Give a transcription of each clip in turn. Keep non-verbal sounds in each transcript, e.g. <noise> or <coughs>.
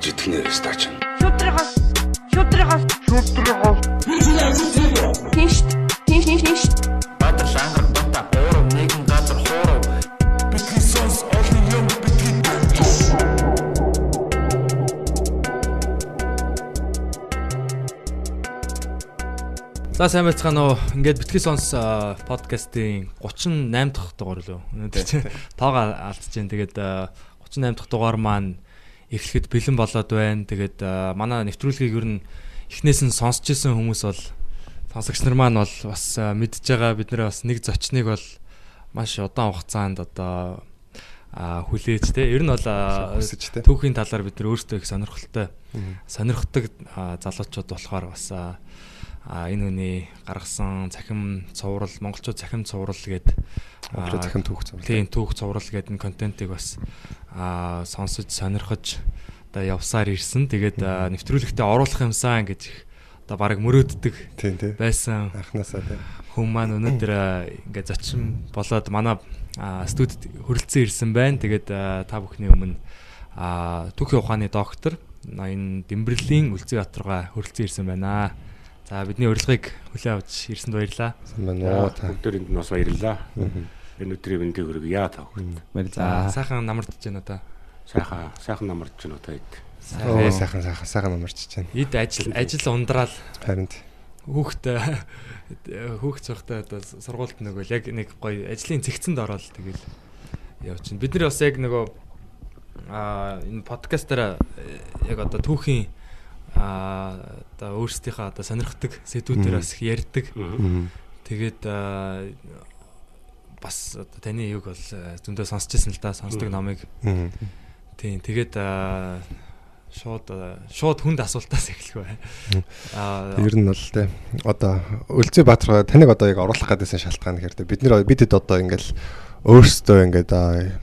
гэж итгэнэ стач. Шудрагаас шудрагаас шудрагаас Тинш тинш тинш Баатар шангар бата хоороо нэгэн газар хоороо Бидний сонс олон юм бидний За сайн байцгаана уу. Ингээд битгий сонс подкастын 38 дахь дугаар лөө. Өнөөдөр чи <laughs> тоогоо алдчихж जैन. Тэгээд а, 38 дахь дугаар маань эхлэхэд бэлэн болоод байна. Тэгээд манай нэвтрүүлгийг ер нь эхнээс нь сонсч ирсэн хүмүүс бол сонсогч нар маань бол бас мэдж байгаа бид нэр бас нэг зочныг бол маш удаан хугацаанд одоо хүлээж те. Ер нь бол түүхийн талаар бид нар өөрсдөө их сонирхолтой сонирхдаг залуучууд болохоор бас а энэ хүний гаргасан цахим цуврал монголчууд цахим цуврал Монголчууд цахим түүх цуврал. Тийм түүх цуврал гээд энэ контентыг бас а сонсож сонирхож одоо явсаар ирсэн. Тэгээд нэвтрүүлэгтээ оруулах юмсан гэж одоо баг мөрөөддөг Тийм байсан Анханасаа тий. хүн маань өнөөдөр ингээд зочин болоод манай студид хүрэлцэн ирсэн байна. Тэгээд та бүхний өмнө түүхийн ухааны доктор энэ Дэмбэрлийн Үлзий Батргаа хүрэлцэн ирсэн байна. За бидний урилгыг хүлээн авч ирсэнд баярлалаа. Сайн байна уу та. Бүгдээрэнд нь бас баярлалаа. Энэ өдрийн мэндийг хүргье та бүгд. За сайхан намардж байна та. Сайхан сайхан намарч байна уу та хэд. Сайхан сайхан сайхан сайхан намарч чинь. эд ажил ажил ундраал Харин хүүхд хүүхд цогтой одоо сургуульд нөгөө л яг нэг гоё ажлын цэгцэнд ороод тэгэл явчихна. Бид нар бас яг нөгөө а энэ подкастаараа яг одоо түүхийн а одоо өөрсдийнхөө одоо сонирхдаг сэдвүүдээр бас их ярьдаг. Тэгээд бас одоо таны юг бол зөндөө сонсч ирсэн л да сонсдог номыг. Тийм тэгээд шууд шууд хүнд асуултаас эхлэх бай. Аа Ер нь бол тий. Одоо Үлзий Баатар таныг одоо яг оруулах гэдсэн шалтгаан тий бид нэр бидэд одоо ингээл өөрсдөө ингээд аа,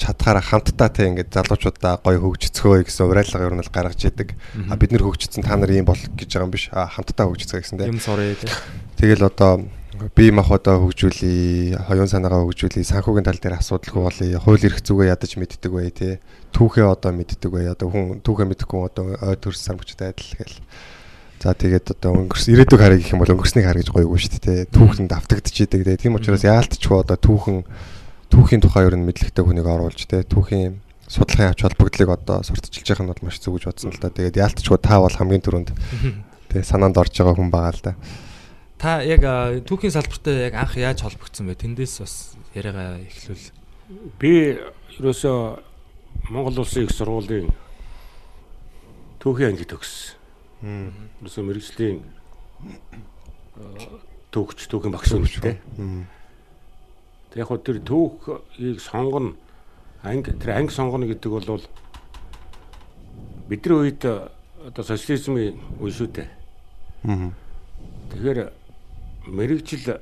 чадхаараа хамтдаа тий ингээд залуучуудаа гоё хөгжицгөө гэсэн уриалга ер нь бол гаргаж идэг. А бид нэр хөгжицсэн та нар ийм бол гэж байгаа юм биш. А хамтдаа хөгжицгээ гэсэн тий. юм сурыг тий. Тэгэл одоо бие махбодоо хөгжүүлээ, хоёрын санаагаа хөгжүүлээ, санхүүгийн тал дээр асуудалгүй болъё, хууль эрх зүгээ ядаж мэддэг бай тээ. Түүхээ одоо мэддэг бай. Одоо хүн түүхээ мэдэхгүй одоо ой төрс сан бүчтэй адил гэл. За тэгээд одоо өнгөрс ирээдүг харъя гэх юм бол өнгөрснийг харъя гэж гойгүй шүү дээ. Түүхэнд автагдчихийдэг. Тэгээд тийм учраас яалтчгүй одоо түүхэн түүхийн тухай ер нь мэдлэгтэй хүнийг оруулж тээ. Түүхийн судлахын ач холбогдлыг одоо сурталчилж явах нь бол маш зүг гэж бодсон л да. Тэгээд яалтчгүй та бол хамгийн түрүүнд <laughs> тэгээ санаанд орж байгаа хүн байгаа л да. Та яг түүхийн салбартай яг анх яаж холбогдсон бэ? Тэндээс бас яриагаа эхлүүл. Би ерөөсөө Монгол улсын их сургуулийн түүхийн анги төгссөн. Ерөөсөө мэрэгжлийн түүхч түүхийн багш үнэтэй. Мм. Тэг яг хөө тэр түүхийг сонгоно анги тэр анги сонгоно гэдэг бол бидний үед одоо социализмын үе шүү дээ. Мм. Тэгэхээр мэрэгжил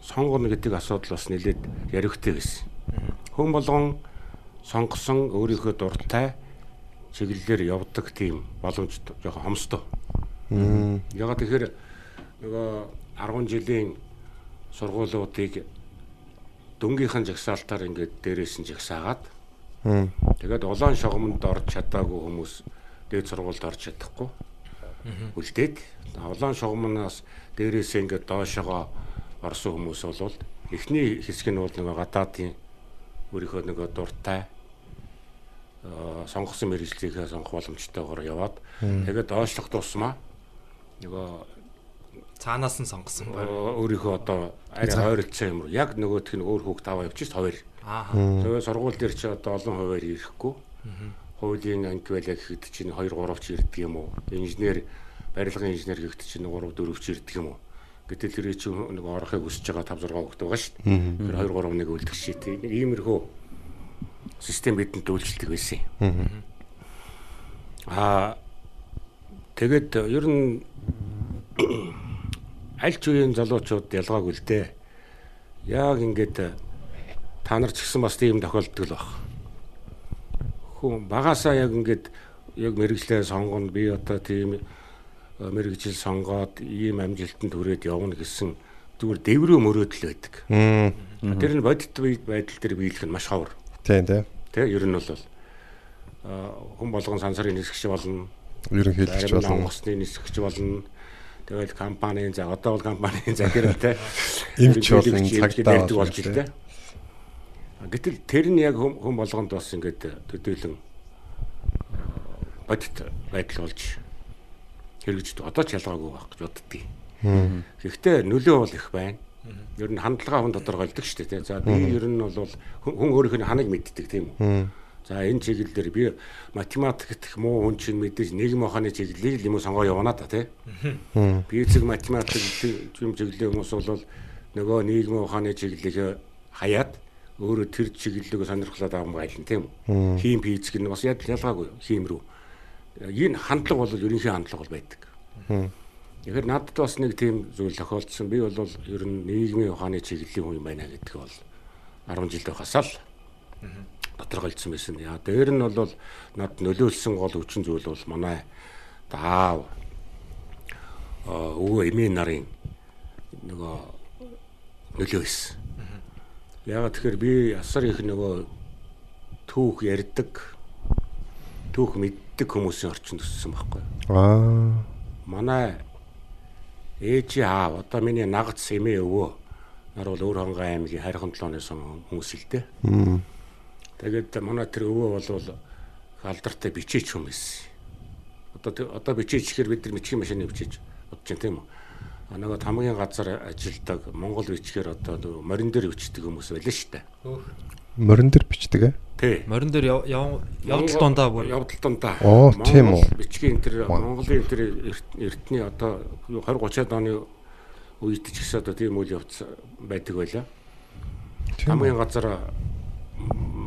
сонгоно гэдэг асуудал бас нэлээд яригтэй байсан. Хүн болгон сонгосон өөрийнхөө дуртай чиглэлээр явдаг тийм боломж жоохон хомсдоо. Мм. Ягаад тэгэхээр нөгөө 10 жилийн сургуулиудыг дөнгийнхэн жагсаалтаар ингээд дээрээс нь жагсаагаад. Тэгээд улаан шугамд орж чадаагүй хүмүүс дээд сургуульд орж чадахгүй. Үлдээд. Улаан шугамнаас дээрээсээ ингээд доошогоо орсон хүмүүс бол эхний хэсэг нь бол нөгөө гадаадын өөрийнхөө нөгөө дуртай аа, сонгосон мэрэгжлийнхээ сонгох боломжтойгоор яваад тэгээд доошлох тусмаа нөгөө Цаанаас нь сонгосон бай. Оо, өөрийнхөө одоо арай ойролцоо юм уу яг нөгөөх нь өөр хүүхд аваа явчих хоёр. Аа. Тэгээ сургууль дээр чи одоо олон хуваар ирэхгүй. Хуулийн анги байлаа гэхэд чинь 2 3 ч ирдэг юм уу? Инженер барилгын инженер гэхэд чинь 3 4 ч ирдэг юм уу? Гэтэл тэр чи нэг орохыг хүсэж байгаа 5 6 хүүхд байгаа шүү дээ. Тэр 2 3 нэг үлдэх шээ. Нэг иймэрхүү систем бидэнд үйлчлдэг байсан. Аа тэгээд ер нь аль ч үеийн залуучууд ялгаагүй л дээ. Яг ингээд та нар ч гэсэн бас тийм тохиолддог л баг. Хүн багасаа яг ингээд яг мэрэгчлээ сонгоно би одоо тийм э, мэрэгжил сонгоод ийм амжилтанд хүрээд явна гэсэн зүгээр дэврүү мөрөөдөл байдаг. Тэр нь бодит байдал дээр биелэх нь маш ховор. Тийм тийм. Тэ ер нь бол а, хүн болгон сансарын нисгч болно. Ерөнхийлөгч болон онгоцны нисгч болно. Тэгэл компанийн за одоо бол компанийн захиралтай Эмч болон цагдаа болж ил тэ. А, Гэтэл тэр нь яг хүн болгонд бас ингээд төдийлөн а, бодит байдал болж хэрэгждэг. Одоо ч ялгаагүй байх гэж боддгийг. Гэхдээ нөлөө бол их байна. Ер нь хандлага хүн тодорхойлдог шүү дээ. За би ер нь бол хүн хүн өөрийнх нь ханыг мэддэг тийм үү. За энэ чиглэлээр би математикт их муу хүн чинь мэдээж нийгмийн ухааны чиглэлийг л юм сонгоо явна да тий. Физик математик юм чиглэлийн хүмүүс бол нөгөө нийгмийн ухааны чиглэлийг хаяад өөрөө тэр чиглэлийг сонирхлоод авах гайлна тийм үү. Хим физик нь бас ялгаагүй хим рүү. Энэ хандлага бол ерөнхий хандлага бол байдаг. Тэгэхээр надад бас нэг тийм зүйл тохиолдсон. Би бол ер нь нийгмийн ухааны чиглэлийн хүн юм байна гэдэг бол 10 жил байхасаа л тодорхойлцсон байсан. Яа дээр нь бол над нөлөөлсөн гол хүчин зүйл бол манай даав аа өвөө эмээ нарын нөгөө нөлөө байсан. Яагаад тэгэхээр би асар их нөгөө түүх ярьдаг түүх мэддэг хүмүүсийн орчинд өссөн байхгүй. Аа. Манай ээж аав одоо миний нагц эмээ өвөө нар бол өөр хонгой аймгийн хайрхан толооны сон хүмүүс л дээ. Тэгээд манай тэр өвөө бол алдартай бичээч хүн байсан. Одоо одоо бичээч гэхээр бид нар бичгийн машины бичээж бодож байна тийм үү? А нөгөө хамгийн газар ажилдаг Монгол бичгээр одоо нөгөө морин дээр бичдэг хүмүүс байлаа шүү дээ. Морин дээр бичдэг ээ. Тий. Морин дээр яв- яв- явдал дундаа бүр явдал дундаа. Оо, тийм үү? Бичгийн тэр Монголын тэр эрт- эртний одоо 20 30-аад оны үед ч гэсэн одоо тийм үйл явц байдаг байлаа. Хамгийн газар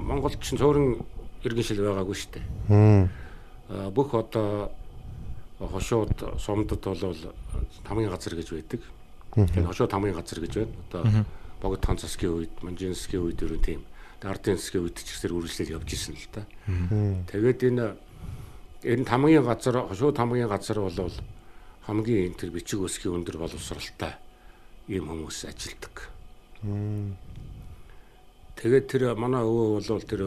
Монголд ч цөөрөн иргэн шил байгаагүй шүү дээ. Хм. А, Бүх одоо хошууд сумдад бол хамгийн газар гэж байдаг. Тэгэхээр хошууд хамгийн газар гэж байна. Одоо богд хон засгийн үед, манжин засгийн үед ер нь тийм. Ардын засгийн үед ч гэсэн үргэлжлэл явж исэн л та. Тэгээд энэ энэ хамгийн газар хошууд хамгийн газар бол хамгийн энэ тэр бичиг үсгийн өндөр боловсралтай ийм хүмүүс ажилдаг. Тэгээд тэр манай өвөө бол тэр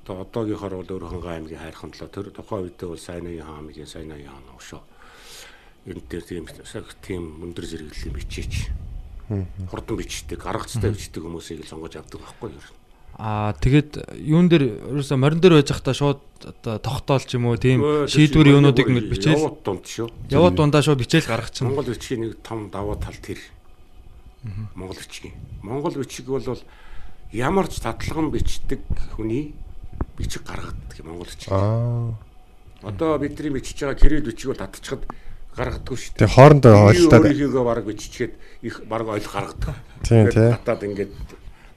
одоо одоогийнхоор бол өөр хангай аймгийн хайрхан талаа тэр тухайн үедээ бол Сайнаян хаамгийн Сайнаян хаан өшөө. Энэ дээр тийм тийм өндөр зэрэглэлийн бичээч. Хурдан бичдэг, аргацтай бичдэг хүмүүсийг л сонгож авдаг байхгүй юу? Аа тэгээд юун дээр ерөөсө морин дээр байж захта шууд одоо тогтоол ч юм уу тийм шийдвэр чинь юунуудыг ингэ бичээл яваад дунд шүү. яваад дундаа шууд бичээл гаргачихна. Монгол бичгийн нэг том даваа тал тэр. Монгол бичгийн. Монгол бичиг бол ямар ч татлаган бичдэг хүний бичиг гаргадаг юм монгол бичиг. Аа. Одоо бидний бичиж байгаа кирилл бичиг бол татчихад гаргадаггүй шүү дээ. Тэгээ хоорондоо ойлтаад өөрийнхөө баг биччихэд их баг ойл гаргадаг. Тийм, тий. Татаад ингээд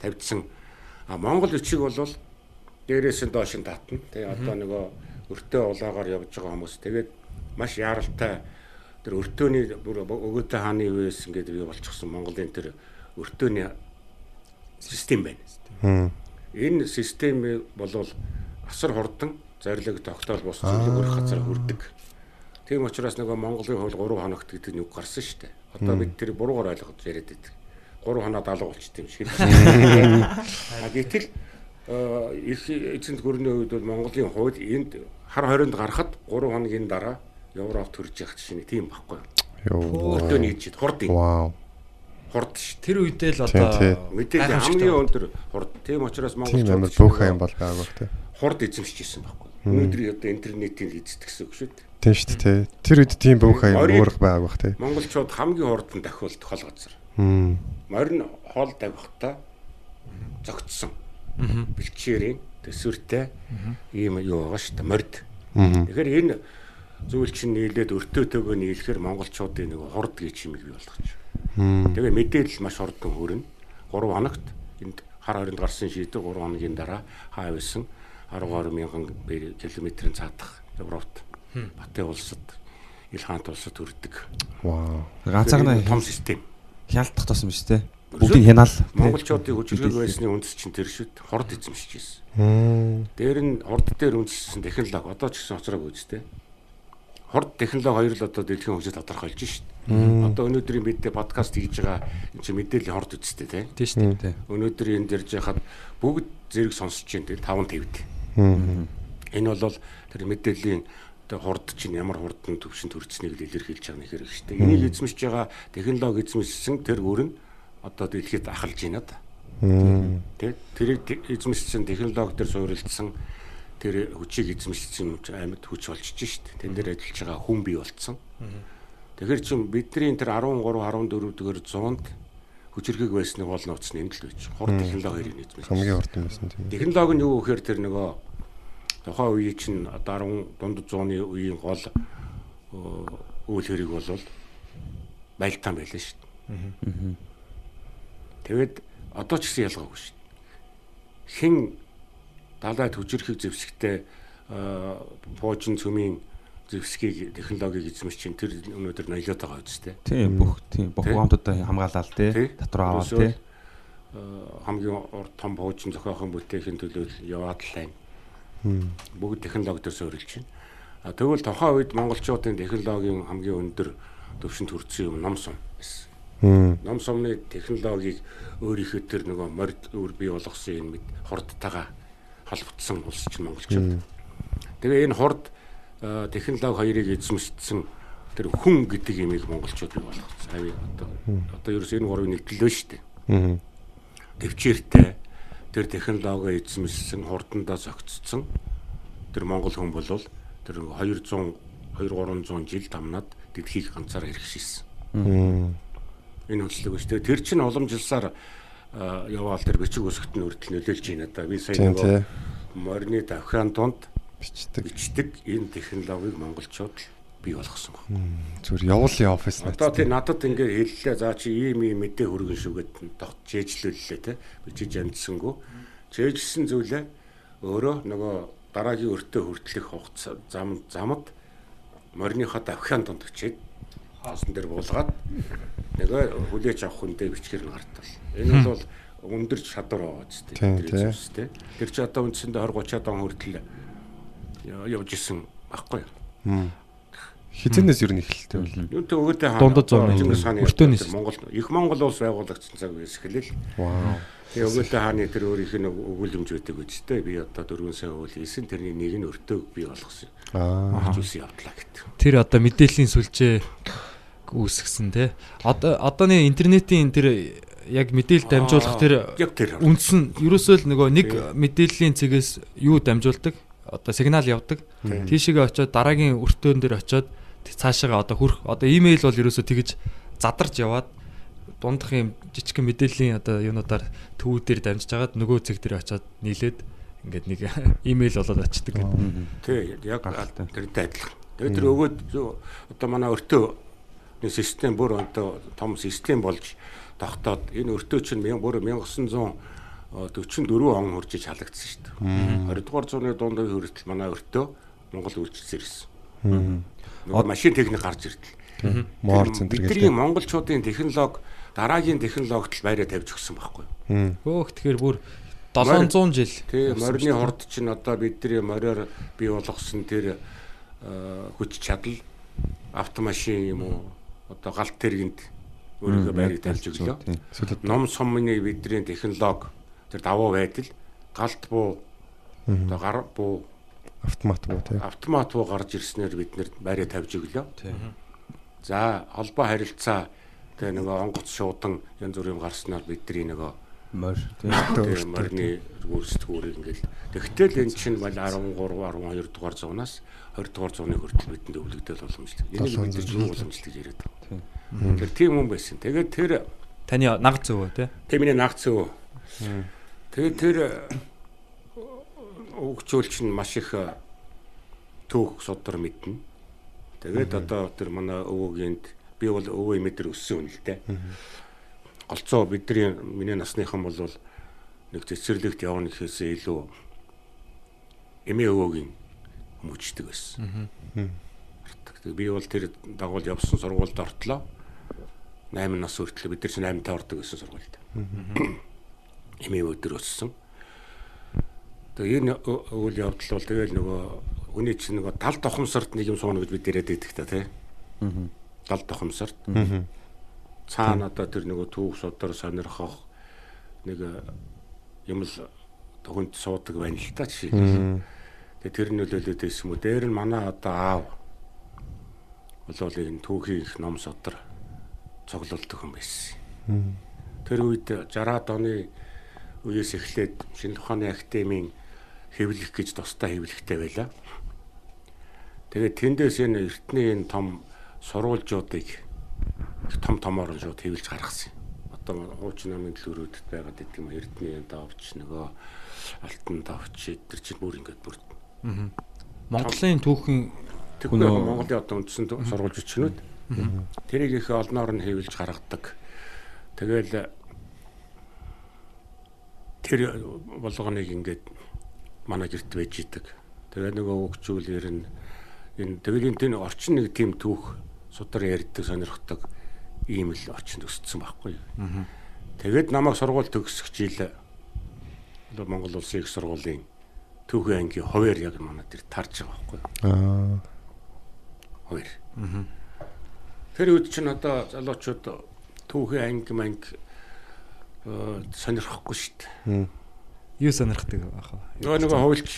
тавьдсан. А монгол бичиг бол дээрээс нь доош нь татна. Тэгээ одоо нөгөө өртөө улаагаар явж байгаа хүмүүс тэгээд маш яаралтай тэр өртөөний бүр өгөөтэй хааны үеэс ингээд бий болчихсон Монголын тэр өртөөний систем байна. Энэ систем болвол асар хурдан зарлиг тогтоол бус зүйлийг өрх газар хүрдэг. Тийм учраас нөгөө Монголын хувьд 3 хоногт гэдэг нь үг гарсан шүү дээ. Одоо бид тэр буруугаар ойлгож яриад байдаг. 3 хоноод алга болчт юм шиг. <laughs> Гэтэл э, их эзэнт гүрний үед бол Монголын хувьд энд хар хоринд гарахад 3 хоногийн дараа Европ төрж явах чинь тийм байхгүй. Йоо. Өртөө нийцээд хурд юм. Вау. Хурд шүү дээ. Тэр үедээ л одоо Мэдээлэл хамгийн өндөр хурд. Тийм учраас Монголчууд амар нөгөө юм бол байгаагүй те. хурд эзэмшиж исэн байхгүй. Өнөөдөр одоо интернетийн эзэд гэсэн үг шүү дээ. Тийм шүү дээ. Тэр үед тийм бүх юм уурах байгаагүй те. Монголчууд хамгийн хурдан дахиулт хол газар. Морин хоол тавихтаа зөгцсөн. Бэлчээрийн төсвөртэй ийм юу байгаа шүү дээ. Морд. Тэгэхээр энэ зүйл чинь нийлээд өртөөтэйгөө нийлэхээр монголчуудын нэг хурд гэж юм бий болгож. Тэгээ мэдээлэл маш хурдан хүрнэ. 3 хоногт энд хар хоринд гарсан шийдвэр 3 хоногийн дараа хаа байсан 12 мянган километрийн цаадах Европт Батын улсад Ил хаант улсад хүрдэг. Вау. Ганцаараа том систем. хялтах тосон биз дээ. Бүгдийг хянаал. Монголчуудын хүчрэг байсны үндэс чинь тэр шүт хорд эзэмшиж. Хм. Дээр нь хорд дээр үндэссэн технологи одоо ч гэсэн хоцроогүй үстэй. Хорд технологи хоёр л одоо дэлхийн хөгжид тодорхойлж шít. Одоо өнөөдрийн бид подкаст хийж байгаа энэ чинь мэдээллийн хорд үстэй тий. тийм шүү дээ. Тий. Өнөөдөр энэ дэрж яхад бүгд зэрэг сонсож чинь тэр 5 твд. Хм. Энэ бол тэр мэдээллийн одоо хурд чинь ямар хурдан төвшин төрцнийг л илэрхийлж байгаа нэг хэрэг шүү дээ. Энийг эзэмшиж байгаа технологи эзэмшсэн тэр өөр нь одоо дэлхийд ахалж байна да. Тэ тэрийг эзэмшсэн технологи төр суурилдсан тэр хүчийг эзэмшсэн амьд хүч болчихж шүү дээ. Тэн дээр ажиллаж байгаа хүн бий болцсон. Тэгэхээр чин бидний тэр 13 14 дэх зуунд хүчирхэг байсныг бол нууц нэмэл байж. Хурд технологи хоёрыг эзэмшсэн. Хамгийн хурдан байсан тийм. Технологи нь юу гэхээр тэр нөгөө тухайн үеийн чинь одоо 10 дунд зууны үеийн гол э, үйл хэрэг бол байлтаан байлаа шүү дээ. Тэгээд одоо ч гэсэн ялгаагүй шүү дээ. Хэн далай төжирхэг зэвсэгтэй пуужин цөмийн зэвсгийг технологиг эзэмш чинь тэр өнөөдөр ноёлоод байгаа үстэй. Тийм бүх тийм бүх ухаамтуудаа хамгаалал Тий. Татвар аваад тий. э, хамгийн урд том пуужин зохиохон бүтээхийн төлөө яваад л байна. Бүгд технологи дээр суурилж байна. А тэгвэл тухайн үед монголчуудын технологийн хамгийн өндөр төвшөнд хүрсэн юм ном сум байсан. Мм. Ном сумны технологиг өөрийнхөө тэр нөгөө морд өөр бий болгосон юм мэд хурдтайгаа холбогдсон улс чинь монголчууд. Тэгээ энэ хурд технологи хоёрыг эзэмшсэн тэр хүн гэдэг имийг монголчууд бий болгосон. Ави одоо одоо ерөөс энэ гурвын нэгдлээ шүү дээ. Мм. төвчээртэй тэр технологи эзэмшсэн хурдандаа зохицсон тэр монгол хүн бол тэр 200 2 300 жил дамнаад дэлхийг ганцаараа хэрэгшээсэн. Мм. Энэ шүү дээ. Тэр чинь уламжилсаар а, яваал тэр бичиг үсгт нь хүртэл нөлөөлж байна да. Би сая нөгөө морины давхраан донд Бичдэг. бичдэг энэ технологиг монголчууд бий болгосон байна. Зүгээр явуулын офис Одоо тий надад ингээд хэллээ. За чи ийм ийм мэдээ хүргэн шүүгээд тогт чэйжлүүллээ те. Бичиж амжсангүй. Чэйжсэн зүйлээ өөрөө нөгөө дараагийн өртөө хүртэлх хугацаа зам замд мориныхоо давхиан донд өчээд хаасан дээр буулгаад нөгөө хүлээж авах хүндээ бичгээр нь гартал. Энэ бол өндөр чадвар байгаа ч тийм. Тэр чи одоо үндсэндээ 20 30 он хүртэл явж исэн баггүй юу? хизэнээс юу нэхэлтэй бол. Юунтэй өгөөдөө хаана Дундад зууны Чингис хааны өртөөний тэр Монгол их Монгол улс байгуулагдсан цаг үеэс эхлээл. Вау. Тэгээ өгөөдөө хааны тэр өөрийнх нь өгүүлэмж өгдөг үстэй. Би одоо дөрвөн сая өгүүл хийсэн. Тэрний нэг нь өртөөг би болгосон. Аа. Хажуусан явдлаа гэдэг. Тэр одоо мэдээллийн сүлжээ үүсгэсэн тий. Одоо одооны интернетийн тэр яг мэдээлэл дамжуулах тэр үндс нь ерөөсөө л нөгөө нэг мэдээллийн цэгээс юу дамжуулдаг? одоо сигнал явдаг. Тийшээгээ очиод дараагийн өртөөн дээр очиод цаашаага одоо хүрх одоо имэйл бол ерөөсө тэгж задарч яваад дундах юм жижигхэн мэдээллийн одоо юунуудаар төвүүдээр дамжиж хагаад нөгөө цэг дээр очиод нийлээд ингээд нэг <laughs> имэйл болоод очдөг гэдэг. Тий, яг тэрнтэй адилхан. Тэгээд тэр өгөөд одоо манай өртөө систем бүр одоо том систем болж тогтоод энэ өртөө чинь бүр 1900 Э, 44 он хүрч халагдсан шүү дээ. 20 дугаар зууны дундын хүртэл манай өртөө Монгол үйлчилсэн ирсэн. Машин техник гарч ирдэл. Моор центр гэдэг. Бидний монголчуудын технологи дараагийн технологид л байраа тавьж өгсөн байхгүй. Хөөх тэгэхээр бүр 700 жил. Тийм, морины хорд чинь одоо бидний мориор бий болгосон тэр э, хүч чадал автомашин юм уу одоо галт тэргэнд өөрийнхөө байрыг тавьж өглөө. Ном сумны бидний технологи тэр давуу байдал галт буу одоо гар буу автомат буу тий. автомат буу гарч ирснээр бид нэр байраа тавьж өглөө. За холбоо харилцаа тэгээ нөгөө онгоц шуудан янз бүрийн гарснаар бидний нөгөө Морь тий. тэгээ морины гүйцэтгүүрийг ингээл тэгтэл эн чинь бол 13 12 дугаар зуунаас 20 дугаар зууны хүртэл бидэнд өвлөгдөөл боломжтой. Энийг бид юу боломжтой гэж яриад байгаа. Тэр тийм хүн байсан. Тэгээд тэр Таны нагц өвөө тий. Тэмний нагц өө. Тэгээд тэр өгчөөлч нь маш их э, түүх судар мэднэ. Тэгээд одоо тэр манай өвөгөнд би бол өвөө мэдэр өссөн хүн л дээ. Голцоо бидний миний насныхан бол нэг цэцэрлэгт явна гэхээсээ илүү эмээ өвөөгийн хүмүүждэг байсан. Тэгээд би бол тэр дагуул явсан сургуульд ортлоо. 8 нас хүртэл бид нар чинь 8 таа ордог гэсэн сургуульд. Эмээ өдөр өссөн. Тэгээ энэ үйл явдал бол тэгэл нөгөө хүний чинь нөгөө тал тохомсорт нэг юм сууна гэж бид яриад байдаг та тий. Тал тохомсорт. Цаана одоо тэр нөгөө түүх судар сонирхох нэг э, юм л төгөнд суудаг байна л та жишээ. Тэгээ тэр нөлөөлөд байсан юм уу? Дээр нь манай одоо аав болол энэ түүхийн их ном содор цуглуулдаг хүн байсан. Тэр үед 60-аад оны үеэс эхлээд шинэ ухааны академийн хэвлэх гэж тустай хэвлэхтэй байлаа. Тэгээд тэндээс энэ эртний энэ том сурвалжуудыг том томоор нь шууд хэвлэж гаргасан юм. Одоо хуучин намын төлөөрөдөд байгаад гэдэг юм эрдний энэ давч нөгөө алтан давч эдгэр чинь бүр ингээд бүр Монголын түүхийн Тэгвэл Монголын одоо үндсэн сургууль жичгнүүд тэрийг их олноор нь хэвлэж гаргадаг. Тэгэл тэр болгоныг ингээд манай гэрт байж идэг. Тэгээ нөгөө хөгжүүлэр нь энэ тэгэлийн тэн орчин нэг тийм түүх судар ярьдаг сонирхдаг ийм л орчинд өссөн байхгүй. Тэгээд намайг сургууль төгсөх жил Монгол улсын их сургуулийн түүхэн ангийн хуваар яг манай тэр тарж байгаа байхгүй. Аа. Хоёр. Тэр үед чинь одоо залуучууд түүхэн анги манг сонирхохгүй шүү дээ. юу сонирхдаг байх вэ? Нөгөө нөгөө хуульч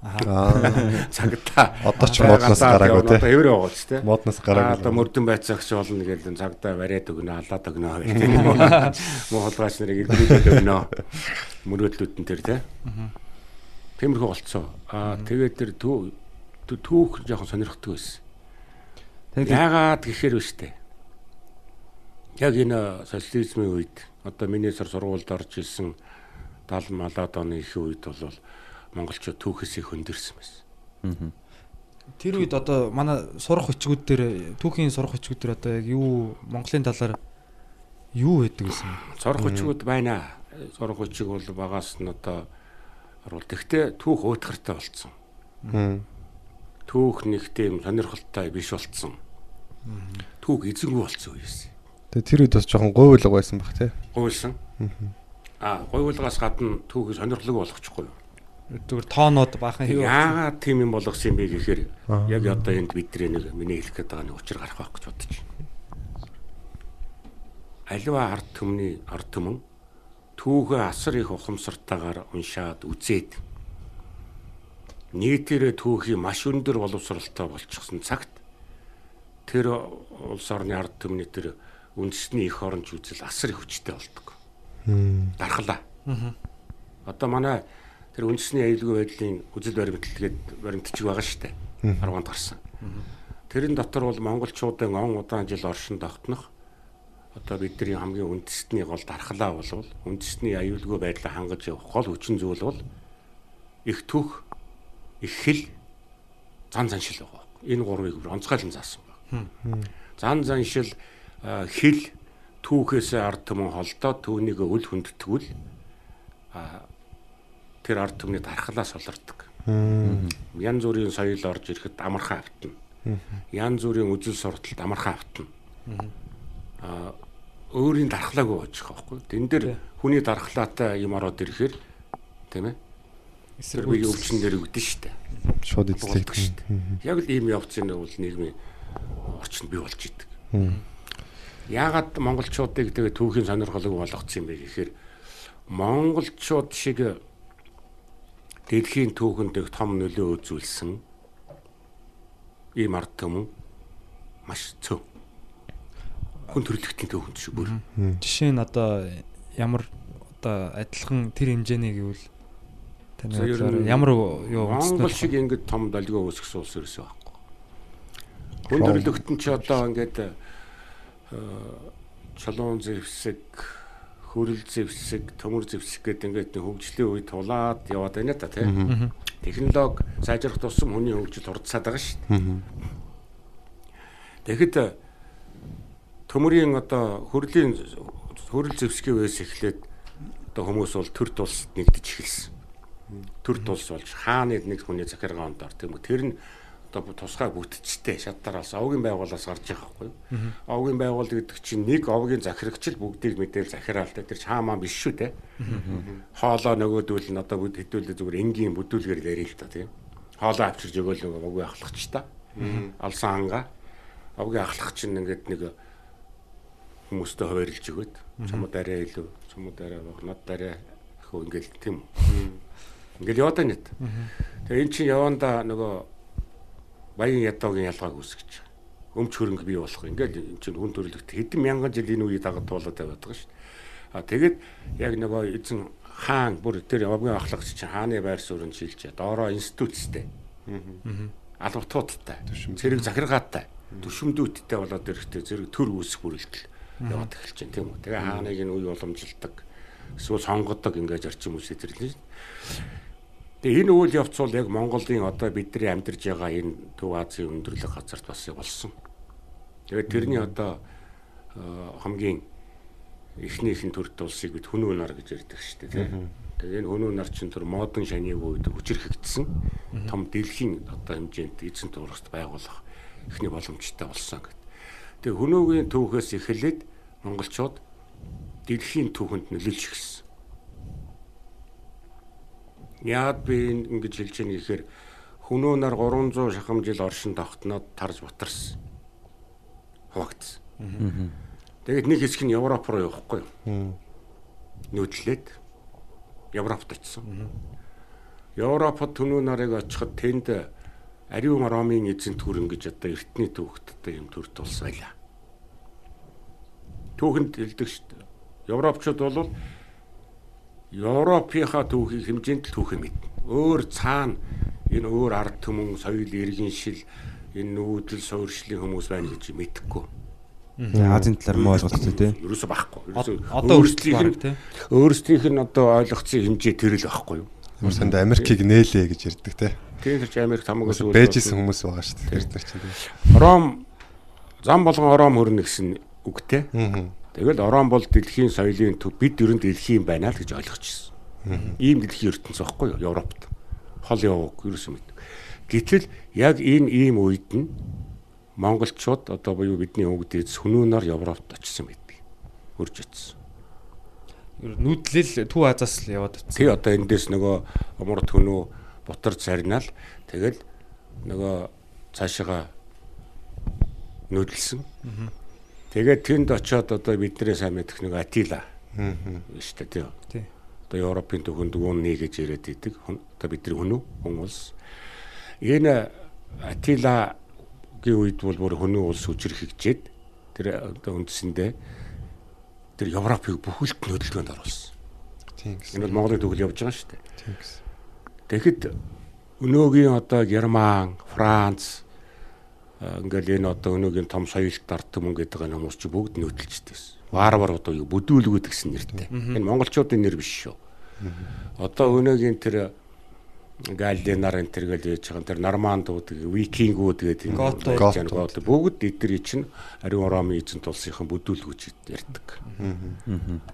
Аа. <laughs> цагтаа Одоо ч модноос гараагүй те. Одоо хэвэр байгаа ч те. Модноос Аа, гараагүй. Одоо мөрдөн байцаагч болно гэдэг цагдаа бариад өгнө, алаад өгнө гэх тийм. Муу холгооч нарыг илрүүлээд өгнө. Мөрөөдлүүд нь тэр те. Тиймэрхүү болцсон. Аа тэгээд тэр түү түү- түүх жоохон сонирхдаг байсан. Тэгээд Яагаад гэхээр вэ штэ. Яг энэ социализмын үед одоо миний сар сургуульд орж ирсэн 70 малаад оны их үед бол монголчууд түүхээсээ хөндөрсөн байсан. Тэр үед одоо манай сурах хүчгүүд дээр түүхийн сурах хүчгүүд дээр одоо яг юу Монголын талаар юу байдаг гэсэн бэ? Сурах хүчгүүд байна. Сурах хүчиг бол багаас нь одоо оруулт. Гэхдээ түүх уутгартай болцсон. Түүх нэг тийм сонирхолтой биш болцсон. Түүх эзэнгүй болцсон үеэс. Тэгээ тэр үед бас жоохон гуйлга байсан баг те. Гуйлсан. Аа, гуйлгаас гадна түүхийг сонирхолтой болгочихгүй юу? Зүгээр тоонууд баахан хэв. Яагаад тийм юм болгосон юм бэ гэхээр яг одоо энд бидний нэг миний хэлэх гээд байгаа нэг учир гарах байх гэж бодож байна. Аливаа ард түмний ард түмэн түүхээ асар их ухамсартайгаар уншаад үзээд нийтээрээ түүхий маш өндөр боловсралтай болчихсон цагт тэр улс орны ард түмний тэр үндэсний их оронч үзэл асар их хүчтэй болдог. Дархлаа. Одоо манай тэр үндэсний аюулгүй байдлын үзэл баримтлалгээд баримтчиг байгаа шүү дээ. 10-нд гарсан. Тэрэн дотор бол монголчуудын он удаан жил оршин тогтнох одоо бидний хамгийн үндэсний гол дархлаа болвол үндэсний аюулгүй байдлаа хангаж явах гол хүчин зүйл бол их түүх, их хэл, зан заншил байгаа. Энэ гурвыг онцгойлон заасан байна. Зан заншил, хэл түүхээс ард түмэн холдоод түүнийг үл хүндэтгүүл а тэр ард түмний дархлаас олордог. Ян зүрийн соёл орж ирэхэд амархан автна. Ян зүрийн үзэл сурталд амархан автна. А өөрийн дархлаагүй болж байгаа байхгүй. Тэн дээр хүний дархлаатай юм ороод ирэхээр тийм ээ. Тэр биеийн өвчин дээр өвдөн штэ. Шууд Болдог эзлэх. штэ. Яг л ийм явцын бол нийгмийн орчинд бий болж идэг. Яагаад монголчуудыг тэгээ түүхийн сонирхолыг болгоцсон юм бэ гэхээр монголчууд шиг дэлхийн түүхэнд их том нөлөө үзүүлсэн ийм ард түмэн маш цөв. Хүн төрөлхтний түүхэнд шүү бүр. Жишээ нь одоо ямар одоо адилхан тэр хэмжээний гэвэл таны ямар юу Монгол шиг ингэж том долгио үүсгэсэн улс ерөөсөө байхгүй. Хүн төрөлхтөн ч одоо ингээд чулуун зэвсэг, хөрөл зэвсэг, төмөр зэвсэг гэдэг ингээд хөгжлийн үед тулаад яваад байна та тийм. Технологи сайжрах тусам хүний хөгжил хурдсаад байгаа шүү дээ. Тэгэхэд э, төмөрийн одоо хөрлийн хөрөл зэвсгийн үеэс эхлээд одоо хүмүүс бол төр тулсад нэгдэж эхэлсэн. Төр тулс болж хааны нэг хүний захиргаанд ор тийм үү. Тэр нь одоо тусгай бүтцтэй шатараас овгийн байгууллаас гарч байгаа байхгүй. Овгийн байгуулла гэдэг чинь нэг овгийн захирагч л бүгдийг мэдээл захираалтай тэр чаамаа биш шүү дээ. Хоолоо нөгөөдүүл нь одоо бүд хэдүүлээ зүгээр энгийн бүдүүлгээр л ярил л та тийм. Хоолоо авчирж өгөөл нөгөө овгийн ахлагч та. Алсан ангаа. Овгийн ахлагч нь ингээд нэг хүмүүстэй хуваарлж өгöd. Чамд арай илүү, чамд арай над арай хөө ингээл тийм үү. Ингээл яваад байна. Тэгээ эн чинь яванда нөгөө баян ядуугийн ялгааг үүсгэж. Өмч хөрөнгө бий болох. Ингээл эн чинь хүн төрөлхт хэдэн мянган жил энэ үеийг дагад туулаад байгаад байгаа шүү. А тэгээд яг нөгөө эзэн хаан бүр тэр явгийн ахлагч чинь хааны байр суурьнд шилжээ. Доороо институтстэй. Албатуудтай. Цэрэг захиргаатай. Төшөмдүүдтэй болоод ирэхдээ зэрэг төр үүсэх бүрэлдэл яваад эхэлж байна тийм үү. Тэгээ хааныг энэ үе уламжилдаг. Эсвэл сонгодог ингэж орчим үсэ төрлөө. Тэгээ энэ үйл явц бол яг Монголын одоо бидний амьдарж байгаа энэ Төв Азийн өндөрлөг газарт бас болсон. Тэгээд тэрний одоо э, хамгийн эхнийхэн төрт улсыг бид хүнөө нар гэж ярьдаг шүү дээ тийм. Тэгээ энэ хүнөө нар чинь тэр модон шаны үед хүчрхэгдсэн том дэлхийн одоо хэмжээнд эзэн туурагт байгуулах эхний боломжтой болсон гэдэг. Тэгээ хүнөөгийн түүхээс эхлээд монголчууд дэлхийн түүхэнд нөлөөлж эхэлсэн. Яад би ингэж хэлж яах гэхээр хүнөө нар 300 шахам жил оршин тогтноод тарж батарсан. Хавагдсан. Тэгээд нэг хэсэг нь Европ руу явахгүй юу? Нүүдлээд Европт очсон. Европод түнүү нарыг очиход тэнд ариун ромын эзэн төрөн гэж одоо эртний одоо юм төрт болсон байлаа. Түүхэнд хэлдэг шүү дээ. Европчууд бол Европынхаа түүхийг хэмжээнд л түүхээ мэднэ. Өөр цаана энэ өөр ард түмэн, соёл, иргэн шил, энэ нүүдэл, суурьшлын хүмүүс байна гэж мэдэхгүй. Азийн талаар муу ойлголт тий. Ерөөсө байхгүй. Одоо өөрсдийнх нь өөрсдийнх нь одоо ойлгоцсон хэмжээ тэр л байхгүй юу? Ямар санд Америкийг нээлээ гэж ярьдаг те. Тийм ч Америк хамаагаас Бэжсэн хүмүүс байгаа шүү дээ. Тэр нар чинь. Ром зам болгон Ром хөрнө гэсэн үгтэй. Аа. Тэгэл Орон бол дэлхийн соёлын төв бид ерөн дэлхийн байна л гэж ойлгочихсон. Ийм дэлхийн ертөнц байхгүй юу Европт. Хол яваг ерөөсөө мэд. Гэтэл яг энэ ийм үед нь монголчууд одоо буюу бидний өвгдөөс хүнүүнээр Европт очсон байдаг. Хөрж очсон. Нүүдлэл Төв Азаас л яваад Тий одоо эндээс нөгөө умар түнүү бутар царнаал тэгэл нөгөө цаашаага нүүдэлсэн. Тэгээд тэнд очиод одоо бидний сайн мэдэх нэг Атила. Аа. Штэ тий. Тий. Одоо Европын төвхөнд үүнний гэж яриад идэг. Одоо бидний хүн үү? Хүн улс. Энэ Атилагийн үед бол бүр хүний улс үжирхэгжээд тэр одоо үндсэндээ тэр Европыг бүхэлд нөдөлгөөнд оруулсан. Тийм гэсэн. Энэ бол Монголын төгөл явж байгаа шүү дээ. Тийм гэсэн. Тэгэхэд өнөөгийн одоо Герман, Франц ингээл энэ одоо өнөөгийн том соёлт ард түмэн гэдэг энэ хүмүүс чи бүгд нөтөлчтэй. Варвар одоо юу бүдүүлгүүд гэсэн нэртэй. Энэ монголчуудын нэр биш шүү. Одоо өнөөгийн тэр Галлинар энэ тэр гэж яж байгаа тэр нормандууд викингүүд гэдэг гот бүгд эдгээр чинь ариун ромын эзэнт улсынхан бүдүүлгүүч ярьдаг.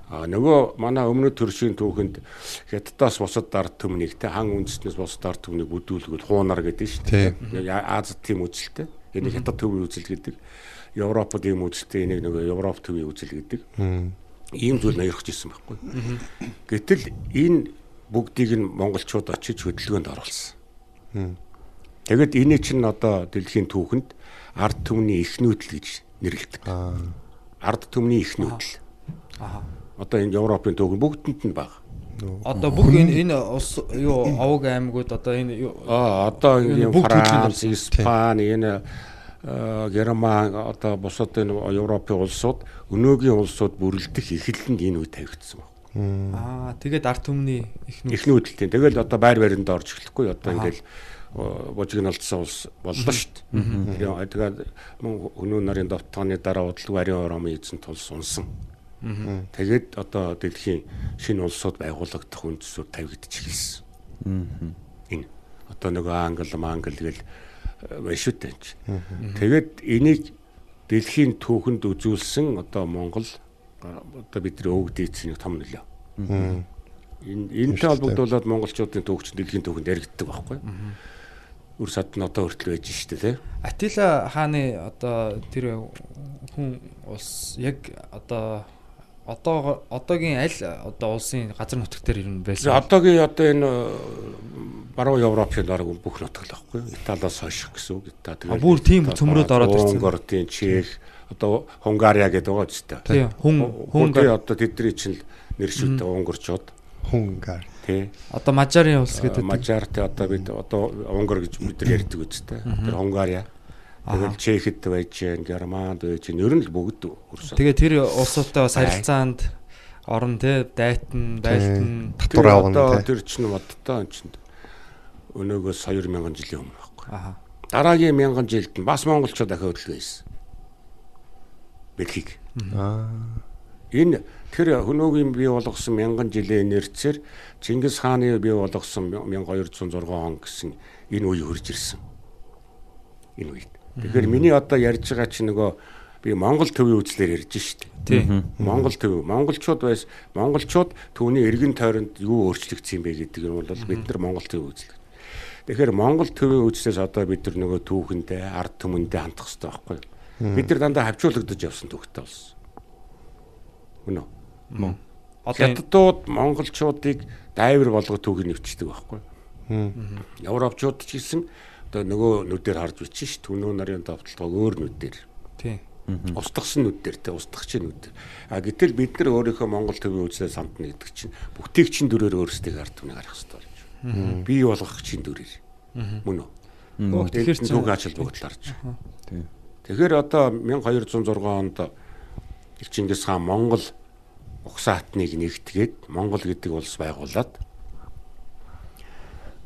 А нөгөө манай өмнөд төршийн түүхэнд хятадаас бусад ард түмнийг те хан үндэстнээс бусад ард түмнийг бүдүүлгүүл хуунар гэдэг шүү дээ. Азад тийм үзэлтэй. Энийг хятад төвийн үзэл гэдэг. Европод ийм үзэлтэй энийг нөгөө Европ төвийн үзэл гэдэг. Ийм зүйл нэрхэж ирсэн байхгүй. Гэтэл энэ бүгдийг нь монголчууд очиж хөдөлгөөнд оруулсан. Тэгэд энэ чинь одоо дэлхийн түүхэнд ард түмний их нүүдэл гэж нэрлэдэг. Аа. Ард түмний их нүүдэл. Аа. Одоо энэ Европын түүхэн бүгдэнд нь баг. Одоо бүх энэ энэ ус юу овог аймагуд одоо энэ Аа одоо Энэ Франц, Испани, энэ Герман одоо бусад энэ Европын улсууд өнөөгийн улсууд бүрлдэх эхлэл нь энэ үед тавигдсан байна. аа тэгээд арт түмний нүд Эхний үдэлтийн. Тэгэл одоо байр баринд орж эхлэхгүй одоо ингээл божигнолцсон улс боллоо шүү дээ. Тэгээд мөн өнөө нарын довтооны дараа удалгүй ариун оромын эзэн тулс унсан. Тэгээд одоо дэлхийн шинэ улсууд байгуулагдах үндсүүд тавигдчих эхэлсэн. Энэ одоо нөгөө англ мангл гэл байна шүү дээ. энэ чинь. Тэгээд энийг дэлхийн түүхэнд үзүүлсэн одоо Монгол одоо бидний өвөг дээдсийн том нөлөө. Энэ энэтэй холбогдуулаад монголчуудын төвч дэлхийн төвхөнд яригддаг байхгүй. Үр сад нь одоо хүртэл байж штэ тий. Атила хааны одоо тэр хүн улс яг одоо одоо одоогийн аль одоо улсын газар нутгтэр ер нь байсан. Одоогийн одоо энэ баруун Европын баг бүх нутаг л байхгүй. Италиас хойш гэсэн үг. Та А, бүр тийм цөмрөөд ороод ирсэн. Тийм Чех, одоо Хунгария гэдэг байгаа ч Тийм, та. хүн- Хунгари Хунгар. одоо тэдний чинь л нэр шилдэг унгарчууд. Хунгаар. Тий. Одоо Мажарын улс гэдэг. Мажарт одоо бид одоо Унгар гэж бид нар ярьдаг үстэй. Тэр Хунгариа. Тэгэл Чехэд байж гэн, Германд байж гэн. Ер нь л бүгд өрсөн. Тэгээ тэр улсуудтай бас харилцаанд орон те дайтан, байлтан Татвар одоо тий. тэр чинь модтой энэ чинь өнөөгөөс 2000 жилийн өмнө байхгүй. Аха. Дараагийн 1000 жилд нь бас монголчууд дахиад хөдөлгөө хийсэн. Бэлхийг. Аа. Энэ тэр хөнөөгийн бий болгосон 1000 жилийн инерцээр Чингис хааны бий болгосон 1206 он гэсэн энэ үе хурж ирсэн. Энэ үед. Тэгэхээр миний одоо ярьж байгаа чи нөгөө би Монгол төвийн үзлэр ярьж штт. Тий. Монгол төв монголчууд байс монголчууд түүний эргэн тойронд юу өөрчлөгдсөн бэ гэдэг нь бол бид нар Монгол төв үзлэг. Тэгэхээр Монгол төвийн үзлээс одоо бид нар нөгөө түүхэндээ ард түмэндээ хандах хэрэгтэй байхгүй юу? Бид нар дандаа хавчуулагдаж явсан түүхтэй болсон. Үнэ? Мөн. Хятадууд монголчуудыг дайвар болгох түүхийг нэвчдэг байхгүй юу? Европчууд ч гэсэн одоо нөгөө нүдээр харж бичсэн ш түүнөө нарын давталгаа өөр нүдээр тий. устгасан нүдээр те устгахчийн нүдээр. А гэтэл бид нар өөрийнхөө Монгол төвийн үзлээ самтна гэдэг чинь бүтээгчин дүрээр өөрсдийг ард түмнийг харах хэрэгтэй. Бий болгох чинь дүрээр. Мөн үү? Тэгэхээр түүх ачаал бүгдлаарч. Тий. Тэгэхээр одоо 1206 онд Чингис хаан Монгол угсаа хатныг нэгтгээд Монгол гэдэг улс байгуулад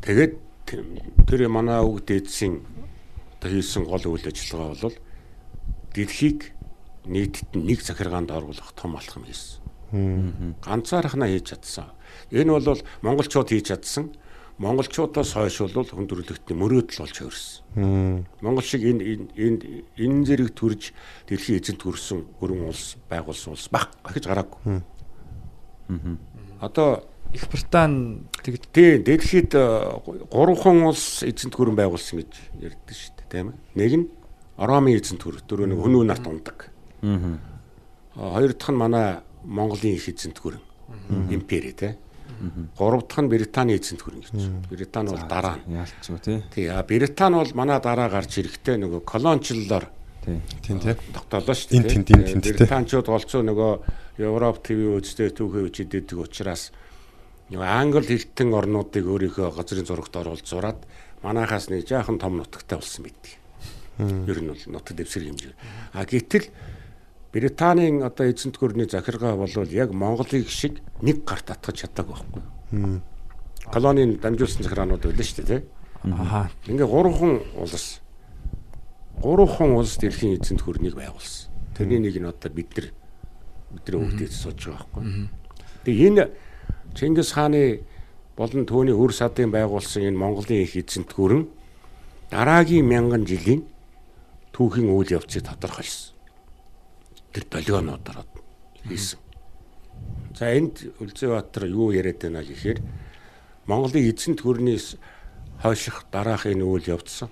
тэгээд тэр манай үг дээдсийн одоо хийсэн гол үйл ажиллагаа бол дэлхийг нийтэд нь нэг захиргаанд оруулах том алхам хийсэн. Ганцаархнаа хийж чадсан. Энэ бол монголчууд хийж чадсан. Монголчуудаас хойш бол хүндрэлтний мөрөөдөл болж хувирсан. Монгол шиг энэ энэ- энэ энэ зэрэг төрж дэлхийн эзэнт хүрсэн өрн улс байгуулсан улс баг гэж гараагүй. Одоо Их Британи тэгж тий дэлхийд э, гурван улс эзэнт гүрэн байгуулсан гэж ярьдэн шүү дээ тийм ээ. Нэг нь Ромын эзэнт гүр дөрөв нэг хөнөө нарт ундаг. Аа. А, Хоёр дахь нь манай Монголын их эзэнт гүрэн импери тий. Гурав дахь нь Британий эзэнт гүрэн гэж. Британи бол дараа нь. Яалтчгүй тий. Тий, а Британи бол манай дараа гарч ирэхдээ нөгөө колоничлолоор Тийм тий. тогтоолоо шүү тий. Британчууд олцоо нөгөө Европ ТV үзтэй түүхээ үчидэдэг учраас нөгөө англи хэлтэн орнуудыг өөрийнхөө газрын зурагт оруулж зураад манайхаас нэг жаахан том нутагтай болсон байдаг. Ер нь бол нутаг дэвсгэр хэмжээ. А гэтэл Британийн одоо эзэнт гүрний захиргаа бол яг Монголыг шиг нэг гарт татгаж чадаагүй байхгүй. Колонийн дамжуулсан захираанууд байлаа шүү дээ, тий. аха. Ингээ гурван улс гурван улс дэлхийн эзэнт хөрнийг байгуулсан. Тэрний нэг нь одоо бид нар бидний өвдөж сууж байгаа байхгүй. Тэгээ энэ Чингис хааны болон түүний өр садын байгуулсан энэ Монголын их эзэнт гүрэн дараагийн мянган жилийн түүхийн үйл явцыг тодорхойлсон. Тэр долгионуудаар хийсэн. За энд Үлзэбаатар юу яриад байна гэхээр Монголын эзэнт гүрнээс хойших дараах энэ үйл явц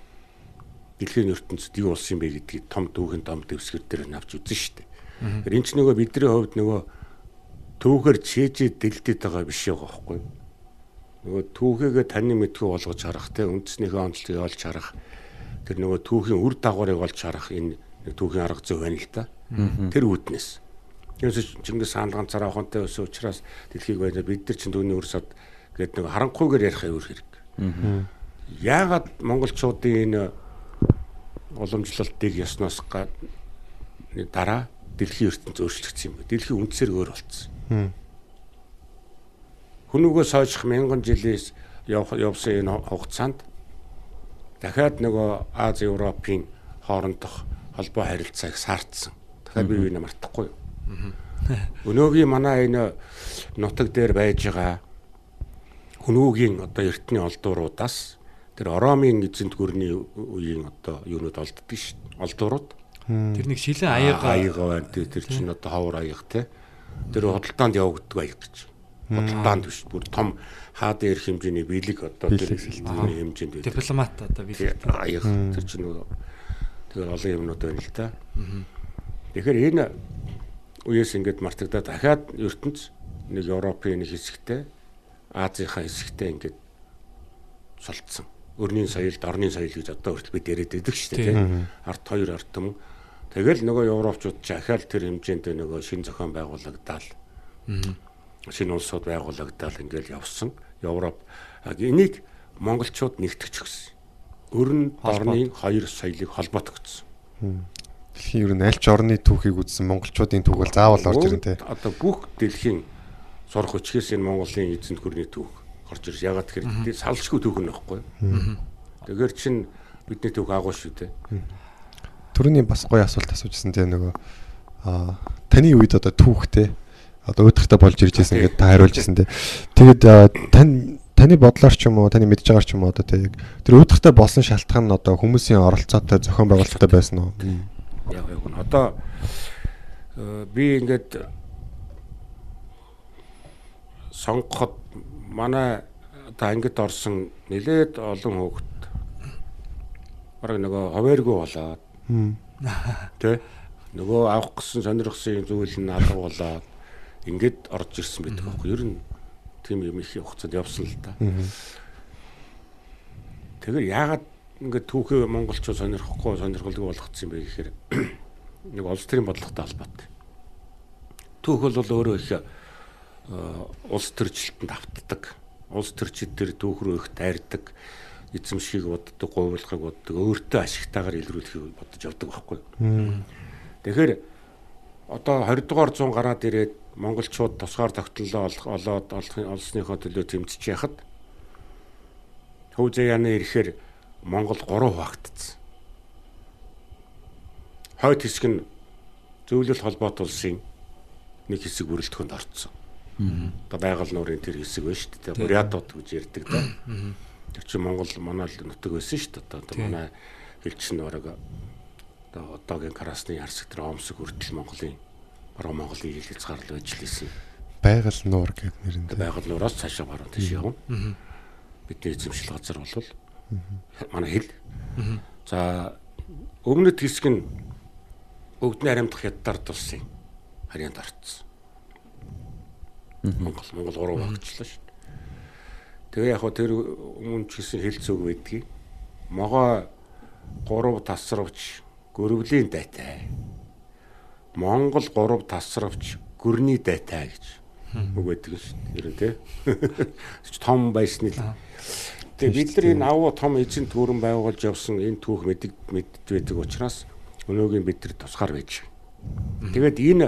дэлхийн ертөнцид юу болсон бэ гэдгийг том түүхэн том дэвсгэр дээр навч үзэн штэ. Тэр энэ ч нөгөө бидний хувьд нөгөө түүхээр чэжээ дэлдэт байгаа биш байгаа байхгүй юу? Нөгөө түүхээгээ таны мэдхүү болгож харах те үндэснийхээ онцлогийг олж харах тэр нөгөө түүхийн үр дагаврыг олж харах энэ түүхийн арга зүй байна л та. Тэр үүднээс. Тэрс Чингис хаан ганцаараа хонтой өссөн учраас дэлхийг байна бид нар чинь түүний өрсөд гэдэг нэг харанхуйгээр ярих өөр хэрэг. Яагаад монголчуудын энэ уламжлалтыг ясноос дараа дэлхийн ертөнц өөрчлөгдсөн юм бэ? Дэлхийн үндсээр өөр болцсон. Хүнүгөөс хойших мянган жилээс явсан энэ хугацаанд дахиад нөгөө Аз Европын хоорондох холбоо харилцааг саардсан. Дахиад бие биенээ мартахгүй юу? <laughs> Өнөөгийн манай энэ нутаг дээр байж байгаа хүнүүгийн одоо эртний олдууруудаас тэр Оромын эзэнт гүрний үеийн одоо юунууд олддог шүү дээ. Олдуурууд. Тэр нэг шилэн аяга аяга байна. Тэр чинь одоо ховор аяга те. Тэр худалдаанд явагддаг аяга гэж. Худалдаанд биш бүр том хаад ирэх хэмжээний биелэг одоо тэр хэмжээнд байдаг. дипломат одоо би Тэр аяга тэр чинь нөгөө тэр олон юмнууд байна л да. Тэгэхээр энэ үеэс ингээд мартагдаад дахиад ертөнц нэг Европын нэг хэсэгтэй Азийнхаа хэсэгтэй ингээд солилцсон. Өрний соёлд орны соёл гэж одоо хүртэл бид яриад байдаг шүү дээ тийм. Арт хоёр арт юм. Тэгэл нөгөө европчууд ч ахаал тэр хэмжээнд нөгөө шин зохион байгуулагдаал. Шинэ улсууд байгуулагдаал ингээд явсан. Европ. Энийг монголчууд нэгтгэж өгсөн. Өрн дорны хоёр соёлыг холбоотгоцсон. Дэлхийн ер нь аль ч орны түүхийг үзсэн монголчуудын түүх бол заавал орж ирнэ те. Одоо бүх дэлхийн сурах хүчгээс энэ Монголын эзэнт гүрний түүх орж ирж ягаад тэгэхээр салшгүй түүх нь байхгүй. Тэгэхээр чин бидний түүх агуу шүү дээ. Төрөний бас гоё асуулт асуужсэн те нөгөө а таны үед одоо түүхтэй одоо өөдрөгтэй болж ирж байсан гэдээ та хариулж ирсэн те. Тэгэд тань таны бодлоор ч юм уу таны мэдж байгаагаар ч юм уу одоо яг тэр өөдрөгтэй болсон шалтгаан нь одоо хүмүүсийн оролцоотой зохион байгуулалттай байсан уу? Яг яг нь одоо э, би ингээд сонгоход манай одоо ангид орсон нэлээд олон хүүхэд бараг нөгөө ховээргүй болоод тэ нөгөө авах гэсэн сонирхсан зүйл нь алга болоод ингээд орж ирсэн байдаг байхгүй ер нь тийм юм их хугацаанд явсан л та. Тэгэхээр яагаад ингээд түүхээ монголчууд сонирхгүй сонирхолгүй болгоцсон юм бэ гэхээр <clears throat> нэг улс төрийн бодлоготой холбоотой. Түүх бол өөрөө их э, улс төрчлөлтөнд автдаг. Улс төрчид төр түүх рүү их тайрдаг эзэмшгийг боддог, говьрлахыг боддог, өөртөө ашигтайгаар илрүүлэхийг бодож явдаг байхгүй. Тэгэхээр одоо 20 дугаар 100 гараад ирээд монголчууд тусгаар тогтнолоо олоод олсныхоо төлөө тэмцэж яхад Хөвзөө яны ирэхээр Монгол 3 хуваагдсан. Хойд хэсэг нь зөвлөл холбоот улсын нэг хэсэг бүрэлдэхүүнд орцсон. Одоо байгаль нуурын тэр хэсэг байна шүү дээ. Бурятууд гэж ярьдаг да. Тэр чинь Монгол манай л нутаг байсан шүү дээ. Одоо манай хэлчин бараг одоо одоогийн Красны Ярсаг тэр Омсог хүртэл Монголын баруун Монголын ил хязгаарлал байж лээсэн. Байгаль нуур гэдэг нэрэнд. Байгаль нуураас цаашаа баруун тийш явна. Бидний эзэмшил газар бол манай хэл. За өмнөд хэсэг нь өвдний харамдах хятадаар тулсан харьяанд орцсон. Монгол Монгол гурав багчлаа шүү. Тэгээ яг хөө тэр өмнө ч гэсэн хэл зүг байдгийг могоо гурав тасравч гөрвлийн дайтай. Монгол гурав тасравч гөрний дайтай гэж үг байдаг шүү дээ. Тий. Том байсны л. Тэгээ бид нар энэ авуу том эзэн төрөн байгуулж явсан энэ түүх мэддэг мэддэг байдаг учраас өнөөгийн бид нар тусгаар байж. Тэгээд энэ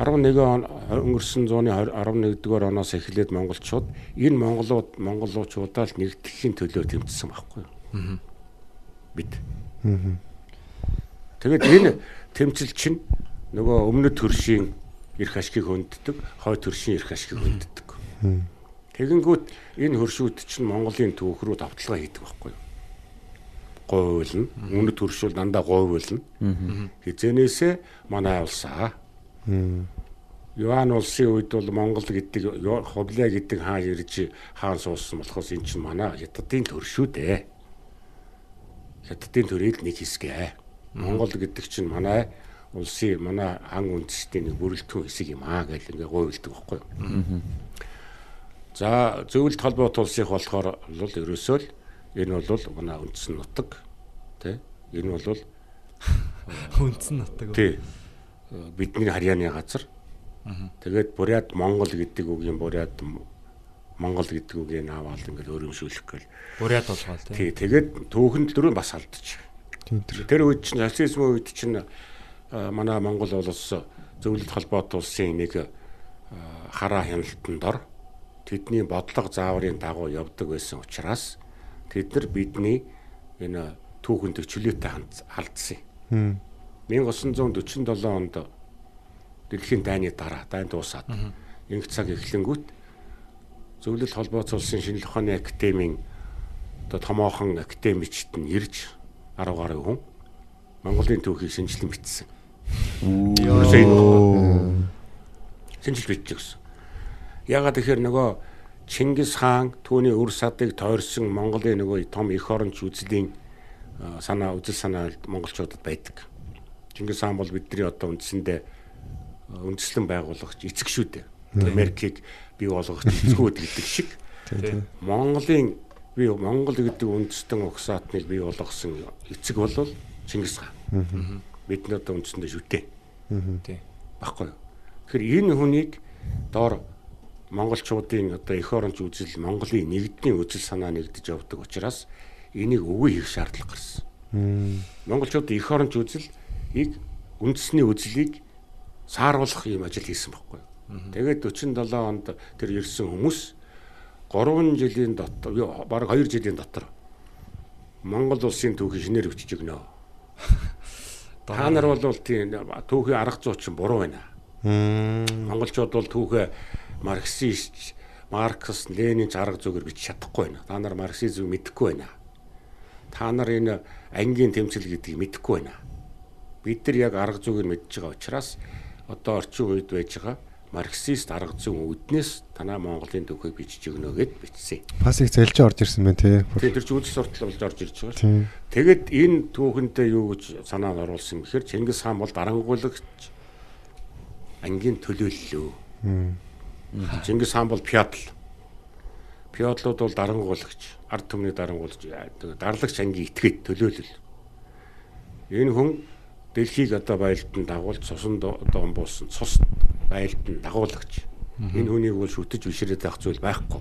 11 он өнгөрсөн зууны 11 дугаар оноос эхлээд монголчууд энэ монголууд монголчуудаа л нэгтгэхийн төлөө тэмцсэн байхгүй юу? Бид. Тэгээд энэ тэмцэл чинь нөгөө өмнөд төршийн эрх ашгийг хөнддөг, хойд төршийн эрх ашгийг хөнддөг. Тэгэнгүүт энэ хөршүүд чинь Монголын түүх рүү давталгаа хийдэг байхгүй юу? говьлно. Өмнөд төршүүл дандаа говьлно. Хизэнээсээ манай улсаа. Юан улсын үед бол Монгол гэдэг хувлаа гэдэг хаан ирж хаан суусан болохоос эн чинь манай хятадын төр шүү дээ. Хятадын төрөл нэг хэсгээ. Монгол гэдэг чинь манай улсын манай хан үндэстний нэг бүрэлдэхүүн хэсэг юм аа гэж ингээ говьлдог байхгүй юу. За зөвлөлт холбоот улсыг болохоор бол ерөөсөө л Энэ бол манай үндсэн <laughs> нутаг тий. Энэ бол Үндсэн нутаг. тий. Бидний харьяаны газар. Тэгээд Бурят Монгол гэдэг үгийн Бурят Монгол гэдэг үгийг аваад ингээд өөрөмшүүлэх гээл. Бурят болгоол тий. Тэгээд түүхэнд дөрөв бас алдчих. Тэр үед чинь нацизм үед чинь манай Монгол улс зөвлөлт холбоот улсын нэг хараа хяналтанд ор тэдний бодлого зааврын дагуу явдаг байсан учраас тэд нар бидний энэ түүхэнд чөлөөтэй халдсан юм. 1947 онд дэлхийн дайны дараа дайн дуусаад инх цаг эхлэнгүүт зөвлөл холбооц улсын шинжлэх ухааны академийн одоо томоохон академичд нь ирж 10 гаруй хүн Монголын түүхийг шинжилэн бичсэн. Шинжил биччихсэн. Ягаад тэгэхээр нөгөө Чингис хаан түүний өр садыг тойрсон Монголын нөгөө том эх оронч үзлийн санаа үзэл санаа монголчуудад байдаг. Чингис хаан бол бидний одоо үндсэндээ үндэслэн байгуулагч эцэг шүү дээ. Америкийг бий болгох эцгүүд гэдэг шиг. Монголын би Монгол гэдэг үндэстэн угсаатныг бий болгосон эцэг бол Чингис хаан. Бидний одоо үндсэндээ шүтээ. Тий. Баггүй. Тэгэхээр энэ хүнийг доор монголчуудын одоо эх оронч үзэл Монголын нэгдлийн үзэл санаа нэгдэж явдаг учраас энийг өвөө хийх шаардлага гарсан. Монголчууд эх оронч үзлийг үндэсний үзлийг сааруулах юм ажил хийсэн байхгүй. Тэгээд 47 онд тэр ирсэн хүмүүс 3 жилийн дотор баг 2 жилийн дотор Монгол улсын түүхийг шинээр өчөж өгнө. <laughs> Та нар бол тийм түүхийн арга зүйч буруу байна. Монголчууд бол түүхээ марксист Маркс, Ленин арга зүгээр бич чадахгүй байна. Та нар марксизм мэдэхгүй байна. Та нар энэ ангийн тэмцэл гэдгийг мэдэхгүй байна. Бид нар яг арга зүгээр мэдж байгаа учраас одоо орчин үед байж байгаа марксист арга зүйн үүднээс танаа Монголын түүхийг бичиж өгнө гэд бичсэн. Бас их зэлж орж ирсэн байна тий. Тэгээд тэр чинь үйл суртал болж орж ирж байгаа шүү. Тэгэд энэ түүхэндээ юу гэж санаанд оруулсан гэхээр Чингис хаан бол дарангуйлагч ангийн төлөөллөө. Чингис хаан бол феодал. Феодлууд бол дарангуйлагч, ард түмний дарангуйлагч, дарлагч ангийн этгээд төлөөлөл. Энэ хүн Дэлхийг одоо байлдан дагуулж цусан доон буусан цус байлдан дагуулагч. Энэ хүнийг бол шүтэж бишрээд авах зүйл байхгүй.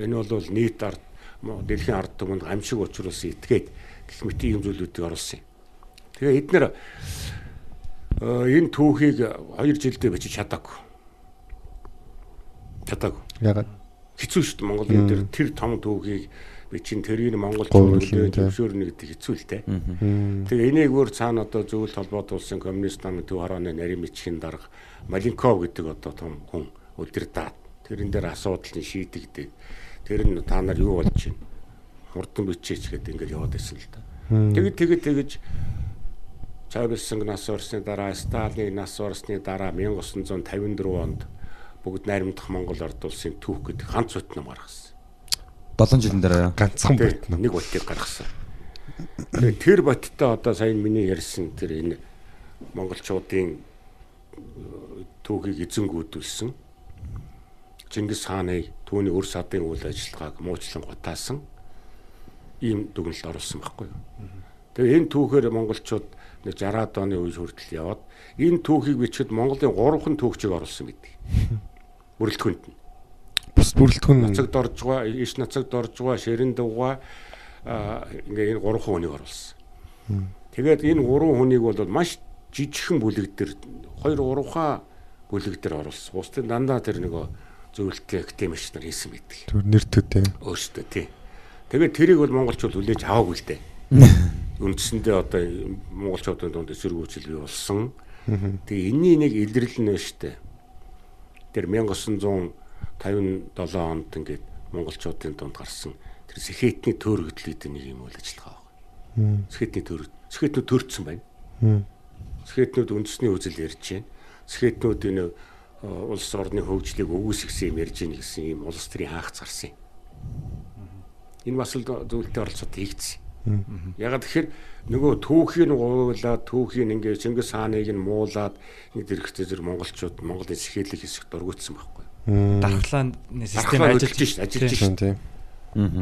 Энэ бол нийт ард дэлхийн ард түмэнд гамшиг учруулсан этгээд гэх мэт ийм зүйлүүдийг оруулсан юм. Тэгээ эднэр энэ түүхийг 2 жилдээ бичиж чадаагүй. Чадаагүй. Ягаад? Хэцүү шүү дээ Монголын дээр тэр том түүхийг би чинь тэрийг монголчууд үлдээ төвшөөрнө гэдэг хэцүү л дээ. Тэгээ энийг өөр цаана одоо зөвлөлт холбоот улсын коммунист намын төв хорооны нарийн бичгийн дарга Малинков гэдэг одоо том хүн удирдаад тэрэн дээр асуудал нь шийдэгдээ. Тэр нь та нар юу болж байна? Хурдан бичээч гэдэг ингээд яваад байсан л да. Тэгэд тэгэд тэгэж Чавлсан нас орсны дараа Сталины нас орсны дараа 1954 онд бүгд найрамдах Монгол ард улсын түүх гэдэг ганц бот ном гаргасан. 7 жилийн дараа ганцхан бот. Нэг ботыг гаргасан. Тэр боттой одоо сайн миний ярьсан тэр энэ монголчуудын түүхийг эзэнгүүдүүлсэн Чингис хааны түүний өр садын үйл ажиллагааг муучлан гутаасан ийм дүгнэлт оруулсан байхгүй юу. Тэгээ энэ түүхээр монголчууд нэг 60-аад оны үе хүртэл яваад энэ түүхийг бичихэд Монголын 3хан түүхчийг оруулсан гэдэг. <laughs> Бүрэлдэхүүнд нь. Бус бүрэлдэхүүн Нацагд орж байгаа, иш нацагд орж байгаа, ширэн дугаа ингээ энэ 3 хүнийг оруулсан. Тэгээд энэ 3 хүнийг бол маш жижигхэн бүлэг дээр 2 3 хаа бүлэг дээр оруулсан. Бусдын дандаа тэр нөгөө зөвлөлттэй академич нар хийсэн байдаг. түр нэр төдөө. Өөртөө тий. Тэгээд тэрийг бол монголчууд хүлээж аваагүй л дээ. Үндсэндээ одоо монголчуудын дунд эсэргүүцэл бий болсон. Тэгээ энэний нэг илэрлэл нь штэ. Тэр 1957 онд ингээд монголчуудын дунд гарсан тэр сэхэтний төөрөгдөл гэдэг нэг юм үйл ажиллагаа байна. Сэхэтний төөрөг. Сэхэтнүүд төрцсөн байна. Сэхэтнүүд үндэсний үзэл ярьж байна. Сэхэтнүүд энэ улс орны хөгжлийг өгөөсгсөн юм ярьж ийн гэсэн ийм улс төрийн хаагц гарсан юм. Энэ бас л зөвлөлтөй оролцоод хийгдсэн. Ягаад тэгэхээр нөгөө түүхийн гуйлаад түүхийн ингээ Чингис хааныг нь муулаад нэг зэрэгтэй зэрэг монголчууд Монголын сэхэлэг хэсэгт дургуутсан байхгүй. Дархлааны систем Дархлаа ажиллаж шít ажиллаж шít. Тийм.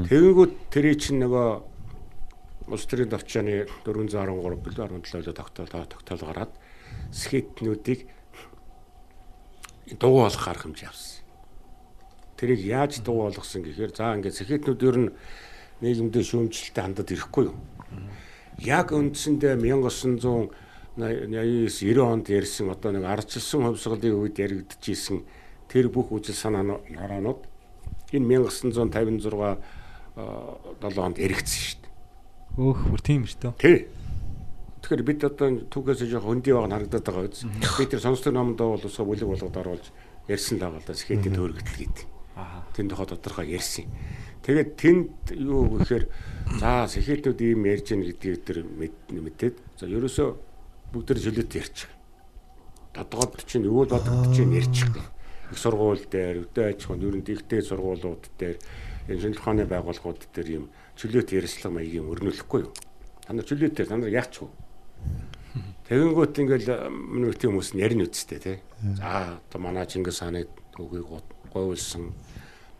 Тэгэнгүүт тэрий чинь нөгөө улс төрийн давчааны 413 бэлэн 17-д тогтоол тогтоол гараад сэхэтнүүдийг дугуй болох арга хэмжээ авсан. Тэрийг яаж дугуй болгосон гэхээр за ингээд сэхэтнүүд ер нь нийгэмдээ шүүмжлэлтэй хандаад ирэхгүй юу? Яг үндсэндээ 1989 90 онд ярьсан одоо нэг ардчилсан хувьсгалын үед яригдчихсэн тэр бүх үжил санаанууд энэ 1956 7 онд эргэцсэн шүү дээ. Өөх бүр тийм шүү дээ. Тий. Тэгэхээр бид одоо түүхээс жоох хөндөй байгаа нь харагдаад байгаа биз. Би тэр сонсдог номонд бол усаа бүлэг болгоод оруулж ярьсан байгаа л да сэхэтийн төөрөгдөл гэдэг. Аа. Тэнд хоо тодорхой ярьсан. Тэгээд тэнд юу гэхээр за сэхэтнүүд ийм ярьж гин гэдгийг тэр мэдээд за ерөөсөө бүгд тэр жилет ярьчих. Тодгоод чинь юу л бодогдож чинь ярьчих. Их сургууль дээр, өдөө аж ахуйн ер нь дэгтэй сургуулиуд дээр, энэ шинжлэх ухааны байгууллагууд дээр ийм чөлөөт ярьслага маягийн өрнүүлэхгүй юу? Та нар чөлөөтэй та нар яач вэ? Тэгэнгүүт ингээл миний тийм хүмүүс нь ярина үсттэй тий. За одоо манай Чингис хааны түүхийг гойволсон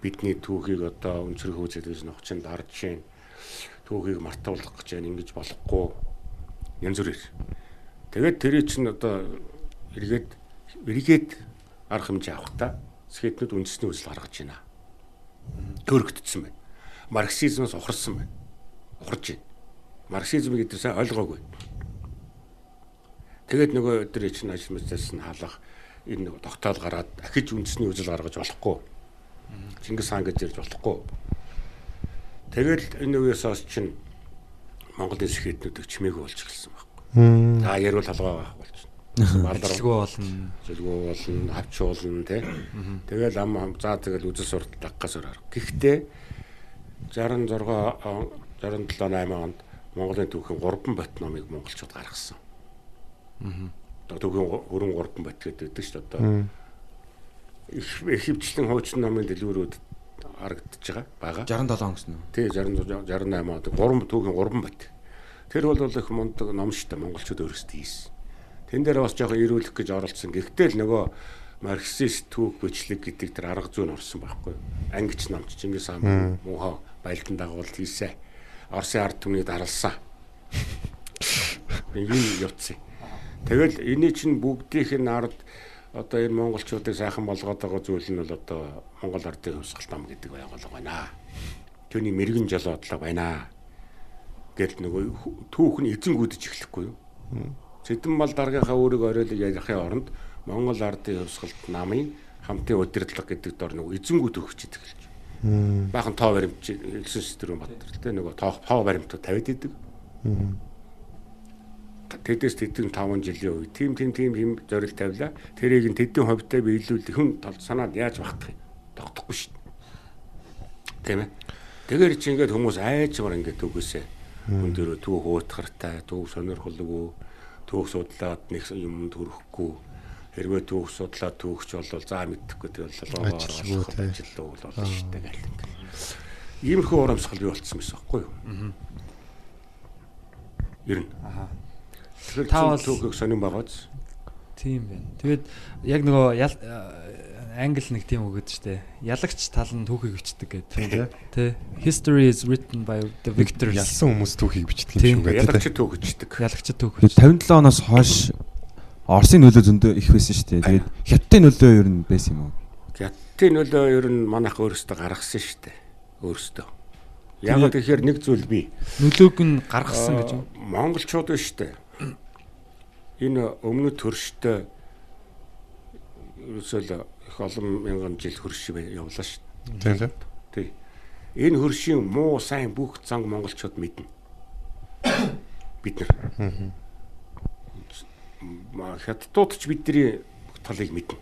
бидний түүхийг одоо өнцөр хөөцөдөөс нохчин дарж шин түүхийг мартуулах гэж байна ингэж болохгүй янз бүрээр. Тэгээд тэрий чинь одоо эргээд эргээд арга хэмжээ авах та скетнүүд үндэсний үзэл гаргаж байна. Төрөгдсөн байна. Марксизмоос ухарсан байна. Ухарж байна. Марксизм гэдэг сайн ойлгоогүй. Тэгээд нөгөө өдөр чинь ажил мэтэс нь хаалгах энэ нөгөө тогтоол гараад ахиж үндэсний үзэл гаргаж болохгүй. Чингис хаан гэж ярьж болохгүй. Тэгэл энэ үеэс хойш чинь Монголын сэхэтнүүдийг чимээгүй болж эхэлсэн байхгүй. За ярил халгаа байх болж байна. Ажилгүй болно. Зөвлгөө болно, тий. Тэгэл ам ам за тэгэл үзэл суртал даггаас өрөөр. Гэхдээ 66 67 8 онд Монголын түүхийн 3 бот номыг монголчууд гаргасан. Аа. Түүхийн хөрөн 3 бот гэдэг шүү дээ одоо. Их хөвчлэн хуучин номын дэлгүүрүүд харагдаж байгаа. Бага. 67 он гэсэн үү? Тий 60 68 онд 3 түүхийн 3 бот. Тэр бол их мундаг ном шүү дээ монголчууд өөрсдөө хийсэн. Тэн дээр бас жоохон ирүүлэх гэж оролцсон. Гэхдээ л нөгөө марксист түүх бичлэг гэдэг тэр арга зүйн орсон байхгүй. Ангич намч Чингис хаан муухай байлдан дагуулт хийсэн. Оросын ард түмнийг даралсан. Ийм явцсан. Тэгэл энэ чинь бүгдийнх нь ард одоо энэ монголчуудыг сайхан болгоод байгаа зүйл нь бол одоо Монгол ардын хувьсгалт ам гэдэг байгууллага байна. Түүний мэрэгэн жолоодлого байна. Гэтэл нөгөө түүх нь эзэнгүүдэж эхлэхгүй юу? Цэдэн мал даргийнхаа өөрийг оройлог ярихын оронд Монгол ардын хувьсгалт намын хамтын удирдлага гэдэг дор нөгөө эзэнгүүд өгч идэх хэлж. Баахан тоо баримт элсэн систем батар л тэ нөгөө тоо тоо баримтууд тавиад идэг. Тэдэс тэдэн 5 жилийн үе тим тим тим юм зорилт тавилаа. Тэрийг нь тэдэн хувьтай биелүүлэх хүн тол санаад яаж багтах юм? Тогтохгүй шүү дээ. Тийм ээ. Тэгэр чи ингээд хүмүүс айчмар ингээд үгүйсээ хүн дөрөө түүх уутгартай, түүх сонирхолгүй, түүх судлаад нэг юм төрөхгүй. Хэрвээ түүх судлаад түүхч болвол заа мэдхгүй тэгэл Ажилгүй, тий. ажил бол болно шүү дээ гэл ингээд. Иймэрхүү урамсгал бий болцсон байсан байхгүй юу? Ер нь. Аха. Тэгэхээр Та та бол- түүхийг сонирн байгааз. Тийм байна. Тэгээд яг нөгөө ял э, англи нэг тийм өгöd штэ. Ялагч тал нь түүхийг бичдэг гэдэг. Тэ. History is written by the victors. Ялсан хүмүүс түүхийг бичдэг юм шиг байдаг. Ялагч түүх бичдэг. Ялагчд түүх Тэгээд бичдэг. 57 оноос хойш Оросын нөлөө зөндөө их байсан дээ. Тэгээд Хятадын нөлөө ер нь байсан юм уу? Хятадын нөлөө ер нь манайх өөрсдөө гаргасан дээ. Өөрсдөө. Яг тэгэхээр нэг зүйл бий. Нөлөөг нь гаргасан гэж юм. Монголчууд шүү дээ. Энэ өмнөд төрштэй ерөөсөө их олон мянган жил хөрш явлаа шүү Тийм тийм. Тий. Энэ хөршийн муу сайн бүх занг монголчууд мэднэ. Бид нар. Ма хятадууд ч бидний талыг мэднэ.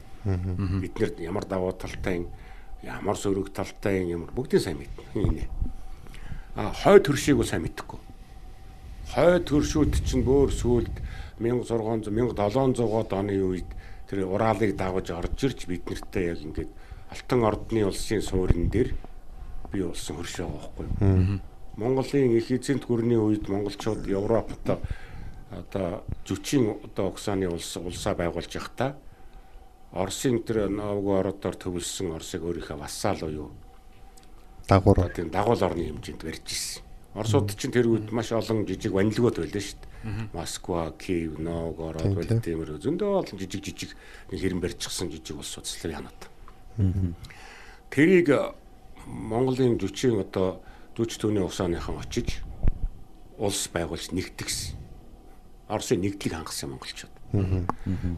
Бид нэр ямар давуу талтай, ямар сөрөг талтай, ямар бүгдийг сайн мэднэ. А хойд хөршийг бол сайн мэдэхгүй. Хойд хөршүүд чинь бүр сүүлд 1600 1700-аад оны үед тэр Уралыг дагаж орж ирж бид нартай яг ингээд Алтан ордны улсын суурин дээр бий болсон хөрш байгаа байхгүй юу? Монголын их эзэнт гүрний үед монголчууд Европт одоо жүчийн одоо угсааны улс улсаа байгуулж явахдаа Оросын тэр Новгородоор төвлөсөн Оросыг өөрийнхөө вассал уу юу Дагуур. тийм дагуул орны хэмжээнд барьж ирсэн. Оросууд чинь тэр үед маш олон жижиг ванилгууд байлаа шүү дээ. Москва, Киев, Новгород байл тиймэр зөндөө олон жижиг жижиг нэг хэрэм барьчихсан жижиг улсууд Славянууд. Тэрийг э, Монголын жүчийн одоо жүч төвний усааныхан очиж улс байгуулж нэгтгэсэн. Оросын нэгдлийг хангасан монголчууд.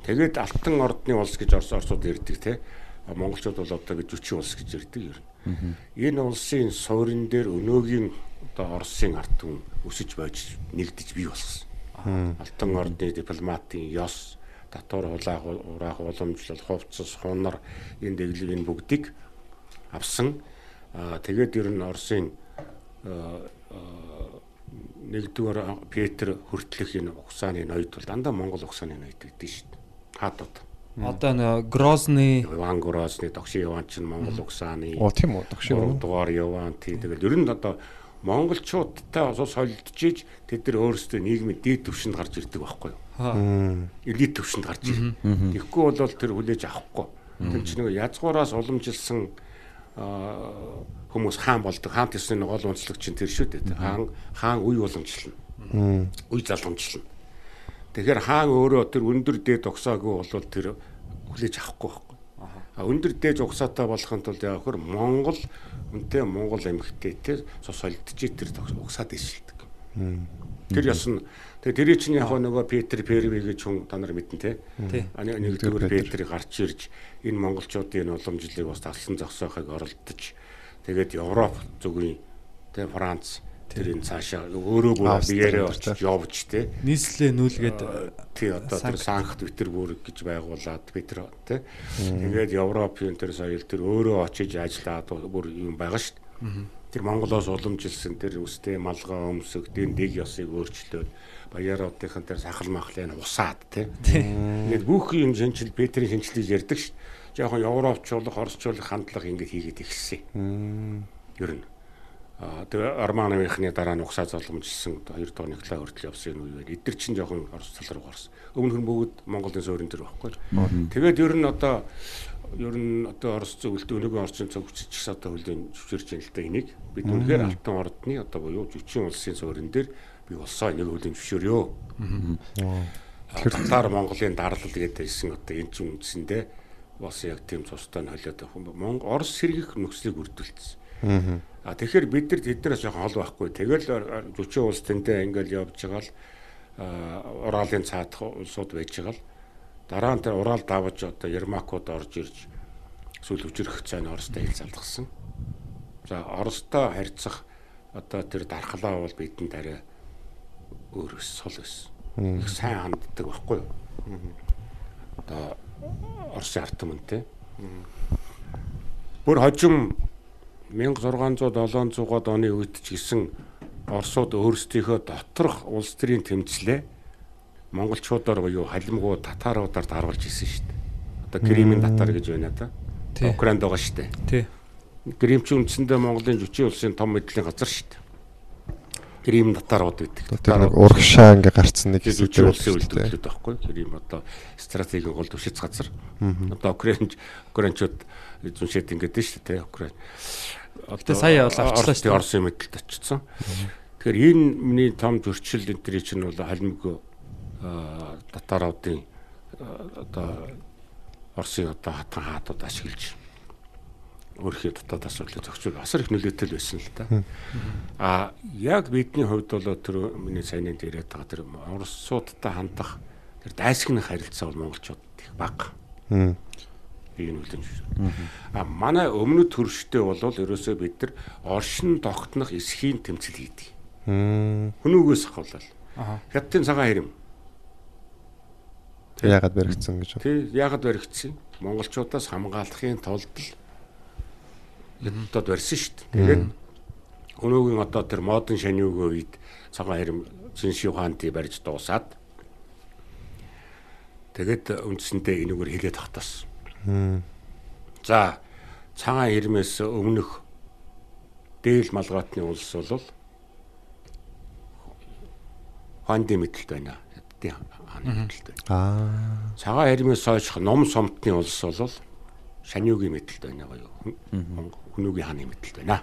Тэгээд Алтан ордны улс гэж Орос орсууд ирдэг те. Монголчууд бол одоо гэж жүчийн улс гэж ирдэг ер нь. Энэ улсын суурин дээр өнөөгийн одоо Оросын ард түмэн өсөж байж нэгдэж бий болсон. Алтан ордны дипломатын ёс, татвар хулаах ураах уламжлал, хувцас, хунар энэ дэглэг энэ бүгдийг авсан. Тэгээд ер нь Оросын нэгдүгээр Петр хүртлэх энэ угсааны ноёд бол дандаа Монгол угсааны ноёд гэдэг шүү дээ. Хаадууд. Одоо нөгөө Грозны Иван Грозны Догшин Иван чинь Монгол угсааны Оо тийм үү. Догшин. 3 дугаар Иван тий тэгэл ер нь одоо монголчуудтай ус солилцож тэд нар өөрсдөө нийгмийн дээд түвшинд гарч ирдэг байхгүй юу? Элит түвшинд гарч ирнэ. Тэгэхгүй бол тэр хүлээж авахгүй. Тэр чинь нэг язгуураас уламжилсан хүмүүс хаан болдог. Хаан төсний гол онцлог чинь тэр шүү дээ. Хаан хаан үе уламжлална. Үе залгамжлална. Тэгэхээр хаан өөрөө тэр өндөр дээд огсоогүй бол тэр хүлээж авахгүй байхгүй. Өндөр дээж угсаатай болохын тулд яг хөр Монгол үнтэй Монгол эмэгтэйтэй цус солидж тэр угсаад ишилдэг. Тэр яс нь тэгээ тэрий чинь яг нөгөө Петр Перви гэж хүн та нар мэднэ те. Нэгдүгээр Петрийг гарч ирж энэ монголчуудын уламжлалыг бас талсан зогсоохыг оролдож тэгээд Европ зүгийн те Франц тэрийн цаашаа өөрөө бүр биеэрээ тэр очиж явж те. нийслэлээ нүүлгээд Тий одоо тэр Санкт Петербург гэж байгуулад Петр тий. Тэгээд Европын тэр соёл тэр өөрөө очиж ажиллаад бүр юм байгаа шүү дээ. Тэр Монголоос уламжилсан тэр үстэй малгай өмсөг тэр дэг ёсыг өөрчлөөд баяруудынхан тэр сахал махлын усаад тий. Тэгээд бүх юм шинжил Петрийн шинжилгээ ярьдаг дээ. Жохон Европчлох, Оросчлох хандлага ингэж хийгээд ихсэн. Ер нь тэгээ Арманавийнхны дараа нь угсаа золомжилсан 2 дахь Николай хүртэл явсан энэ үе байна. Эдгэр чинь жоохон Орос цал руу гарсан. Өмнөх нь бүгд Монголын суурин дээр байхгүй. Тэгээд ер нь одоо ер нь одоо Орос зөвлөлт өнөөгийн орчин цогцч ч одоо хөлийн зөвшөөрч байна л да энийг. Бид үнэхээр алтан ордны одоо буюу жүчийн улсын суурин дээр би болсоо энийг хөлийн зөвшөөрөө. Тэр талаар Монголын дарлал гэдэг хэлсэн одоо энэ чинь үндсэндээ бас яг тийм цустай нь холиод Орос сэргийх нөхцөлийг бүрдүүлсэн. А тэгэхээр бид нар тэднээс жоохон хол байхгүй. Тэгэл жүчийн улс тэндээ ингээл явж байгаа л Уралын цаадах улсууд байж байгаа л дараа нь тэр Урал давж одоо Ермакууд орж ирж сүүл хүчрэх цаана Оростой хил залгасан. За Оростой харьцах одоо тэр дархлаа бол бидэнд арай өөр сул өс. Их сайн ханддаг байхгүй юу? Одоо Оросын ард түмэнтэй. Бүр хожим 1600 700-аад оны үед ч гэсэн Оросууд өөрсдийнхөө доторх улс төрийн тэмцлээ монголчуудаар буюу халимгуу татаруудаар дарвалж исэн шүү дээ. Одоо Кримийн татар гэж байна. Тий. Украинд байгаа шүү дээ. тий. Крим чи үндсэндээ Монголын жүчийн улсын том мэдлийн газар шүү дээ. Крим татарууд гэдэг. Тэр нэг урагшаа ингээ гарцсан нэг зүйл улсын үйлдвэрлэлүүд байхгүй. Крим одоо стратегийн гол төвшөц газар. Одоо Украин Украинчууд зүншээд ингээд дээ шүү дээ. Украин. Гэтэ сая бол авчлаа шүү дээ. Оросын мэдэлд очсон. Тэгэхээр энэ миний том зөрчил энэ төрийн чинь бол халимг аа, татаруудын аа, одоо Оросын одоо хатан хаатууд ашиглаж өөрхийн дотоод асуудлыг зохицуул асар их нөлөөтэй л байсан л да. А яг бидний хувьд бол тэр миний саяны дээр яриад байгаа тэр Оросуудтай хандах тэр дайсагнах харилцаа бол монголчууд их бага. Мм. Би энэ үлдэн шүү. А манай өмнөд төрштэй бол ерөөсөө бид нар оршин тогтнох эсхийн тэмцэл хийдэг. Ахвал Аха. хятадын цагаан хэрэм. Яагаад баригдсан гэж. Тий яагаад баригдсан? Монголчуудаас хамгаалахын тулд л хятадд барьсан шүү дээ. Тэгээд өнөөгийн одоо тэр модон шаниугийн үед цагаан хэрэм Цинши ухаанти барьж дуусаад тэгээд үндсэндээ энэгээр хилээд тогтоосон. За цагаан хэрмээс өмнөх дээл малгайтны улс бол ханди мэдэлт байна. Хятадын хааны мэдэлт байна. Аа. Цагаан хэрмээс хойш ном сомтны улс бол шаниугийн мэдэлт байна гоё. Хүнүүгийн хааны мэдэлт байна.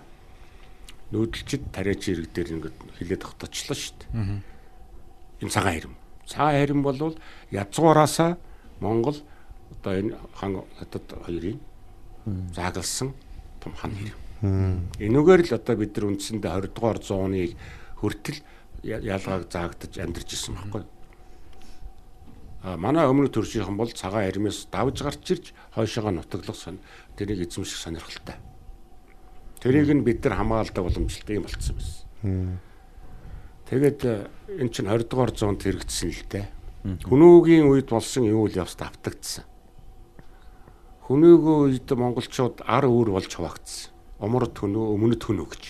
Нүүдэлчд тариач ирэг дээр ингээд хилээд тогточлоо шүү дээ. Энэ цагаан хэрэм. Цагаан хэрэм бол язгуураасаа Монгол одоо энэ хан хатад хоёрын заагалсан том хан хэрэм. Энүүгээр л одоо бид нар үндсэндээ 20 дугаар зууны хүртэл ялгааг заагдаж амьдарч ирсэн байхгүй. А манай өмнө төршийнхэн бол цагаан армиас давж гарч ирж хойшоогоо нутаглах сон тэрийг эзэмших сонирхолтой. Тэрийг нь бид нар хамгаалдаг боломжтой юм болцсон байсан. Тэгээд э, эн чинь 20 дугаар зуунд хэрэгжсэн л дээ. Хүнүүгийн үед болсон юу л явц давтагдсан. Хүнүүгийн үед монголчууд ар өөр болж хуваагдсан. Умрд хүнүү, өмнөд хүнүү гэж.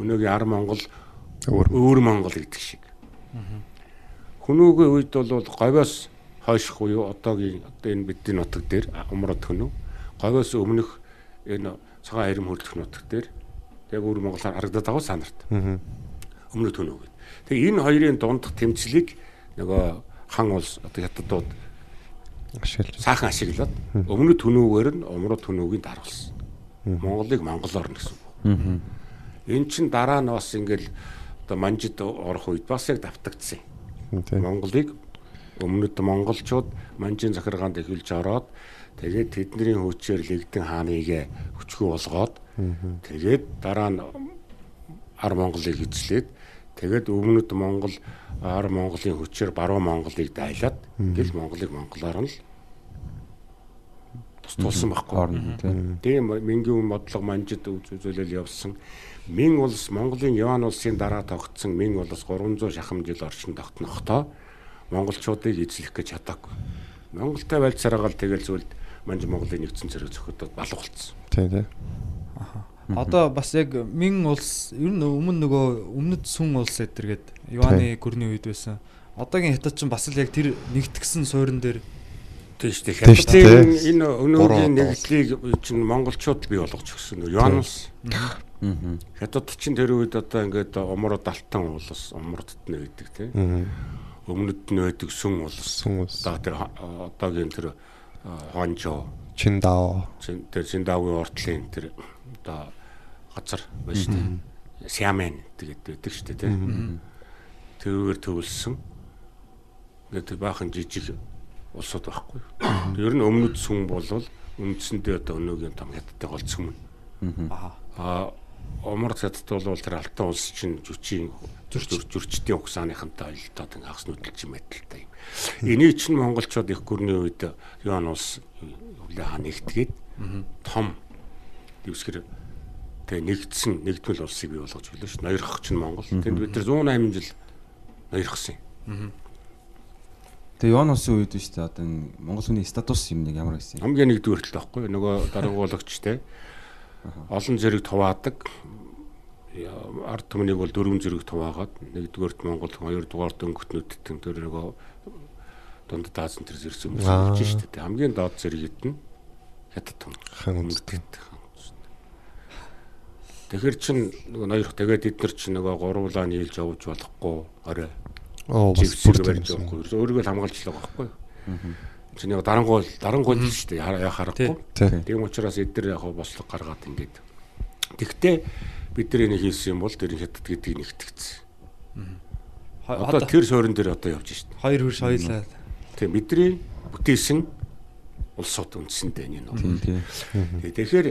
Өнөөгийн ар Монгол Өөр. Монгол гэдэг шиг. Хүнүүгийн үед бол говьоос хойших буюу одоогийн одоо энэ бидний нутаг дээр умрад хүнүү говьоос өмнөх энэ цагаан хэрэм хөрлөх нутаг дээр яг өөр Монголоор харагдаад байгаа санарт. Өмнөд хүнүү гэдэг. Тэгээ энэ хоёрын дундх тэмцлийг нөгөө хан улс одоо хятадууд Ашиглаж. саахан ашиглаад өмнөд хүнүүгээр нь умрад хүнүүгийн дарвалсан. Монголыг монголоор нь гэсэн үг. Эн чин дараа нь бас ингээл одоо манжид орох үед бас яг давтагдсан. Монголыг өмнөд монголчууд манжийн захиргаанд эхэлж ороод Тэгээд тэдний хүчээр лэгдэн хааныг хүчгүй болгоод тэгээд дараа нь ар Монголыг эзлээд тэгээд өмнөд Монгол ар Монголын хүчээр баруун Монголыг дайлаад гэл Монголыг монголоор нь л тусдуулсан байхгүй. Орно тийм. Тийм Мингийн модлого манжид үзүүлэл явсан. Мин улс Монголын Яван улсын дараа тогтсон Мин улс 300 шахам жил орчим тогтнохдоо монголчуудыг эзлэх гэж чадаагүй. Монголтой байлцараагаал тэгэл зүйлд манж Монголын нэгдсэн зэрэг зөхөдөд балга болцсон. Тийм тийм. Одоо бас яг Мин улс ер нь өмнө нөгөө өмнөд сүн улс эдэргээд Иваны гүрний үед байсан. Одоогийн хятад ч бас л яг тэр нэгтгсэн суурин дээр Тийм шүү дээ. Хятадын энэ өнөөгийн нэгдлийг чинь монголчууд бий болгож өгсөн. Юанус Аа. хятад чинь тэр үед одоо ингээд умрууд алтан улс, умрдд нь байдаг тийм. Өмнөд нь байдаг сүн улс. Сүн улс. Одоо тэр одоогийн тэр хонжоо Чиндао. Чин- тэр Синдаугийн уртлын тэр одоо газар байна шүү дээ. Сямен тэгээд байдаг шүү дээ тийм. Тэрүүгээр төвлөсөн. Тэр баахан жижиг улсууд байхгүй. Ер нь өмнөд сүм болвол үндсэндээ одоо өнөөгийн том хятадтай гол сүм. Аа Омор хятад бол тэр алтан улс чинь жүчийн зөрчдийн угсааныхантай ойлтоод ингээ хагас нүдэлж мэдэлтэй юм. Энийг чинь монголчууд их гүрний үед юун улс хүлээ хаа нэгтгээд том дэвсгэр тэгээ нэгдсэн нэгдмэл улсыг бий болгож өглөө ш. Ноёрхох чинь Монгол. Тэнд бид нар 180 жил ноёрхсон юм. Тэгээ Яван улсын үед биш үү одоо Монгол хүний статус юм нэг ямар байсан юм. Хамгийн нэгдүгээр л таахгүй нөгөө дарангуулагч те олон зэрэг туваадаг ард түмнийг бол дөрвөн зэрэг хуваагаад нэгдүгээрт Монгол хоёрдугаарт өнгөтнүүдтэн тэр нөгөө дунд даасан тэр зэрсэн хүмүүс Аа. гэж шүү дээ. Хамгийн доод зэрэгт нь хятад том. Хан Тэгэхээр чин нөгөө ноёрх тэгээд эдгээр чинь нөгөө гурвуулаа нийлж явж болохгүй орой Оо бас бүр барьж явахгүй. Өөрийгөө л хамгаалж л байгаа байхгүй юу? Чи нэг дарангуул дарангуул л шүү дээ. Яа харахгүй. Тийм. Учраас эдгээр яг хаа бослог гаргаад ингээд. Тэгтээ бид нар энийг хийсэн юм бол тэр хятад гэдгийг нэгтгэцсэн. Одоо одоо тэр суурин дээр одоо явж шít. хоёр хөрш хоёлаа. Тийм бидний бүтээсэн улсууд үндсэндээ энэ нь. тийм. Тэгэхээр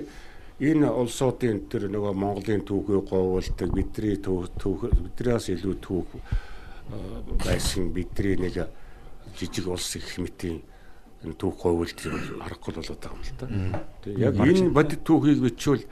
энэ улсуудын тэр нөгөө Монголын түүхийг говуулдаг бидний түүх түүх биднээс илүү түүх э, байсан бидний нэг жижиг улс их хэмтийн энэ түүх говуулдаг юм аргагүй болоод байгаа юм л да. Тэгээ яг энэ бодит түүхийг бичвэл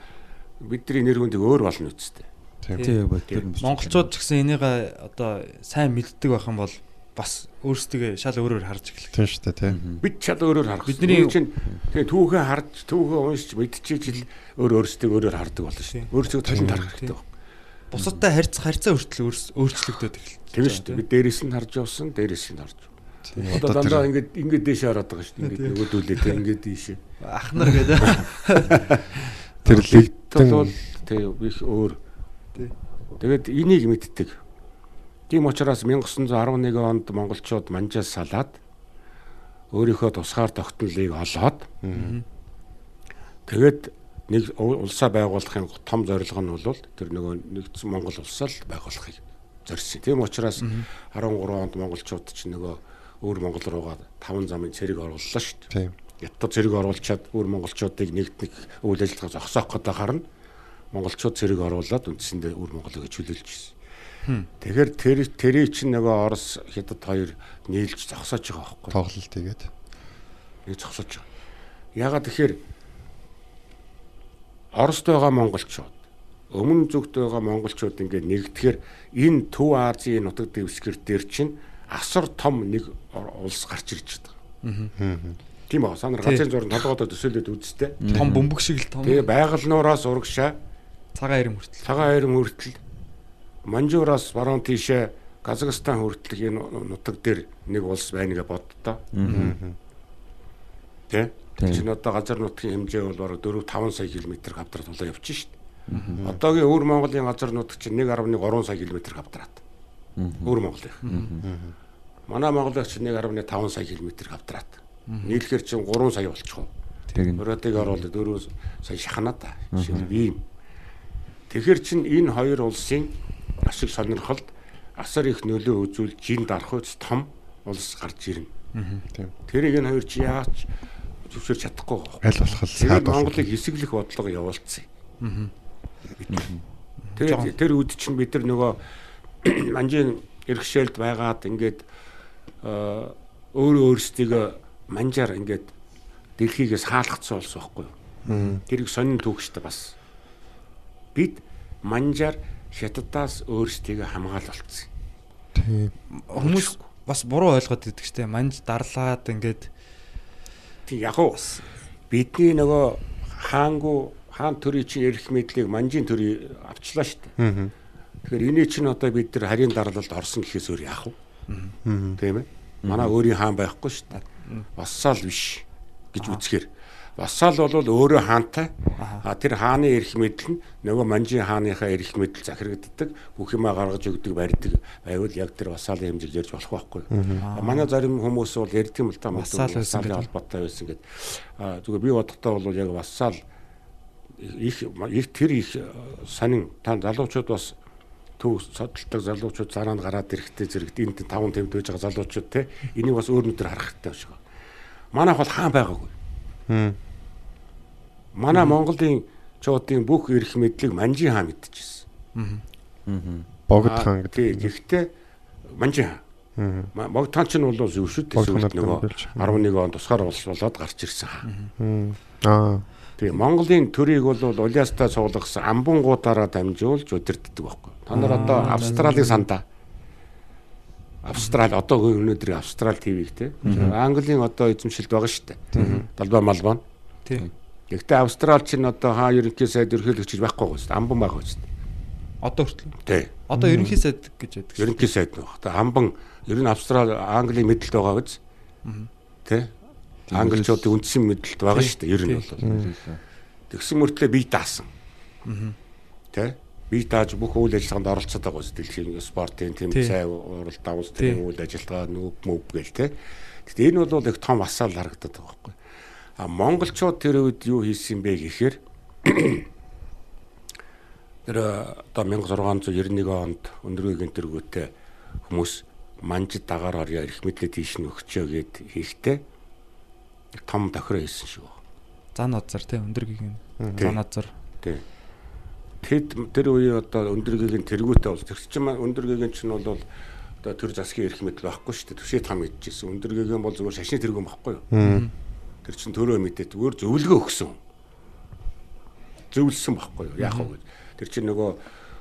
бидний нэр хүндийг өөр болно үсттэй. Тийм бод тэр юм биш. Монголчууд ч гэсэн энийг одоо сайн мэддэг байх юм бол бас өөрсдөө шал өөрөөр харж эхлэх. Тийм шүү дээ тийм. Бид чад өөрөөр харах. Бидний- чинь тэгээ түүхээ харж түүхээ уншиж мэдчихэж ил өөр өөрсдөө өөрөөр хардаг болно шүү. дээ. Өөрсдөө толинд харах хэрэгтэй байна. Бусадтай харьцах харьцаа хүртэл өөрчлөгдөд эхэлж. Тийм шүү дээ. Бид дээрээс нь харж явсан, дээрээс нь харж. Тийм. Одоо дандаа ингэж ингэж дээш хараад байгаа шүү дээ. Ингэж нөгөөдүүлээ тэг ингэж дээшээ. Ах нар гэдэг. тэр лигдэн бол тэг их өөр. Тэгээд энийг мэддэг. Тийм учраас 1911 онд монголчууд манжаас салаад өөрийнхөө тусгаар тогтнолыг олоод Тэгээд нэг улсаа байгуулахын том зорилго нь бол тэр нөгөө нэгдсэн Монгол улсаа л байгуулахыг зорьсон. Тийм учраас 13 онд монголчууд ч нөгөө өөр Монгол руугаа таван замын цэрэг орууллаа шүү дээ. тийм. Ятад цэрэг оруулчаад өөр монголчуудыг нэгдэх үйл ажиллагаа зогсоох гэдэг харна. Монголчууд цэрэг оруулаад үндсэндээ өөр Монголыг чөлөөлж ирсэн. Тэгэхээр тэр тэрий чинь нөгөө Орос хятад хоёр нийлж зогсоож байгаа байхгүй. тоглолт игээд. нэг зогсож байгаа. Ягаад тэгэхээр Орост байгаа монголчууд өмнө зүгт байгаа монголчууд ингээд нэгдэхээр энэ Төв Азийн нутаг дэвсгэр дээр чинь асар том нэг улс гарч ирж байгаа. Тийм ба санаар Тий. газрын зураг толгойдоо төсөөлөд үзтээ. Том бөмбөг шиг л том Тэгээ байгаль нуураас урагшаа цагаан ирэм хүртэл. цагаан айрын хүртэл Манжуураас баруун тийшээ Казахстан хүртэл энэ нутаг дээр нэг улс байна гэж боддоо. Тэ? Чинь одоо газар нутгийн хэмжээ бол бараг 4 5 сая км хавдраад болоо явчих шít. Одоогийн өвөр Монголын газар нутаг чинь 1.3 сая км хавдраад. Өвөр Монголын. Манай Монголын чинь 1.5 сая км хавдраад. Нийлэхэр чинь 3 сая болчихоо. Өрөөдгийг оруулаад 4 сая шахнаа та. Ийм. Тэгэхэр чин энэ хоёр улсын ашиг сонирхолд асар их нөлөө үзүүлж жин дарах үс том улс гарч ирнэ. Тийм. Тэрийг энэ хоёр чи яач зөвшөөрч чадахгүй. Аль болох л. Монголыг хэсэглэх бодлого явуулсан. Тэгээд тэр үед чинь бид нар нөгөө <clears throat> манжийн эрхшээлд байгаад ингээд э, өөрөө өөрсдийгөө манжаар ингээд дэлхийгээс хаалгацсан болсон байхгүй юу? Тэрийг сонин түүхштэй бас. Бид манжаар хятадаас өөрсдийгөө хамгаалуулсан. Тийм. Хүмүүс бас буруу ойлгоод идэг штэ. Манж дарлаад ингээд Тэг яг уу бидний нөгөө хаангу хаан төрийн чинь эрх мэдлийг манжийн төрийн авчлаа шүү дээ. Тэгэхээр эний чинь одоо бид нар харийн дарлалд орсон гэхээс өөр яах вэ? Тийм ээ. Манай өөрийн хаан байхгүй шүү дээ. Вассал биш гэж үзэхээр Вассал бол өөрөө хаантай. А тэр хааны эрх мэдэл нь нөгөө манжийн хааныхаа эрх мэдэл захирагддаг, бүх юмаа гаргаж өгдөг барьдаг байвал яг тэр вассалын хэмжээг ярьж болох байхгүй. Манай зарим хүмүүс бол ярьдаг юм л вассалын гэдэг. холбоотой байсан гэдэг. А зүгээр би бодохдоо бол яг вассал их их тэр их э, сонин та залуучууд бас төв содтолдог залуучууд зараанд гараад ирэхтэй зэрэгт энд 5 тэмд байж байгаа залуучууд те энийг бас өөр нүдээр харах хэрэгтэй байна. Манайх бол хаан байгаагүй. Мм. Манай Монголын чуудын бүх эрх мэдлийг манжийн хаан мэдчихсэн. Богд Аа, хаан тий, гэдэг. Гэхдээ манжийн хаан. Аа. Могд хаан ч нь бол зөвшөд Богд хаан нөгөө билж. 11 он тусгаар болж болоод гарч ирсэн хаан. Мм. Аа. Тэгээ Монголын төрийг бол улиастай цугласан амбунгуудаараа дамжуулж удирддаг байхгүй. Та нар одоо Австралийн сандаа Австрали одоо өнөөдрийн Австрали ТV-г те. Английн одоо эзэмшилд байгаа шүү дээ. Далбаа малбаа. тий. Гэхдээ Австрали чинь одоо хаа ерөнхий сайд ерөнхийлөгч байхгүй дээ. Амбан шүү дээ. Одоо хүртэл. Тий. Одоо ерөнхий сайд гэж яддаг. Ерөнхий сайд нэг. Одоо амбан ер нь Австрали Английн мэдлэлд байгаа гэж. Тэ? Англичуудын үндсэн мэдлэлд байгаа шүү дээ. Ер нь бол. Тэгсэн мөртлөө бие даасан. Тэ? Бие дааж бүх үйл ажиллагаанд оролцоод байгаа шүү. Дэлхийн спортын тэмцээн, урал давс Тий. төрийн үйл ажиллагаа нүг мөв гээл тэ. Гэхдээ энэ бол их том асаал харагдаад байгаа байхгүй. А монголчууд тэр үед юу хийсэн бэ гэхээр <clears throat> тэр одоо 1691 онд өндөргийн тэргүүтээ хүмүүс манжид дагаар орё эрх мэдлээ тийш нь өгчөө гэд хийхдээ том тохироо хийсэн шүү. Зан озар тий өндөр гигийн. Тий. Зан озар. Тий. Тэд тэр үеийн одоо өндөргийн тэргүүтээ бол тэр чинь маань өндөргийн чинь бол одоо төр засгийн эрх мэдэл байхгүй шүү дээ. Төшөө там мэдчихсэн. Өндөргийн бол зүгээр шашны тэргүүн байхгүй юу? Тэр чинь төрөө мэдээ зүгээр зөвлөгөө өгсөн. Зөвлөсөн байхгүй юу? Яах вэ? Тэр чинь нөгөө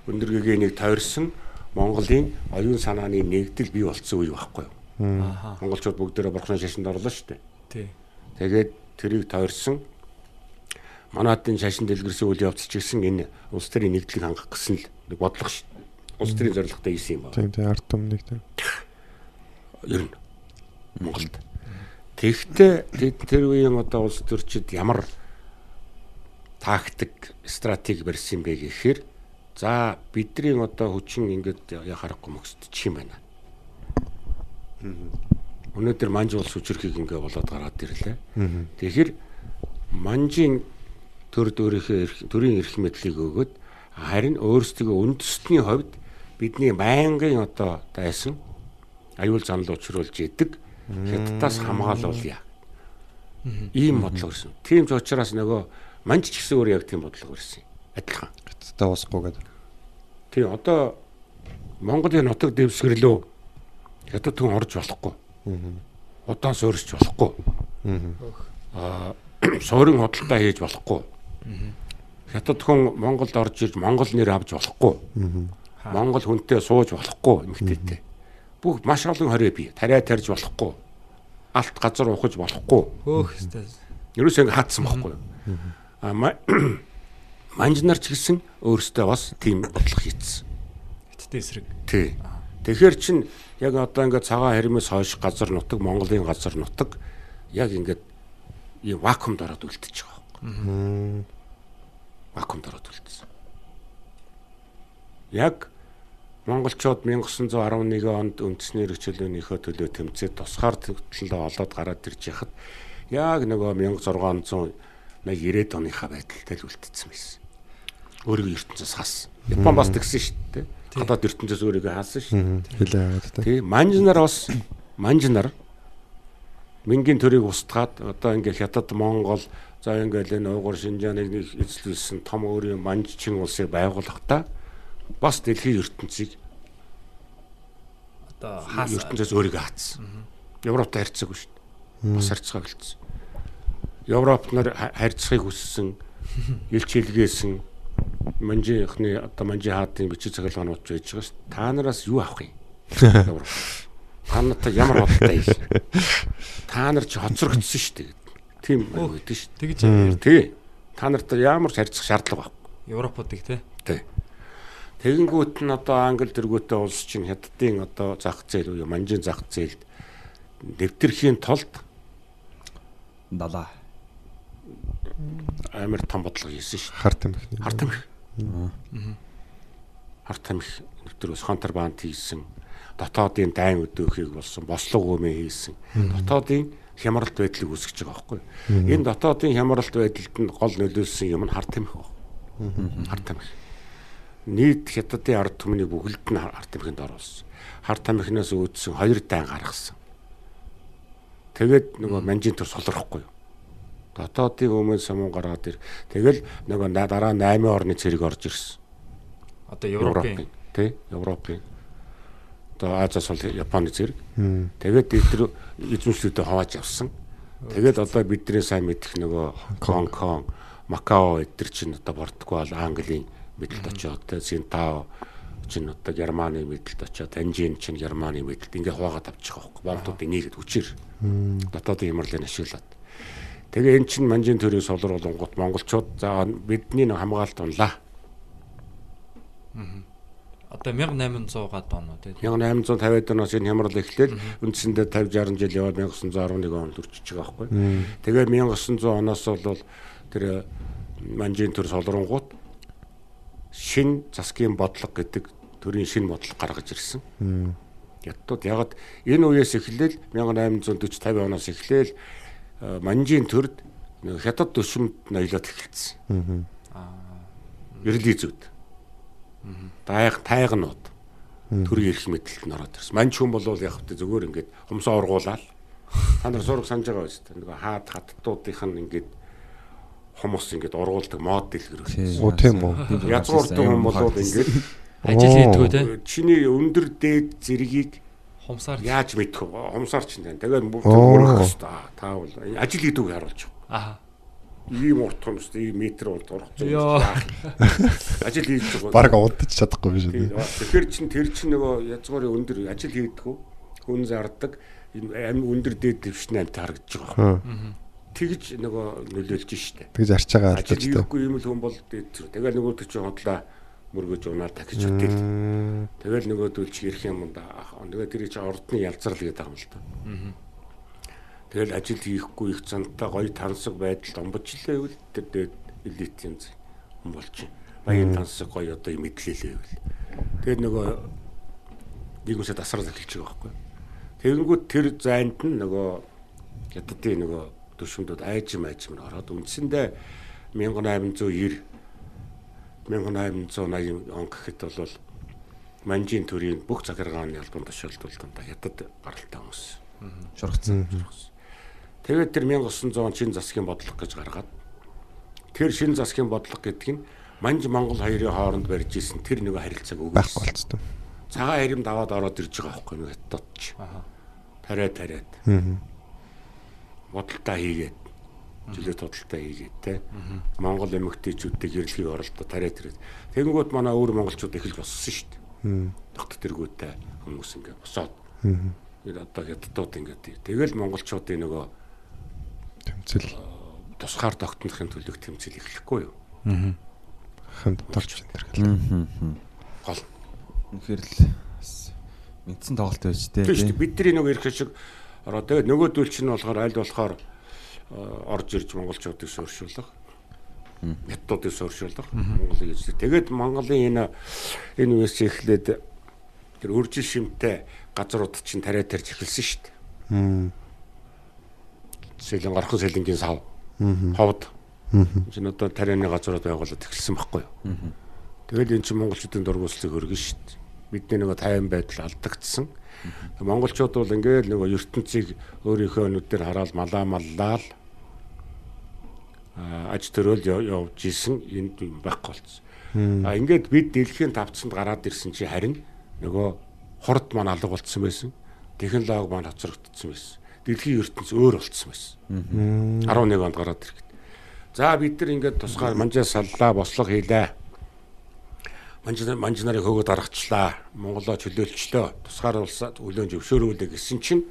өндөргийн нэг тойрсон Монголын оюун санааны нэгдэл бий болцсон үе байхгүй юу? Монголчууд бүгдээрээ бурхны шашинд орлоо шүү дээ. Тий. Тэгээд тэрийг тойрсон манайдын шашин дэлгэрсэн үйл явдал ч гэсэн энэ улс төрийн нэгдлийг хангах гэсэн л нэг бодлого шүү. Улс төрийн зорилготой хийсэн юм байна. Тийм тийм ард түмнийг тийм. Ер нь Монголд. Тэгэхдээ тэр үеийн одоо улс төрчид ямар тактик, стратеги барьсан бэ гэхээр за бидний одоо хүчин ингээд яхахгүй мөксдөж юм байна. Өнөөдөр манж улс хүчрхийг ингээ болоод гараад ирлээ. Тэгэхээр манжийн төр өөрийнхөө эрх- төрийн эрх мэдлийг өгөөд харин өөрсдөө үндэстний хувьд бидний байнгын одоо дайсан аюул занал учруулж идэг хятадаас хамгаалуулъя. Ийм бодлого ирсэн. Тийм ч учраас нөгөө манж ч гэсэн өөр яг тийм бодлого ирсэн. Адилхан. Хятадтай уусахгүй гэдэг. Тий одоо Монголын нутаг дэвсгэрлөө хятад хүн орж болохгүй. Удаан суурьж болохгүй. Аа <clears throat> суурин худалдаа хийж болохгүй. Хятад хүн Монголд орж ирж Монгол нэр авч болохгүй. Монгол хүнтэй сууж болохгүй эмгтээтэй. Бүх маш олон хорой бий. Тариа тарьж болохгүй. Алт газар ухаж болохгүй. Хөөх хэвээр. Ерөөсөө ингэ хаацсан байхгүй? А ма- <clears throat> манжнар ч гэсэн өөрсдөө бас тийм бодлого хийцсэн. Хиттэй эсрэг. Тий. Тэгэхээр чин яг одоо ингээд цагаан хэрмээс хойш газар нутаг Монголын газар нутаг яг ингээд ийм вакуумд ороод үлдчихэж байгаа байхгүй. Вакуумд ороод үлдсэн. Яг монголчууд 1911 онд үндэсний эрхчлөөнийхөө төлөө тэмцээд тусгаар төлөө олоод гараад ирж яхад яг нөгөө 1690-ад оныхаа байдалтай л үлдсэн байсан. Өөрийгөө ертөнцөөс хас. Япон бас тэгсэн шүү дээ. Гадаад ертөнцөөс өөрийгөө хаасан шүү. Хилээ аваад тийм. Тий, манж нар бас манж нар Мингийн төрийг устгаад одоо ингээд хятад Монгол за ингээд энэ уугур Шинжааныг нэг эзлүүлсэн том өөрийн манжчин улсыг байгуулахдаа бас дэлхийн ертөнцийг Одоо хаас ертөнцөөс өөрийгөө хаацсан. Европтой харьцаагүй шүү дээ. Бас харьцаа гэлцсэн. Европт нар ха- харьцахыг хүссэн, <laughs> илч хэлгээсэн манжийнхны одоо манжи хаадын бичиг цаглагнууд байж байгаа шүү. Та нараас юу авах юм? <laughs> Европ. Та нартай ямар бодолтой юм? <laughs> Та нар чи хоцрогдсон шүү дээ. Тийм байдаг шүү. тэгж дээ. Тий. Та нартай ямар ч харьцах шаардлага байхгүй. Европуудыг те. Тий. Тэгэнгүүт нь одоо англи тэргүүтэй улс чинь хятадын одоо зах зээл буюу манжийн зах зээлд дэвтэрхийн тулд далаа. амар том бодлого хийсэн шүү. Хар тамхи. Хар тамхи. Хар тамхи дэвтэрөөс контрабанд хийсэн. Дотоодын дайн өдөөхийг болсон, бослого өмөө хийсэн. Дотоодын хямралт байдлыг үүсгэж байгаа байхгүй. Энэ дотоодын хямралт байдалд нь гол нөлөөлсөн юм нь хар тамхи байна. Хар тамхи. Нийт хятадын ард түмний бүгд нь хар тамхинд оруулсан. Хар тамхинаас үүдсэн хоёр дайн гаргасан. Тэгээд нөгөө манжин төр солирохгүй юу? Дотоодын өмнө самун гаргаад ир. Тэгэл нөгөө дараа 8 орны цэрэг орж ирсэн. Одоо Европын тий Европын одоо Азаас бол Японы зэрэг. Тэгээд эдгээр эзэмшлүүдэд хавааж явсан. Тэгээд одоо бидний сайн мэдэх нөгөө Гонконг, Макао эдгээр чинь одоо бордгоо бол Английн мэдлэлд очоод тэ Синтао чинь одоо Германы мэдлэлд очоод Танжин чинь Германы мэдлэлд ингээ хуваагаад авчих واخхой. Бомтуудын нийлээд хүчээр дотоодын хямралыг ашиглаад. Тэгээ эн чинь манжин төрийн солор болонгот монголчууд за бидний хамгаалт унлаа. Аа одоо 1800 он уу те. 1850-ад оноос энэ хямрал эхлээл үндсэндээ 50 60 жил яваад 1911 онд үрчиж байгаа байхгүй. Тэгээд 1900 оноос бол тэр манжин төр солонгууд шин засгийн бодлого гэдэг төрийн шин бодлого гаргаж ирсэн. Ядтууд ягаад энэ үеэс эхлээл 1840 50 оноос эхлээл э, манжин төрд хятад төшөмд ноёлоод эхэлсэн. Эрлийн зүуд. Дайг тайгнууд төрийн эрх мэдэлд нь ороод ирсэн. Манч хүн бол яг хөтэ зүгээр ингээд хумсаа ургуулаад та нар сураг санаж байгаа биз дээ. Нөгөө хаад хаттуудынх нь ингээд хумс ингээд ургуулдаг мод дэлгэр. Оо тийм үү. Язгуурдаг хүн бол ингээд Ажил хийдгүү те. чиний өндөр дээд зэргийг Хумсаар яаж мэдэх вэ? Хумсаар чинь тань. Тэгээд бүр Оо. мөрөх хэвээр та бол ажил хийдүүг харуулж байгаа. аа Ийм урт хумс, ийм метр урт зүйл. Йоо. Ажил хийж байгаа. Бараг удаж чадахгүй биш үү? Тэгэхээр чин тэр чин нөгөө язгуурын өндөр ажил хийдэггүй хүн зардаг амь өндөр дээд дэвшний амт харагдаж байгаа. Тэгж нөгөө нөлөөлж штэ. Тэгж арч байгаа Ажил алдаж та. хийхгүй юм л хүн бол дээд зүр. Тэгэл нөгөө төч хотлоо мөргөж унаад тахиж үтэл. Тэгэл нөгөө дүүлч ирэх юм да. Тэгээ тэр чинь ордны ялцрал гэдэг юм л та. Тэгэл ажил хийхгүй их цантаа гоё тансаг байдалд омбочлээ гэвэл тэр дээд элитийн юм болчих. Баян тансаг гоё одоо юм мэдлэлээ гэвэл. Тэгээд нөгөө нэгүсээ тасрал эхэлж байгаа байхгүй. Тэгэнгүүт тэр зайд нь нөгөө хятадын нөгөө төшөмдөд айжим айжим ороод үндсэндээ 1890 1880 он гэхэд бол манжин төрийн бүх захиргааны албан тушаалдуулалтанд хятад гаралтай хүмүүс. Шургацсан. Тэгээд тэр 1900 он шин засгийн бодлого гэж гаргаад тэр шин засгийн бодлого гэдэг нь манж Монгол хоёрын хооронд барьж исэн тэр нэг харилцааг Байхгүй өгсөн. болцсон. Цагаан харимд аваад ороод ирж байгаа байхгүй нэг хятад ч. Тариа тариад. Бодолтой хийгээд жилээ тодалтай хийгээд те. Монгол эмэгтэйчүүдтэй гэрлэгийг оролдоо тариа тариад. Тэгэнгүүт манай өөр монголчууд эхэлж боссон шүү дээ. Тогт тэргүүтэй хүмүүс ингээ босоод. Энэ одоо хятадууд ингээ тэгэл монголчуудын нөгөө Тэмцэл тусгаар тогтнохын төлөв тэмцэл эхлэхгүй юу? хамт толж энэ гэл. Гол. Үнэхээр л мэдсэн тоглолт байж тээ. Тийм шүү дээ. Бидний нөгөө ирэх шиг ороо тэгээд нөгөөдөл чинь болохоор аль болохоор э, орж ирж монголчуудыг суурьшуулах. Хятадуудыг суурьшуулах. Монголыг гэж. Тэгээд Монголын энэ энэ үеэс эхлээд тэр үржил шимтэй газрууд чинь тариа тарьж эхэлсэн шүү дээ. Сэлэн гархан сэлэнгийн сав. Ховд. Чин одоо тарианы газрууд байгуулад эхэлсэн байхгүй юу? Тэгэл эн чинь монголчуудын дургууслыг хөргөн шүү дээ. Бидний нөгөө тайван байдал алдагдсан. Монголчууд бол ингээд нөгөө ертөнцийг өөрийнхөө нүдээр хараад малаа маллаа л аж төрөөл яв- явж исэн энд юм байхгүй болсон. А ингээд бид дэлхийн тавцанд гараад ирсэн чи харин нөгөө хурд маань алга болцсон байсан. Технологи маань хоцрогдсон байсан. Дэлхийн ертөнц өөр болцсон байсан. 11 онд гараад ирэхэд. За бид нар ингээд тусгаар манжаа саллаа, бослого хийлээ. Манжаа манж нарыг хөгөөд гаргачлаа. Монголоо чөлөөлчлөө. Тусгаар улсад өлөөн зөвшөөрүүлээ гэсэн чинь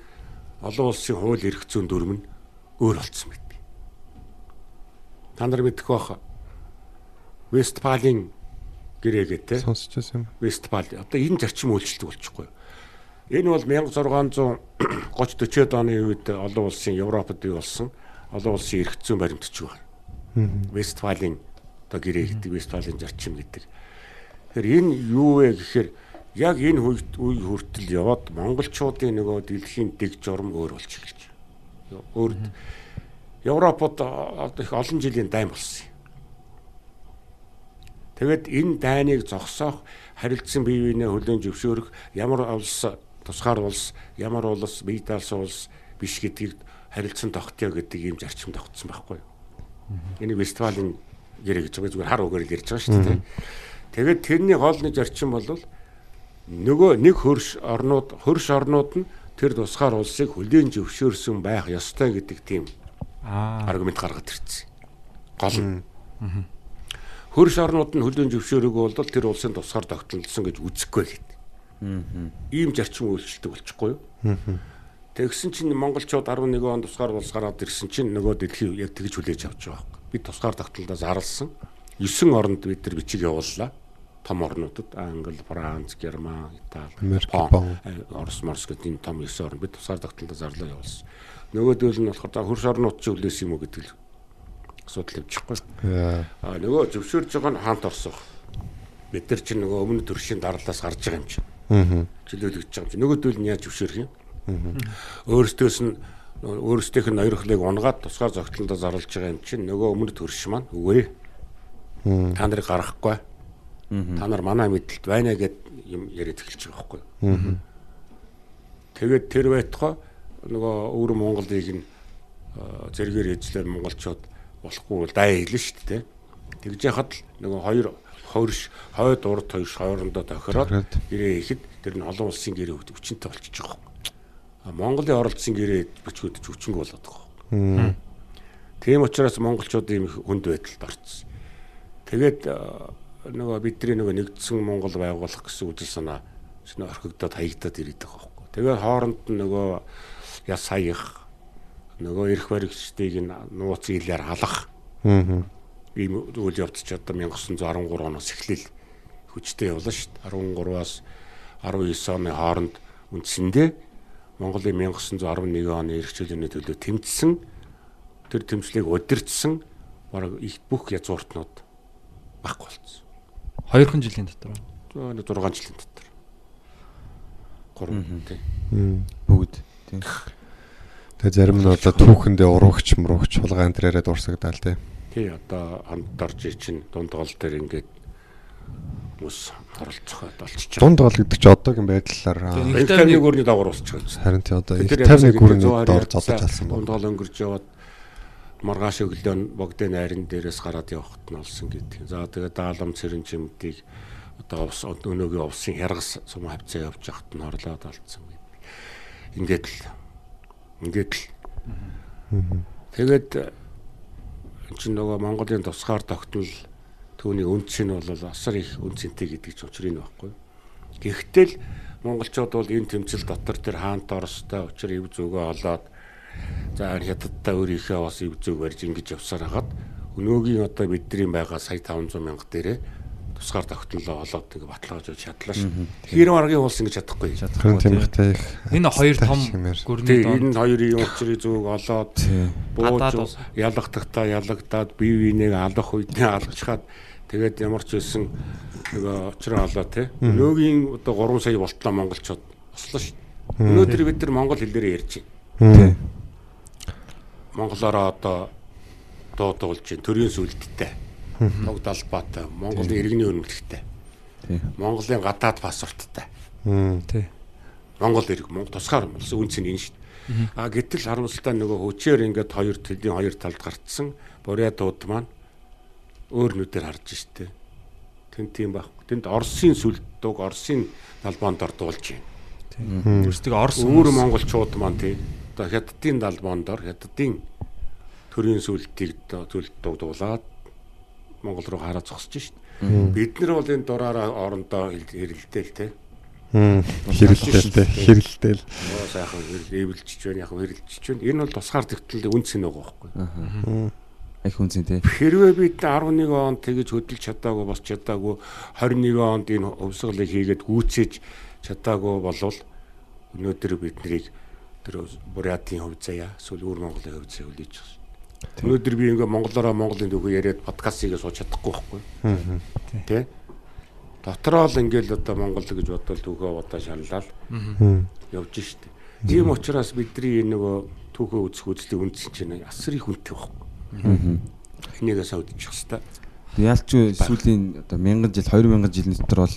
олон улсын хууль эрх зүйн дүрм нь өөр болцсон байт. Та нар мэдэх баха. Вестфалийн гэрээгээ те. Сонсч байсан юм. Вестфал. Одоо энэ зарчим үйлчлдэг болчихгүй юу? Энэ бол 1630 40-од <clears throat> оны үед олон улсын Европод бий болсон олон улсын эрх зүйн баримтч байгаа. Вестфалийн одоо гэрээ гэдэг Вестфалийн зарчим гэдэг. Тэгэхээр энэ юу вэ гэхээр яг энэ үе хүртэл яваад монголчуудын нөгөө дэлхийн дэг журам өөр болж эхэлж байна. Өөр Европод их олон жилийн дайм болсон юм. Тэгэд энэ дайныг зогсоох харилцан бие биенээ хөлөө зөвшөөрөх ямар улс тусгаар улс ямар улс бие даалсан улс биш гэдгийг харилцан тогтъё гэдэг ийм зарчим тогтсон байхгүй юу. Энэ фестивалийн гэрээ гэж байгаа зүгээр хар угаар л ярьж байгаа шүү дээ. Тэгээд тэрний хоолны зарчим бол нөгөө нэг хөрш орнууд хөрш орнууд нь тэр тусгаар улсыг хүлээн зөвшөөрсөн байх ёстой гэдэг тийм аргумент гаргад ирсэн. Гол нь. Хөрш орнууд нь хүлээн зөвшөөрөөгүй бол тэр улсын тусгаар тогтнолсон гэж үзэхгүй. Ийм зарчим үйлчлдэг болчихгүй юу? Тэгсэн чинь монголчууд 11 он тусгаар улс гараад ирсэн чинь нөгөө дэлхий яг тэгж хүлээж авч байгаа юм. Бид тусгаар тогтнолдоо зарлсан. 9 оронд бид нар бичиг явууллаа. Том орнуудад Англи, Франц, Герман, Итали, Япон, э, Орос, Морс гэдэг энэ том 9 орн бид тусгаар тогтнолдоо зарлаа явуулсан. Нөгөөдөл нь болохоор хөрш орнууд ч хүлээсэн юм уу гэдэг л асуудал явчихгүй. Яа. А нөгөө зөвшөөрж байгаа нь хаант орсох. Бид нар чинь нөгөө өмнө төршийн дараалаас гарч байгаа юм чинь. Чөлөөлөгдөж байгаа юм. Нөгөөдөл нь яаж зөвшөөрөх юм? Өөрөөсөөс нь өөрөөсдийнх нь ойрхлыг унгаад тусгаар зогтлолдоо зарлж байгаа юм чинь нөгөө өмнө төрш маань үгүй. Та нарыг гаргахгүй. Та нар манай мэдлэлд байна гэд юм яриад эхэлж байгаа байхгүй. Тэгээд тэр байтугай нөгөө өөр Монголыг нь зэрэгээр эзлэр монголчууд болохгүй бол даа хэлнэ шүү дээ. Тэгж яхад л нөгөө хоёр хойрш хойд урд хоёр хоорондоо тохироод гэрээ ихэд тэр нь олон улсын гэрээ хүчнтэй болчихж байгаа юм. Монголын оролцсон гэрээ бичгүүд ч хүчнэг болоод байгаа юм. Тийм учраас монголчууд ийм хүнд байдалд орцсон. Тэгээд нөгөө бидний нөгөө нэгдсэн Монгол байгуулах гэсэн үдэл санаа шинэ орхигдоод хаягдаад ирээд байгаа байхгүй. Тэгээд хооронд нь нөгөө яс хаях нөгөө эрх баригчдыг нь нууц илээр халах Аа. Ийм үйл явц ч одоо 1913 оноос эхлээл хүчтэй явлаа шүү дээ. 13-аас 19 оны хооронд үндсэндээ Монголын 1911 оны эрх чөлөөний төлөө тэмцсэн тэр тэмцлийг удирдсан бараг их бүх язгууртнууд баггүй болсон. Хоёрхан жилийн дотор. Зөө нэг 6 жилийн дотор. 3 тий. бүгд тийм. Тэгээ зарим нь одоо түүхэндээ урагч мурагч хулгай антраараа дурсагдаал тий. Тий одоо хамт орж чинь дунд гол дээр ингээд хүмүүс оролцоход болчихж байгаа. Дунд гол гэдэг чи одоогийн байдлаар аа, Тийм. Их тавны гүрний дагуур байгаа. харин тий одоо их Тэр 50-ны яг гүрний зүүн доор зодож алсан дунд байна. гол өнгөрч яваад маргааш өглөө богдын найрын дээрээс гараад явахт нь олсон гэдэг. За тэгээд даалам цэрэн чимдийг одоо ус өнөөгийн усын хяргас сум хавцаа явж явахт нь хорлоод алдсан гэдэг. Ингээд л ингээд л тэгээд энэ чинь нөгөө Монголын тусгаар тогтнол түүний үнц нь бол асар их үнцэнтэй гэдэг ч учрыг нь байхгүй. Гэхдээ л монголчууд бол энэ тэмцэл дотор тэр хаант оростой учир ив зүгөө олоод за хятадтай өөрийнхөө бас ив зүг барьж ингэж явсаар хагаад өнөөгийн одоо бидний байгаа сая 500 мянга дээрээ тусгаар тогтнолоо олоод ингэ баталгаажуулж чадлаа шүү. Хэрэв аргийн улс ингэж чадахгүй. Харин тийм их тий их. Энэ хоёр том гүрний Тэгээ донд энэ хоёрын учрыг зүг олоод бууж ус. ялгахдагтаа ялагдаад бие биенийг алах үедээ алгачаад тэгээд ямар ч байсан нөгөө очроо олоо те. Өнөөгийн одоо 3 сая болтлоо монголчууд ослоо шүү. Өнөөдөр бид нар монгол хэлээрээ ярьж байна. Монголоор одоо дуудуулж байна. Төрийн сүлдтэй. Тогд албаатай. Монголын иргэний өрнөлттэй. Тий. Монголын гадаад паспорттай. Мм. тий. Монгол ирэх Монгол тусгаар болсон үн цэн энэ шүү дээ. А гэтэл харамсалтай нөгөө хүчээр ингээд хоёр төлийн хоёр талд гарцсан бурятууд маань өөр нүдээр харж штэ. Тэнд тийм байхгүй. Тэнд Оросын сүлддөг Оросын талбаанд ордуулж байна. Өөрсдөө Орос Өөр монголчууд маань тий. Одоо хятадын далбоонд ор хятадын төрийн сүлдийг зөвлөдүүлээд Монгол руу хараа зогсож шít. Бид нар бол энэ дураараа орондоо хэрэлдээл те. Хэрэлдээл хэрэлдээл. Оо сайхан эвэлжиж байна, яг хэрэлжиж байна. Энэ бол тусгаар тэгтэл үнц нь байгаа байхгүй. Их үнцэн тий. Хэрвээ бид 11 онд тэгэж хөдөлж чадаагүй бос чадаагүй 21 онд энэ өвсгөлийг хийгээд гүйцээж чадаагүй болвол өнөөдөр бид нарыг тэр бурятын хөв заяа эсвэл өөр Монголын хөв заяа үлээж байгаа. Өнөөдөр би ингээ монголоор монголын төгөө яриад подкастыг сууж чадахгүй байхгүй. Тэ? Дотроо л ингээл одоо монгол гэж бодвол төгөө удаа шаналал явж штэ. Тийм учраас бидний энэ нөгөө түүхөө үзэх үзлийн үндсэн чинь асар их үнэтэй байхгүй. Энийгээ саудчих хэвээр. Яалч сүүлийн одоо 1000 жил 2000 жилийн дотор бол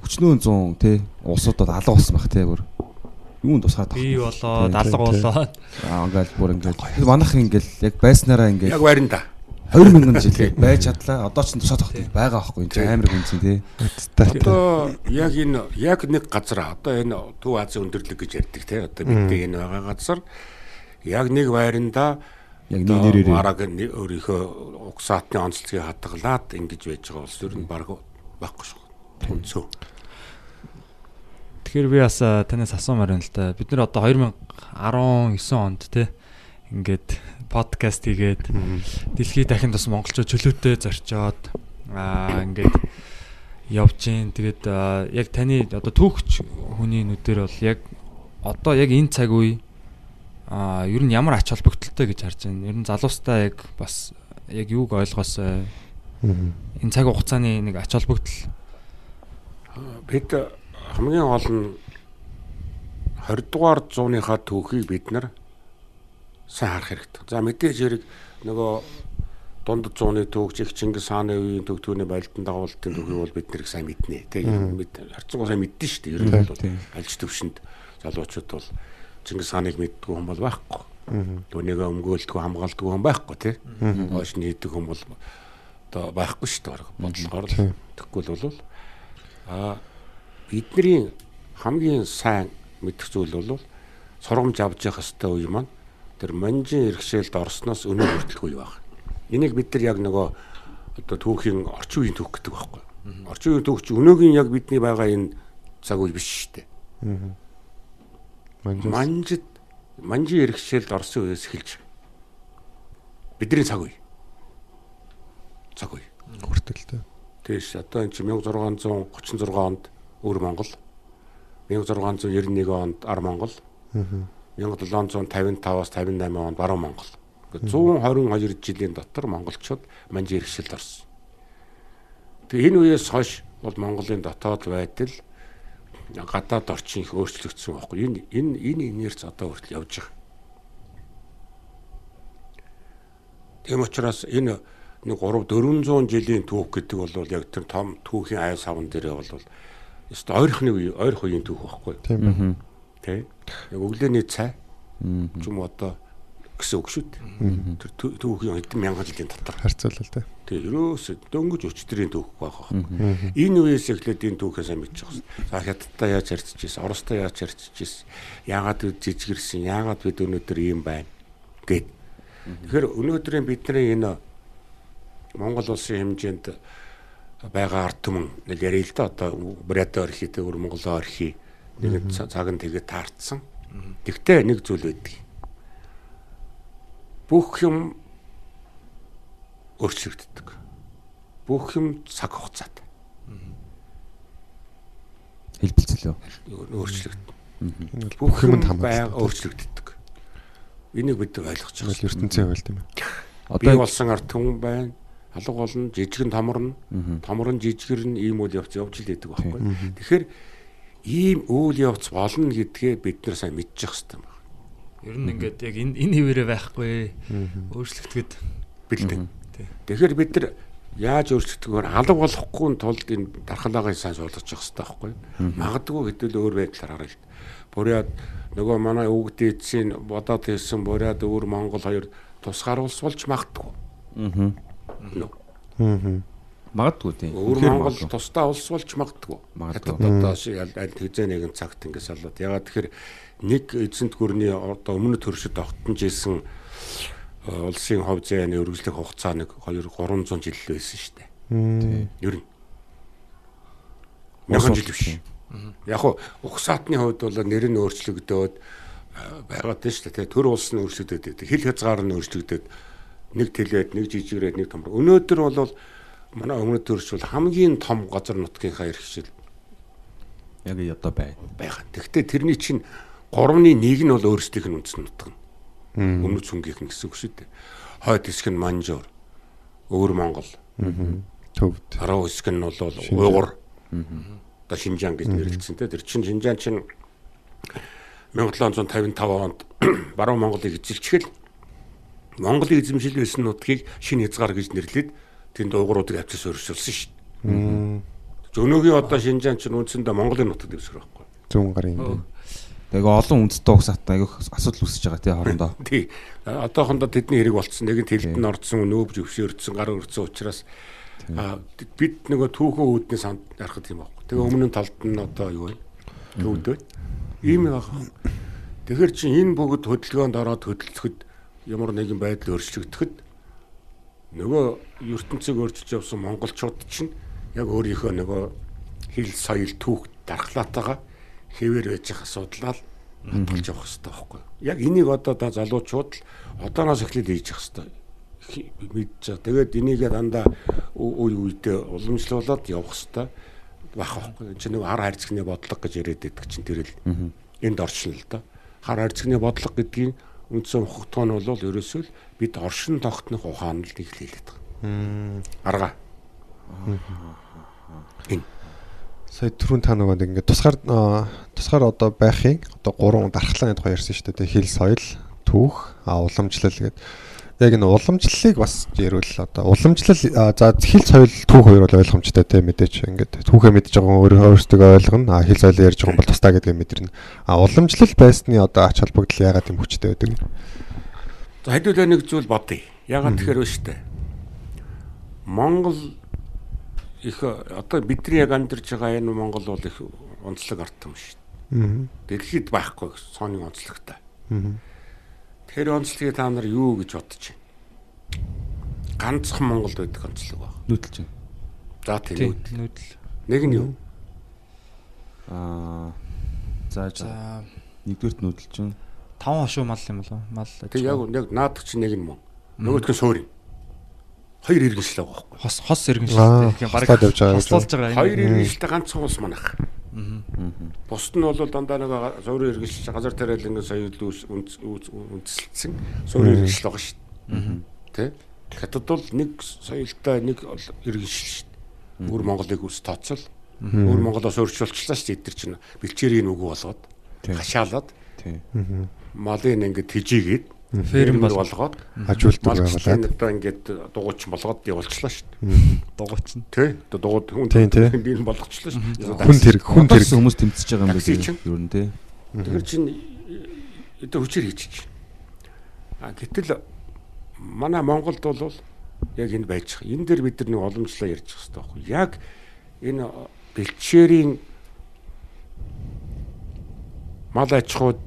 хүчнөө 100 тий улсууд бол алга болсон баг тий бүр юунд тусгаад бий болоод алга болоод. Аа ингээл бүр ингээл. Манах ингээл яг байснараа ингээл Яг байранда. 2000 жил байж чадлаа. Одоо ч тусаад багт байгаа байхгүй. Энэ амар хүнцэн тий. Одоо яг энэ яг нэг газар одоо энэ Төв Азийн өндөрлөг гэж ярьдаг те одоо бидний энэ байгаа газар. Яг нэг байранда яг нэг нэрээрээ. араг өөрийнхөө угсаатны онцлогийг хадгалаад ингэж байж байгаа улс ер нь баг байхгүй шүү. Түнцөө. Тэгэхээр би бас танаас асуумаар байна л да. Бид нэр одоо 2019 онд те ингээд подкаст хийгээд дэлхийд дахин бас монголчууд чөлөөтэй зорчоод аа ингээд явж гин. Тэгээд яг таны одоо түүхч хүний нүдээр бол яг одоо яг энэ цаг үе а ер нь ямар ач холбогдолтой гэж харж байна. Ер нь залуустай яг бас яг юуг ойлгосоо энэ цаг хугацааны нэг ач холбогдол Бид хамгийн гол нь 20 дугаар зууныхаа түүхийг бид нар сайн харах хэрэгтэй. За мэдээж хэрэг нөгөө дунд зууны түүх, чих Чингис хааны үеийн түүх түүний байлдан дагуултын түүхийг бол бид нэр сайн мэднэ. Тэг мэд харцангуй сайн мэддэн шүү дээ. Ер нь бол альж төвшөнд залуучууд бол Чингис хааныг мэддгүй хүн бол байхгүй. Түүнийгээ өмгөөлдгөө хамгаалдгүй хүн байхгүй тий. Хойш нь хийдэг хүн бол одоо байхгүй шүү дээ. Бодлогоор л тэгэхгүй л бол а бидний хамгийн сайн мэдэх зүйл бол сургамж авч явах хэвээр үе маань тэр манжин иргэшээлд орсноос өнөө хүртэлх үе баг. Энийг бид нар яг нөгөө одоо түүхийн орчин үеийн түүх гэдэг байхгүй. Орчин үеийн түүх чи өнөөгийн яг бидний байгаа энэ цаг үе биш шүү дээ. Манжид манжин иргэшээлд орсон үеэс эхэлж бидний цаг үе. Цаг үе. Хүртэлтэй. Тийш одоо эн чинь 1636 онд Өвөр Монгол 1691 онд Ар Монгол 1755-аас 58 онд Баруун Монгол. Ингээд 122 жилийн дотор монголчууд манжи иргэшилд орсон. Тэгээ энэ үеэс хойш бол Монголын дотоод байдал гадаад орчин их өөрчлөгдсөн байхгүй. Энэ энэ энэ инерц одоо хүртэл явж байгаа. Тийм учраас энэ нэг 3 400 жилийн түүх гэдэг бол яг тэр том түүхийн ай савн дээрээ бол ёстой ойрхны үе ойрх үеийн түүх байхгүй. Тийм ээ. Тэ. Яг өглөөний цай ч юм уу одоо гэсэн үг шүү дээ. Тэр түү- түүхийн хэдэн мянган жилийн дотор. Харьцуулал тэ. Тэгээ ерөөсөө дөнгөж өчтөрийн түүх байх байхгүй. Энэ үеэс эхлээд энэ түүхээ сайн мэдчих واخ. За хятадтай яаж харьцажсэн, оростой яаж харьцажсэн, яагаад бид жижигэрсэн, яагаад бид өнөөдөр ийм байна гэд. Тэгэхээр өнөөдрийн бидний энэ Монгол улсын хэмжээнд байгаа ард түмэн нэг ярил л да одоо Брэдэ орхи тэ өөр Монголоо орхи нэг цаг нь тэгээд таарцсан. Тэгтээ нэг зүйл байдаг. Бүх юм өөрчлөгддөг. Бүх юм цаг хугацаатай хэлбэлцэлөө. өөрчлөгддөг. Бүх юм байга өөрчлөгддөг. Энийг бид ойлгож байгаа. ертөнцийн байл тийм ээ. Одоо болсон ард түмэн байна. Алга болно, жижигэн томорно. Томорн жижигэр нь ийм үйл явц явж л байдаг байхгүй. Тэгэхээр ийм үйл явц болно гэдгээ бид нар сайн мэдчих хэрэгтэй байна. ер нь ингээд яг энэ энэ хിവэрэ байхгүй өөрчлөгдөхөд Бэлдээ. Тий. Тэгэхээр бид нар яаж өөрчлөгдөхөөр алга болохгүй тулд энэ дархлаагаа сайн суулгаж явах хэрэгтэй байхгүй? Магадгүй хэдүүл өөр байдлаар хараа л. Буряд нөгөө манай өвөг дээдсийн бодоод хэлсэн буряд өөр Монгол хоёр тусгаар улс болж магадгүй. Аа. Нөө. Аа. Магадгүй тийм. Өөр Монгол тусдаа улс болж магадгүй. Магадгүй. Одоо шиг аль хэзээ нэгэн цагт ингэ салаад. Ягаад тэгэхээр нэг эзэнт гүрний одоо өмнө төршөд огтнож исэн э, улсын хов зээний үргэлжлэх хугацаа нэг 2 300 жил л байсан шүү дээ. Тийм. Ер нь. Мянган жил биш. Яг ухсаатны хувьд бол нэр нь өөрчлөгдөөд э, байгаад шүү дээ. Төр улс нь өөрчлөгдөд. Хил хязгаар нь өөрчлөгдөд нэг тэлээд, нэг жижигрээд, нэг том. Өнөөдөр бол манай өмнөд төрч бол хамгийн том газар нутгийнхаа хишэл Яг одоо байна. байгаа. Тэгэхдээ тэрний чинь 3-ны 1 нь бол өөрсдийнх нь үндэс нутаг. Өмнөд цүнгийнх нь гэсэн үг шүү дээ. Хойд хэсэг нь Манжуур, Өвөр Монгол, Төвд. Хараа хэсэг нь бол Уйгур. Одоо Шинжаан гэж нэрлэгдсэн те. Тэр чинь Шинжаан чинь 1755 онд <clears throat> Баруун Монголыг эзэлчихэл Монголыг эзэмшил байсан нутгийг шинэ хязгаар гэж нэрлээд тэнд уйгуруудыг авчиж өөрчилсөн шүү дээ. Өнөөгийн одоо Шинжаан чинь үндсэндээ Монголын нутаг дэвсгэр байхгүй. Зүүн гарын. Тэгээ олон үндэстэй угсаатай айгүйх асуудал үүсэж байгаа тий хоорондоо. <laughs> Тий. Одоохондоо тэдний хэрэг болцсон. Нэг нь тэлд нь орцсон, нөөбж өвшөөрцөн, гар өрцөн учраас аа бид нөгөө түүхэн үүдний санд ярахад юм байна. Тэгээ өмнө нь талд нь одоо юу вэ? Төвд вэ? Ийм байгаа. Тэгэхээр чи энэ бүгд хөдөлгөөнд ороод хөдөлгөхөд ямар нэгэн байдал өөрчлөгдөхөд нөгөө ертөнцийг өөрчилж явсан монголчууд чинь яг өөрийнхөө нөгөө хил соёл түүх дархлаатайгаа хэвээр байж их асуудлаа л хадгалж явах хэрэгтэй байхгүй юу? Яг энийг одоо да залуучууд л одооноос эхлээд хийж явах хэрэгтэй байгаа. Тэгээд энийгээ дандаа үе үедээ уламжлуулад явах хэрэгтэй байх байхгүй юу? Чи нэг хар хайрцагны бодлого гэж яриад байдаг чинь тэр л энд оршин л да. Хар хайрцагны бодлого гэдгийг үндсэн ухагтуу нь бол ерөөсөө л бид оршин тогтнох ухаан л ихлүүлээд байгаа. Арга. Энэ Сая түрүүн та нөгөө ингээд тусгаар аа, тусгаар одоо байхын одоо гурван дархлааны тухай ярьсан шүү дээ. Хил соёл, түүх, а уламжлал гэдэг. Яг энэ уламжлалыг бас ярил одоо уламжлал за хил соёл, түүх хоёр бол ойлгомжтой те мэдээч ингээд түүхээ мэдж байгаа өөрөө өөрсдөө ойлгоно. А хил соёлоо ярьж байгаа бол тусдаа гэдгээ мэдэрнэ. А уламжлал байсны одоо ач холбогдол ягаад юм хүчтэй байдаг? За хэдүүлээ нэг зүйл бодъё. Ягаад тэгэхээр вэ штэ. Монгол их одоо бидний яг амьдарч байгаа энэ Монгол бол их онцлог ард юм дээ. Дэлхийд байхгүй сооны онцлогтой. Аа. Тэр онцлогийг та нар юу гэж бодож байна? Ганцхан Монголд байдаг онцлог баг. Нүүдэлж байна. За Тийм тийм үү. нүүдэл. Нэг нь юу? Аа. За за. Нэгдүгürt нүүдэлж байна. таван хошуу мал юм болов мал Тэг яг яг наадаг чинь нэг нь мөн. Нөгөөх нь суурь. Хоёр иргэншил байгаа байхгүй. хос хос иргэн Аа, шүү дээ. хослоод явж байгаа гэж. Хоёр иргэншилтэй ганцхан ус манах. Бусд нь бол дандаа нэг суурь иргэншил газар тариалангийн соёл үндэслэлсэн суурь иргэншил байгаа шүү дээ. Тэ? Хятад бол нэг соёлтой нэг иргэншил шүү дээ. Өөр Монголыг үс тооцол. Өөр Монголоос өөрчлөлтчлээ шүү дээ. Эдгэр чинь бэлчээрийн үгүй болгоод хашаалаад Тийм. малын ингээд тижигээд Ферм болгоод Ажуулдаг малчлын байгалаа. одоо ингээд дугуйч болгоод явуулчлаа шүү дээ. дугуйч нь. Тэ? Одоо дугуйд хүн тийм. энэ <laughs> болгочлаа шүү дээ. Хүн тэрэг, хүн тэрэг. хүмүүс тэмцэж байгаа юм байна. чинь. Юу нэ тий. Тэгэхээр чинь одоо хүчээр хийчих. А гэтэл манай Монголд бол яг энэ байж байгаа. Энэ дээр бид нар нэг боломжлоо ярьж байгаа хэрэгтэй байхгүй. Яг энэ бэлчээрийн мал аж ахуйд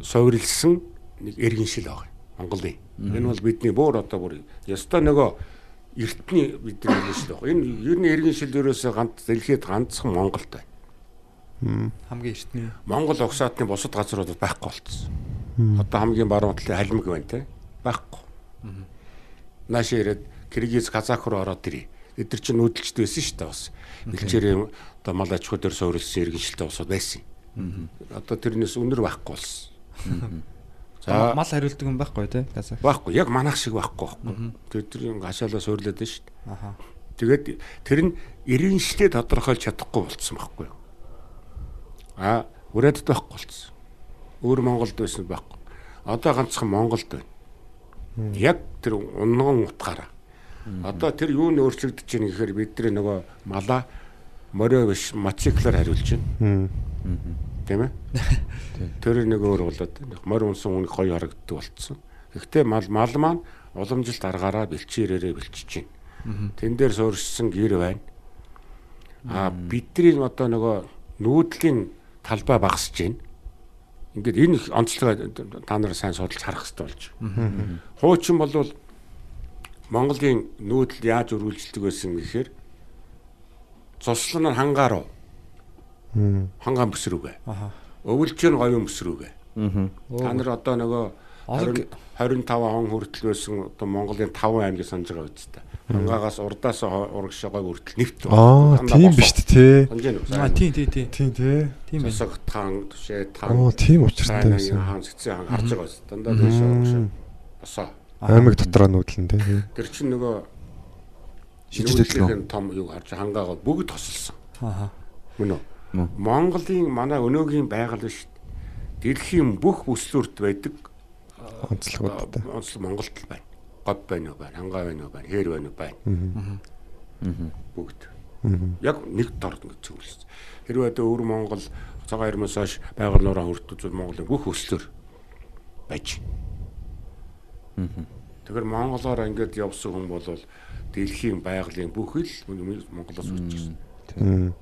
соврилсан нэг эргэншил байгаа. Монголын. Энэ бол бидний бүр одоо бүр ёстой нөгөө эртний бидний эргэншил байгаа. Энэ ер нь эргэншил ерөөсөө ганц дэлхийд ганцхан Монголд байна. Хамгийн эртний. Монгол угсаатны бусад газруудад байхгүй болчихсон. Одоо хамгийн баруун талын халимг байна те. Байхгүй. Нааш ирээд Киргиз, Казах руу ороод ирээ. Эд нар чинь нүүдэлчд байсан шүү дээ бас. Бэлчээрийн одоо мал аж ахуй дээр суурилсан иргэншилтэй усууд байсан. Одоо тэрнээс өнөр байхгүй болсон. <laughs> За Мал хариулдаг юм байхгүй тий. Казах. байхгүй. Яг манах шиг байхгүй байхгүй. Тэр тэрийн гашаалаа суурлаад байна шүү дээ. Аха. Тэгээд тэр нь иргэншлээ тодорхойлж чадахгүй болцсон байхгүй юу? А үрээд байхгүй болцсон. Өөр Монголд байсан байхгүй. Одоо ганцхан Монголд байна. Яг тэр унган утгаараа Одоо тэр юу нь өөрчлөгдөж байна гэхээр бидний нөгөө малаа морио биш мотоциклаар хариулж байна. Тийм ээ. Тэр нэг өөр болоод морь унсан үнийг гоё харагддаг болцсон. Гэхдээ мал мал маань уламжилт аргаараа бэлчээрээрээ бэлчиж байна. Тэн дээр суурьшсан гэр байна. А бидний одоо нөгөө нүүдлийн талбай багасж байна. Ингээд энэ их онцлогоо та нар сайн судалж харах хэрэгтэй болж байна. Хуучин болвол Монголын нүүдэл яаж өргөлжилдэг байсан гэхээр цуслан хангаа руу хангаан бүс рүүгээ. Аха. Өвөлж нь говийн бүс рүүгээ. Та нар одоо нөгөө 20 25 он хүртэл байсан одоо Монголын 5 аймгийг санаж байгаа үст та. Хангаагаас урдаас урагшаа говь хүртэл нэвт. Аа, тийм биш тээ. Байна? Аа тий тий тий. Тийм тий. Тийм байна. Таан, тушээ Оо, тийм учиртай байсан. хаан цэцэн хаан харж байгаа үст. Дандаа дэше урагшаа. Босоо. Аймаг дотроо нүүдлэн тий. Тэр чинь нөгөө Шижид нүүдлийн том юу харж хангаагаа бүгд тосолсон. Аха. Мөн үү? Монголын манай өнөөгийн байгаль биш. Дэлхийн бүх бүслүүрт байдаг Онцлогуудтай. онцлог Монголд л байна. Гов байна уу байна, хангаа байна уу байна, хээр байна уу байна. Бүгд. Яг нэг дорд ингэ зөвлөсөн. Хэрвээ одоо өвөр Монгол цагаан ирмээс хойш байгаль нуураа хүртүүл Монголын бүх өслөр байж. Тэгэхээр монголоор ингээд явсан хүн бол дэлхийн байгалийн бүх л Монголоос үүсчихсэн.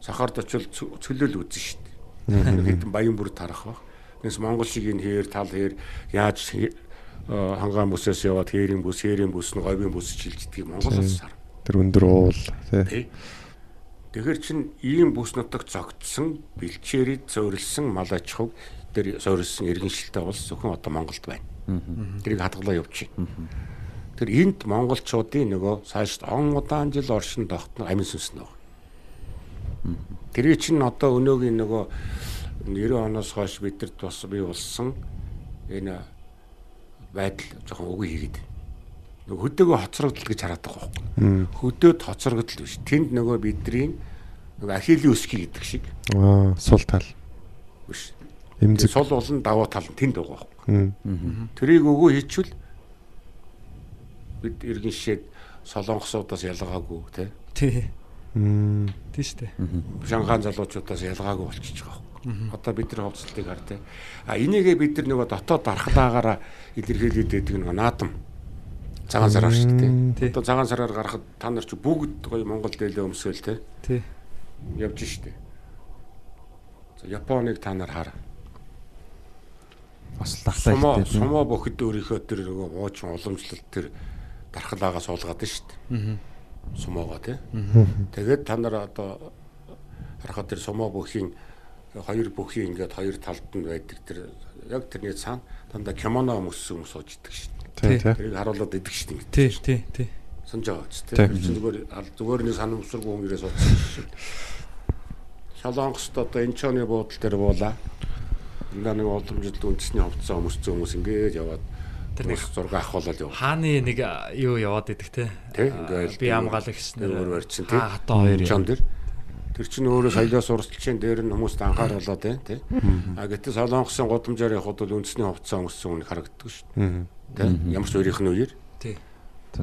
Сахард очил цө- цөлөөл үзэн шүү дээ. Хэдэн баян бүр тарах баг. Тэгээс Монгол шиг энэ хээр тал хээр яаж э, хангаан бүсээс яваад хээрийн бүс, хээрийн бүс нь говийн бүс жилждгийг Монголоос сар. Тэр өндөр уул тий. Тэ. Тэгэхэр чин ийм бүс нутагт зогтсон, бэлчээрид зөөрөлсөн мал аж ахуйг тэр зөөрөлсөн иргэн шилтэй бол зөвхөн одоо Монголд байна. Тэрийг хадгалаа явуулчихна. Тэр энд монголчуудын нөгөө цааш он удаан жил оршин тогтно амин сүнснэ Тэрийг чинь одоо өнөөгийн нөгөө 90 оноос хойш бидэрт бас бий болсон энэ байдал жоохон үгүй хийгээд. Нөгөө хөдөөгөө хоцрогдол гэж хараад байгаа байхгүй. Хөдөөд хоцрогдол биш. Тэнд нөгөө бидний нөгөө ахилийн өсгий гэдэг шиг Аа, сул тал. биш. Эмзэг. Сул болон давуу тал нь тэнд байгаа байхгүй. Тэрийг өгөө хийчихвэл бид иргэн шишээд солонгосуудаас ялгаагүй тий. Тий. Мм. Тий штэ. Шанхай залуучуудаас ялгаагүй болчихж байгаа байхгүй. Одоо бид нар хувцалтыг хар тий. А энийгээ бид нар нөгөө дотоод дархлаагаараа илэрхийлээд байдаг нөгөө наадам цагаан сараар шүү дээ. Одоо цагаан сараар гарахад та нар чи бүгд гоё Монгол дээлээ өмсөөл тий. Тий. явж штэ. За Японыг та нар хар. Бас лахлаа ихтэй. сумо бохид өөрийнхөө тэр нөгөө муучин уламжлалт тэр дархлаагаас суулгаад нь штэ. Сумоогоо тий. Тэгээд та нар одоо харахад тэр сумо бүхийн хоёр бүхийн ингээд хоёр талд нь байдаг тэр яг тэрний цаана дандаа кимоно өмссөн хүмүүс. Тий, тий. Тэрийг харуулад идэг штэ. Тий. Тий. Тий. санаж байгаа ч Тий. зүгээр зүгээр нэг санамсаргүй хүн ирээс удсан шүү. Солонгост одоо энэ чоны буудлын дээр буула. Ингээ нэг уламжлалт үндэсний хувцас өмссөн хүмүүс ингээд яваад Тэр нэг зураг авахуулаад яв. Хааны нэг юу яваад идэх те. А, ингээл би амгалагч нар өөр барьсан тий. Хатан хоёр юм. дээр. Тэр чинь өөрөө соёлоос урсгалчийн дээр нь хүмүүст анхааруулаад тий. тий. А гэтэл солонгосын гудамжаар явхад бол үндэсний хувцас өмссөн хүн харагддаг шүү. Мм. Тий. Ямар ч өөрийнх нь үеэр. Тий.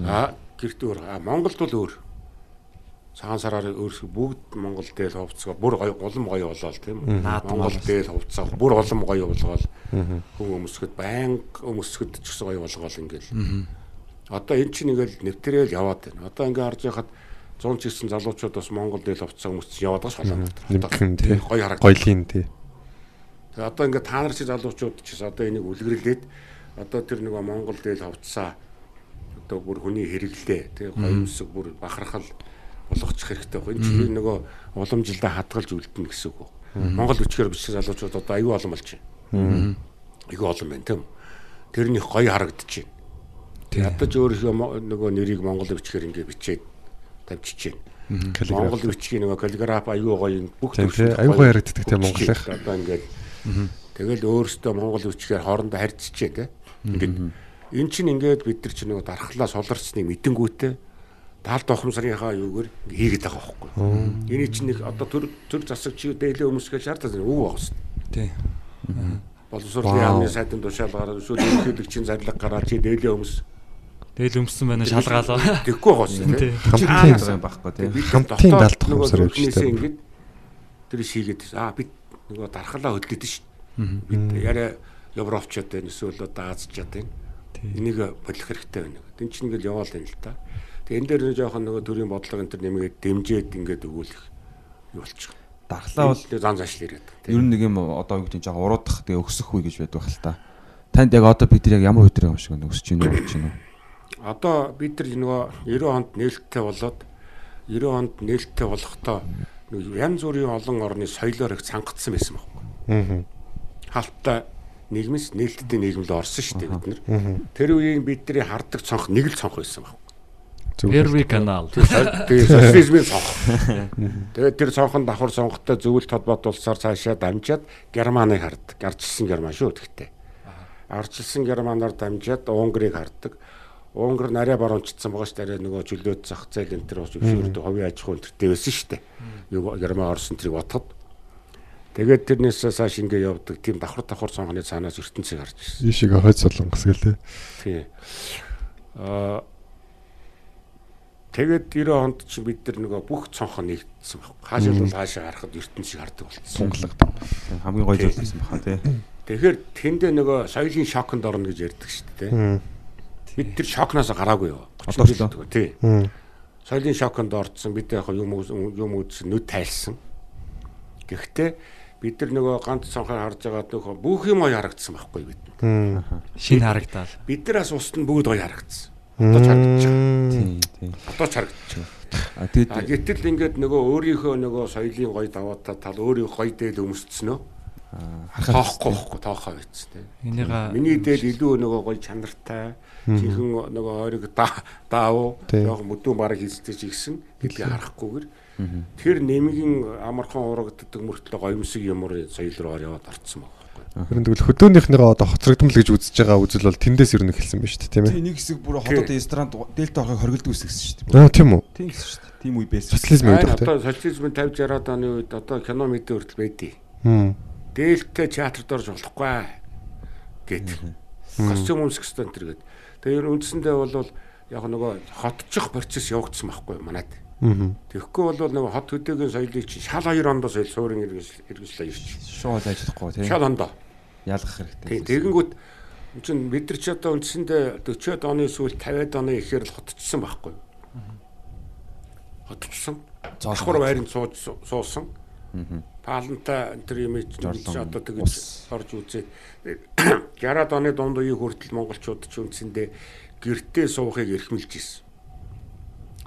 А гэрт өөр. А Монголд бол өөр. Цагаан сараар өөр бүгд Монгол дээл хувцгаа бүр гоё улам гоё болоод тийм үү? Монгол дээл хувцаа бүр улам гоё болгоод хүн өмсгöd баян өмсгöd ч гэсэн гоё болгоод ингээл. Одоо эн чинь ингээл нэвтрээл яваад байна. Одоо ингээ харж яхад 100 ч гэсэн залуучууд бас Монгол дээл хувцаа өмсч яваад байгаа шалаа. Нэмхэн тий. Гоё харагдав. Гоёлын тий. Тэгээ одоо ингээ та нар чи залуучууд ч гэсэн одоо энийг үлгэрлээд одоо тэр нөгөө Монгол дээл хувцаа одоо бүр хүний хэрэглээ тий гоё өмсөг бүр бахархал болгочих хэрэгтэй. Энэ чинь нөгөө уламжилдаа хадгалж үлдэнэ гэсэн үг. Монгол үчгээр бичсэн залуучууд одоо аюу олон болж байна. Аюу олон байна тийм. Тэрнийх гоё харагдаж байна. Ядаж өөрийнхөө нөгөө нэрийг монгол бичгээр ингээ бичээд тавьчихж байна. Каллиграф. Монгол бичгийн нөгөө каллиграф аюу гоё бүх Тийм, тий. Аюу гоё харагддаг тий, өгч монголынх. Одоо ингээд тэгэл өөрөөсөө монгол бичгээр хоорондоо харьцчээ тий. Ингээд эн чинь ингээд бид нар чинь нөгөө дархлаа суларчныг мэдэнгүүтээ талд ухамсарынхаа юугаар хийгээд байгаа байхгүй. Эний чинь нэг одоо төр төр засаг чи дээлээ өмсгөл шаардлагатай үг байгаа шүү. Тий. Боловсролын яамны сайдын тушаалгаар эсвэл ерөнхийлөгчийн зарлаг гараад чи дээлээ өмс Тэгэл өмссөн байна шалгаалаа. Тэгэхгүй гоос Тий. тий. Хамтын юм байхгүй тий. Хамтын даалдах нөгөө юмсаар явж штэ. ингээд тэр шийгээд аа бид нөгөө дархлаа хөдлөд шүү дээ. Бид яриа Европчод байна эсвэл одоо Азчод байна. Энийг болох хэрэгтэй байна. Тэн чинь ингээд яваал юм л та. Тэгээ энэ дээр нэг жоохон нөгөө төрийн бодлого энэ төр нэмгээд дэмжээд ингээд өгүүлэх юу болчих. Дархлаа бол зан зашил ирээд. ер нь нэг юм одоо юу нь жоохон уруудах тэгээ өксөх үе гэж байдаг хэл та. Танд яг одоо бид нар яг ямар үеэр юм шиг өсөж гинөө гэж гинөө. Одоо бид нар нөгөө 90 онд нээлттэй болоод 90 онд нээлттэй болохдоо янз бүрийн олон орны соёлоор их цангацсан байсан байхгүй. Аа. Хаалттай нийгэмс нээлттэй нийгэмд орсон шүү дээ бид нар. Тэр үеийн бидний хардаг цонх нэг л цонх байсан байхгүй. Первый канал. Тэгээ социализмын цонх. Тэгээд тэр цонхон давхар сонгохтой зөвлөлт холбоот улсаар цаашаа дамжаад Германыг харддаг. Арчилсан Герман шүү гэхдээ. Арчилсан Германаар дамжаад Унгарыг харддаг. Унгар нарийн баруунчдсан байгаа шүү дээ. Нөгөө чөлөөт зах зээл энэ төр бас өвшөөрдөг хувийн аж ахуй энэ төртэй байсан шүү дээ. Юу Герман Орос энэ төрийг бодоход. Тэгээд тэрнээс цааш ингэ явдаг. Тийм давхар давхар цонхны цаанаас ертөнцийг харж ирсэн. Ийшээ хойд солонгос гэлээ. Тий. Аа Тэгээд 90 онд чи бид нар нөгөө бүх цонхоо нэгдсэн баг. Хаашаа бол хаашаа харахад ертөнцийг хардаг болсон. Сунгалдаг. Хамгийн гоё зүйл байсан баха тий. Тэгэхээр тэндээ нөгөө соёлын шоконд орно гэж ярьдаг шүү дээ. Бид тэр шокноос гараагүй юу? Одоо ч л. Тий. Соёлын шоконд орцсон бид яг юм юм үзсэн нүд тайлсан. Гэхдээ бид нар нөгөө ганц цонхоор харж байгаад нөхөө бүх юм гоё харагдсан байхгүй бид. Шин харагдаал. Биднээс ус нь бүгд гоё харагдсан. Одоо ч харагдаж байгаа. Тий, тий. Одоо ч харагдаж байгаа. А тэгээд гэтэл ингээд нөгөө өөрийнхөө нөгөө соёлын гоё даваатай тал өөрийн гоё дээл өмсцснөө тоохгүй байхгүй тоохоо байц тэ. Энийга Миний дээл илүү нөгөө гоё чанартай жинхэнэ нөгөө ойрог даав яг мүдүүн бараг хийсдэж игсэн гэдгийг харахгүйгээр тэр нэмгийн амархан урагддаг мөртлөө гоёмсог юмор соёл руу яваад орцсон байна. Харин тэгвэл хөдөөнийхнийгээ одоо хоцрогдмол гэж үзэж байгаа үзэл бол тэндээс ер нь эхэлсэн байна шүү дээ тийм тий ээ. нэг хэсэг бүр хотод ресторанд дельта орохыг хоригддаг гэсэн шүү дээ. Аа тийм үү. Тийм гэсэн шүү дээ. Тийм үе байсан. Социализм үед тийм. одоо социализмын 50 60-аад оны үед одоо кино мэдээ хүртэл байдیں۔ Хм. Дээлтэй театрт орж болохгүй гэт. Костюм өмсөх төр гэд. Тэгээ ер нь үндсэндээ бол яг нөгөө хотчих процесс явагдсан байхгүй. Мгм. Тэгэхгүй бол нөгөө хот хөдөөгийн соёлыг чи шал хоёр ондоо соёл суурин хэрэгжлээ ирч. Шууд ажиллахгүй тий. Шал ондоо. Ялгах хэрэгтэй. тэгэнгүүт чинь бид нар ч одоо үндсэндээ 40-од оны сүүл 50-од оны ихээр л хотчсон байхгүй юу? Хотчсон. Давхар байранд сууж суу- суусан. Пааланта энэ төр юм чи Жорлон, одоо тэгж орж үзээд <coughs> 60-ад оны дунд үеийн хүртэл монголчууд ч үндсэндээ гэртээ суухыг эрхмэлж ирсэн.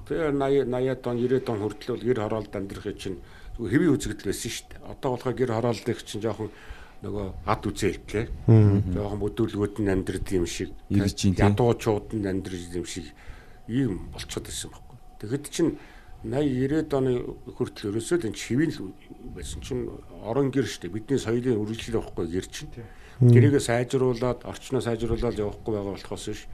Тэгээ 80 80-ад он 90-ад он хүртэл бол гэр хороолд амьдрахыг чинь зүгээр хэвийн үзэгдэл байсан шүү дээ. Одоо болохоор гэр хороолдыг чинь жоохон нөгөө ад үзээлтэй. Жоохон бүдүүлгүүд нь амьдрд юм шиг, ядуучууд нь амьдрд юм шиг ийм болчиход байсан байхгүй. Тэгэхэд чинь 80 90-ад оны хүртэл ерөөсөө л энэ чивийн л байсан чинь орон гэр штэ бидний соёлын үргэлжлэл байхгүй гэр чинь. Тэрийг сайжруулад, орчноо сайжруулаад явахгүй байгаа болохоос биш.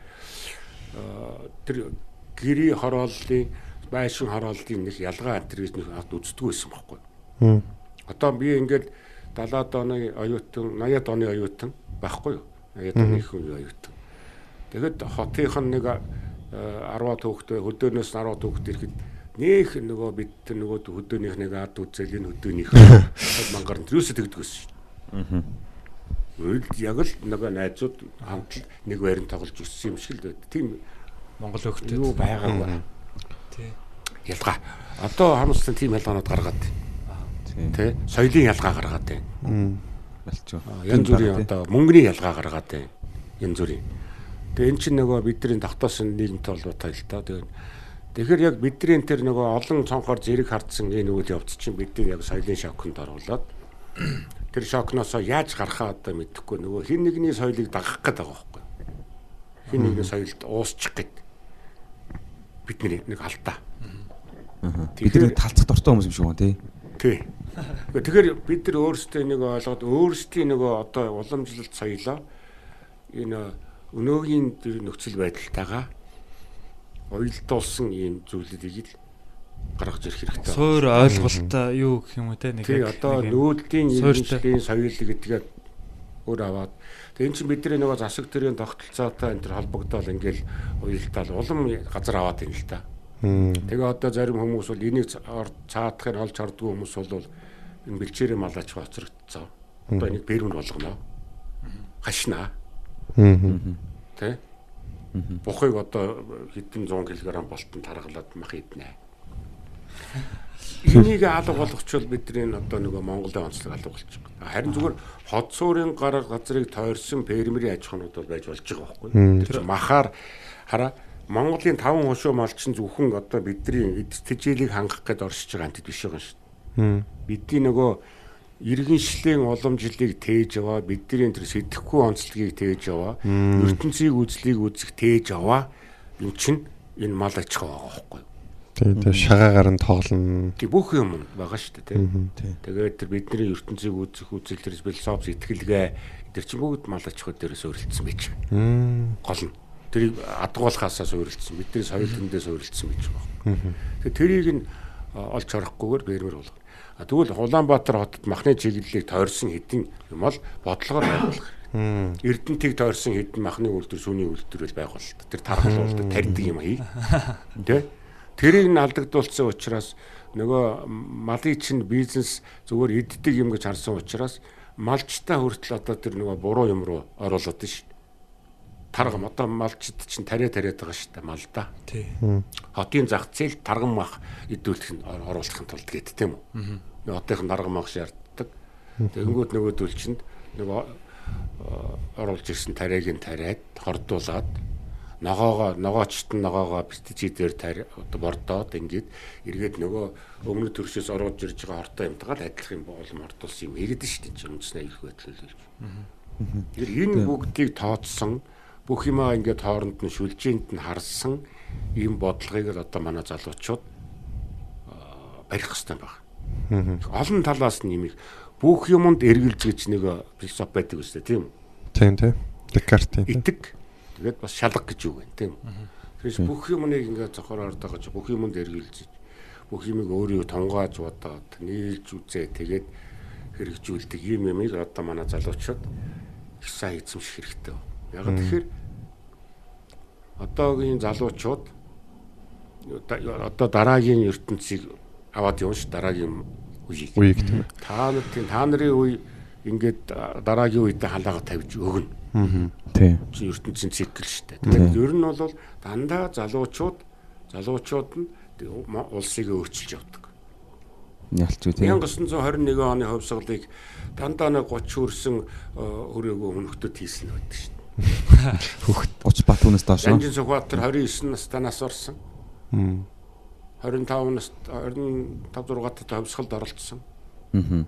Аа, тэр гэрийн хорооллын байшин хорооллын нэг ялгаа антрийг нэг ад үздэг байсан байхгүй. Одоо би ингээд 70-ад оны оюутан, 80-ад оны оюутан байхгүй юу? 80-ад оны үеийн оюутан. Тэгэхэд хотынх нь нэг э, 10 төвхтэй хөдөөнөөс 10 төвхт ирэхэд нөх нөгөө бид тэр нөгөө хөдөөнийх нэг ард үзэл энэ хөдөөнийх мангаар нь юусэ тэгдэг гэсэн шүү. Үйл яг л нөгөө найзууд хамт нэг байранд тоглож өссөн юм шиг л байд. Тийм Монгол хөгтөд. юу байгаагүй. Тий. Ялгаа. Одоо хамссан тийм ялгаанууд гаргаад Тий. тий. Соёлын ялгаа гаргаад байна. Хм. Болчих. Янз бүрийн одоо мөнгөний ялгаа гаргаад байна. Янз бүрийн. Тэгээ эн чинь нөгөө бидний тогтоосон нийгэмтэй холбоотой л доо. Тэгээ Тэгэхээр яг бидний тэр нөгөө олон цонхоор зэрэг хардсан энэ үйл явц чинь бидний яг соёлын шоконд оруулаад тэр шокноос яаж гарахаа одоо мэдэхгүй нөгөө хин нэгний соёлыг дагах гээд байгаа байхгүй. Хин нэгний соёлд уусчих гээд бидний нэг алдаа. Бид нэг талцах дуртай хүмүүс юм шиг байна тий. Тий. Тэгэхээр бид нар өөрсдөө нэг ойлгоод өөрсдийн нөгөө одоо уламжлалт соёлоо энэ өнөөгийн нөхцөл байдалтайгаа уялдуулсан ийм зүйлүүдийг л гаргаж ирэх хэрэгтэй. Суур ойлголт юу гэх юм уу те нэг Тий одоо нүүдлийн иргэншлийн соёл гэдгээ өөр аваад тэгээ эн чинь бидний нөгөө засаг төрийн тогтолцоотой энэ төр холбогдоод ингээл уялдаал улам газар аваад юм л та. Тэгээ одоо зарим хүмүүс бол энийг цаадахыг олж хардггүй хүмүүс бол энэ бэлчээрээ малаач хоцрогдсон. Одоо энийг бэрмэн болгоно. Хашнаа. Тэ? Бухыг одоо хэдэн 100 кг болтон таргалаад мах иднэ. Энийг алга болгочвол бидний одоо нөгөө Монголын онцлог алга болчих. Харин зүгээр хот суурийн гар газрыг тойрсон фермерийн аж ахуйнууд бол байж болж байгаа байхгүй. Тэр чинь махаар хараа Монголын 5 хошуу мал чинь зөвхөн одоо бидний эдтэжээлийг хангах гээд оршиж байгаа антид биш байгаа шүү. Бидний нөгөө иргэншлийн уламжлалыг тээж аваа бидний тэр сэтгэхгүй онцлогийг тээж аваа ертөнцийг үзлийг үзэх тээж аваа юм чин энэ мал аж ахуй байгаа байхгүй Тэгээ тэгээ шагаагаар нь тоглоно. тий бүх юм байгаа шүү дээ тий тэгээд тэр бидний ертөнцийг үзэх үзэл тэр философи сэтгэлгээ тэр чинь бүгд мал аж ахуй дээрээс өөрлөлдсөн байж байгаа гол нь тэрийг адгуулахаасаа суурилсан бидний соёл төндөө суурилсан гэж байгаа. Тэгээ тэрийг нь олж харахгүйгээр бэрмэр болгоно. А тэгвэл Улаанбаатар хотод махны чиглэлийг тойрсон хэдин юм бол бодлогоор байгуулах. Эрдэнтийг тойрсон хэдэн махны үйлдвэр сүүний үйлдвэрэл байгуулалт. Тэр тархалуулдаг <laughs> тарьдаг юм хий. Тэ? Тэрийг нь алдагдуулсан учраас нөгөө малын чинь бизнес зүгээр иддэг юм гэж харсан учраас малчтаа хүртэл одоо тэр нөгөө буруу юм руу оруулаад ш. Таргам одоо малчд чинь тариа тариад байгаа шүү дээ мал да. Тий. Хотын зах зээл таргам мах идүүлэх нь оруулахын тулд гэдэг тийм үү. Одынх нь таргам мах шаарддаг. Тэгэнгүүт нөгөөдөл чинь нөгөө оруулж ирсэн тариаг нь тариад хордуулаад ногоогоо ногоочт нь ногоогоо пестицидээр тари бордоод ингээд эргээд нөгөө өмнө төршөөс оруулж ирж байгаа хортой юмтайгаа адилах юм бол мордулсан юм ирэдэж шүү дээ үндснээ их байдлаар. Тэгэхээр энэ бүгдийг тооцсон бүх юмаа ингээд хооронд нь шүлжээнд нь харсан ийм бодлогыг л одоо манай залуучууд барих хэрэгтэй байна. Олон талаас нь нэмийг бүх юмд эргэлж гэж нэг философи байдаг үстэй тийм үү? Тийм тийм. Декартийн. Итэг тэгээд бас шалга гэж юу вэ тийм? Тэгэхээр бүх юмныг ингээд зохиороор дагаж бүх юмд эргэлж бүх юмыг өөрийгөө тунгааж бодоод нийлж үзээ тэгээд хэрэгжүүлдэг ийм юмыг одоо манай залуучууд их сайн эзэмших хэрэгтэй. Яг тэгэхээр одоогийн залуучууд одоо дараагийн ертөнцийг аваад явж дараагийн үеийг Үеийг тийм. та нар тийм та нарын үе ингээд дараагийн үедээ халаагаа тавьж өгнө. Тий. Чи ертөнцийн цикл шүү дээ. Тэгэхээр ер нь бол дандаа залуучууд залуучууд нь улсыг өөрчилж явдаг. Ялч үү тий. 1921 оны хувьсгалыг дандаа нэг 30 хүрсэн өрөөгөө өнөхтөд хийсэн байдаг шүү дээ. Хүүхэд 30 бат хүнээс доош. Жанжин Сүхбаатар 29 настай нас орсон. 25 наст 25 6 тат хувьсгалд оролцсон. Аа.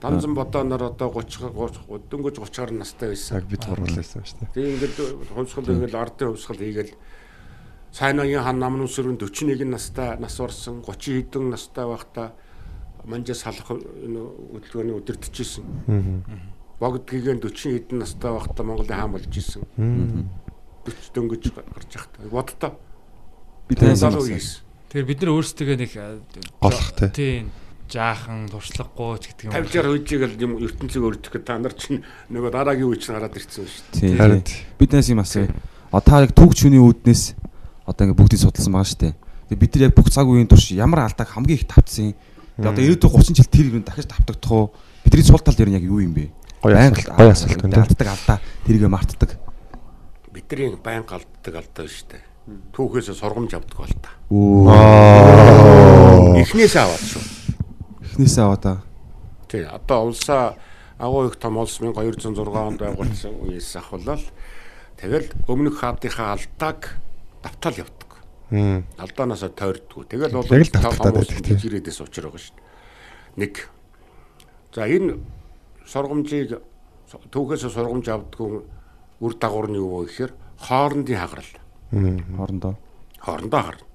Данзан бодооноор одоо 30 30 дөнгөж 30 гаруй настай байсан. Яг бид гурлаасан шүү дээ. Тэгээ ингээд хувьсгал ингээл ардын хувьсгал хийгээл Сайнагийн хан намн үсрэн 41 настай нас орсон 30 хэдэн настай байхдаа манжаас салах энэ хөдөлгөөний өдөртөжсэн. Богдгийгэн 40 хэдэн настай байхдаа Монголын хаан болж исэн. 40 дөнгөж гарч явахдаа боддоо. Би Тэгээ таньсан залуу хийсэн. Тэгэхээр бид нар өөрсдөө нэг Голох те. Тийм жаахан туршлагагүй ч гэдэг юм. 50 60 үеижгээл юм ертөнцийг өөрчлөх та нар чинь нөгөө дараагийн үе чинь гараад ирсэн шүү дээ. Харин Бид таньсан юм асуу. Та яг түүх чүний үүднээс одоо ингээ бүгдийг судалсан байгаа шүү дээ. Тэгээ бид нар яг бүх цаг үеийн турш ямар алдааг хамгийн их тавцсан. Тэгээ одоо 90 30 жил тэр юм дахиж тавтагдах уу? Бидний сул тал дээр нь яг юу юм бэ? Гоё асуулт, гоё асуулт байна. Алддаг алдаа тэрийгэ мартдаг. Бидний байн галддаг алдаа шүү дээ. Түүхээс сургамж авдаг бол та. Эхнээсээ аваад шүү. Эхнээсээ аваа та. Тий, одоо улсаа агуу их том улс 1206 онд байгуулсан үеэс ахвал тэгэл өмнөх хаадынхаа алдааг давтаал явдаг. Мм. Алдаанаасаа тойрдгоо. Тэгэл бол Яг л давтагдаад байдаг, ирээдээс учраа байгаа шүү дээ. Нэг. За энэ сургамжийг түүхээс сургамж авдгүй үр дагавар нь юу вэ гэхээр хоорондын хагарал. Хоорондоо. хоорондоо харна.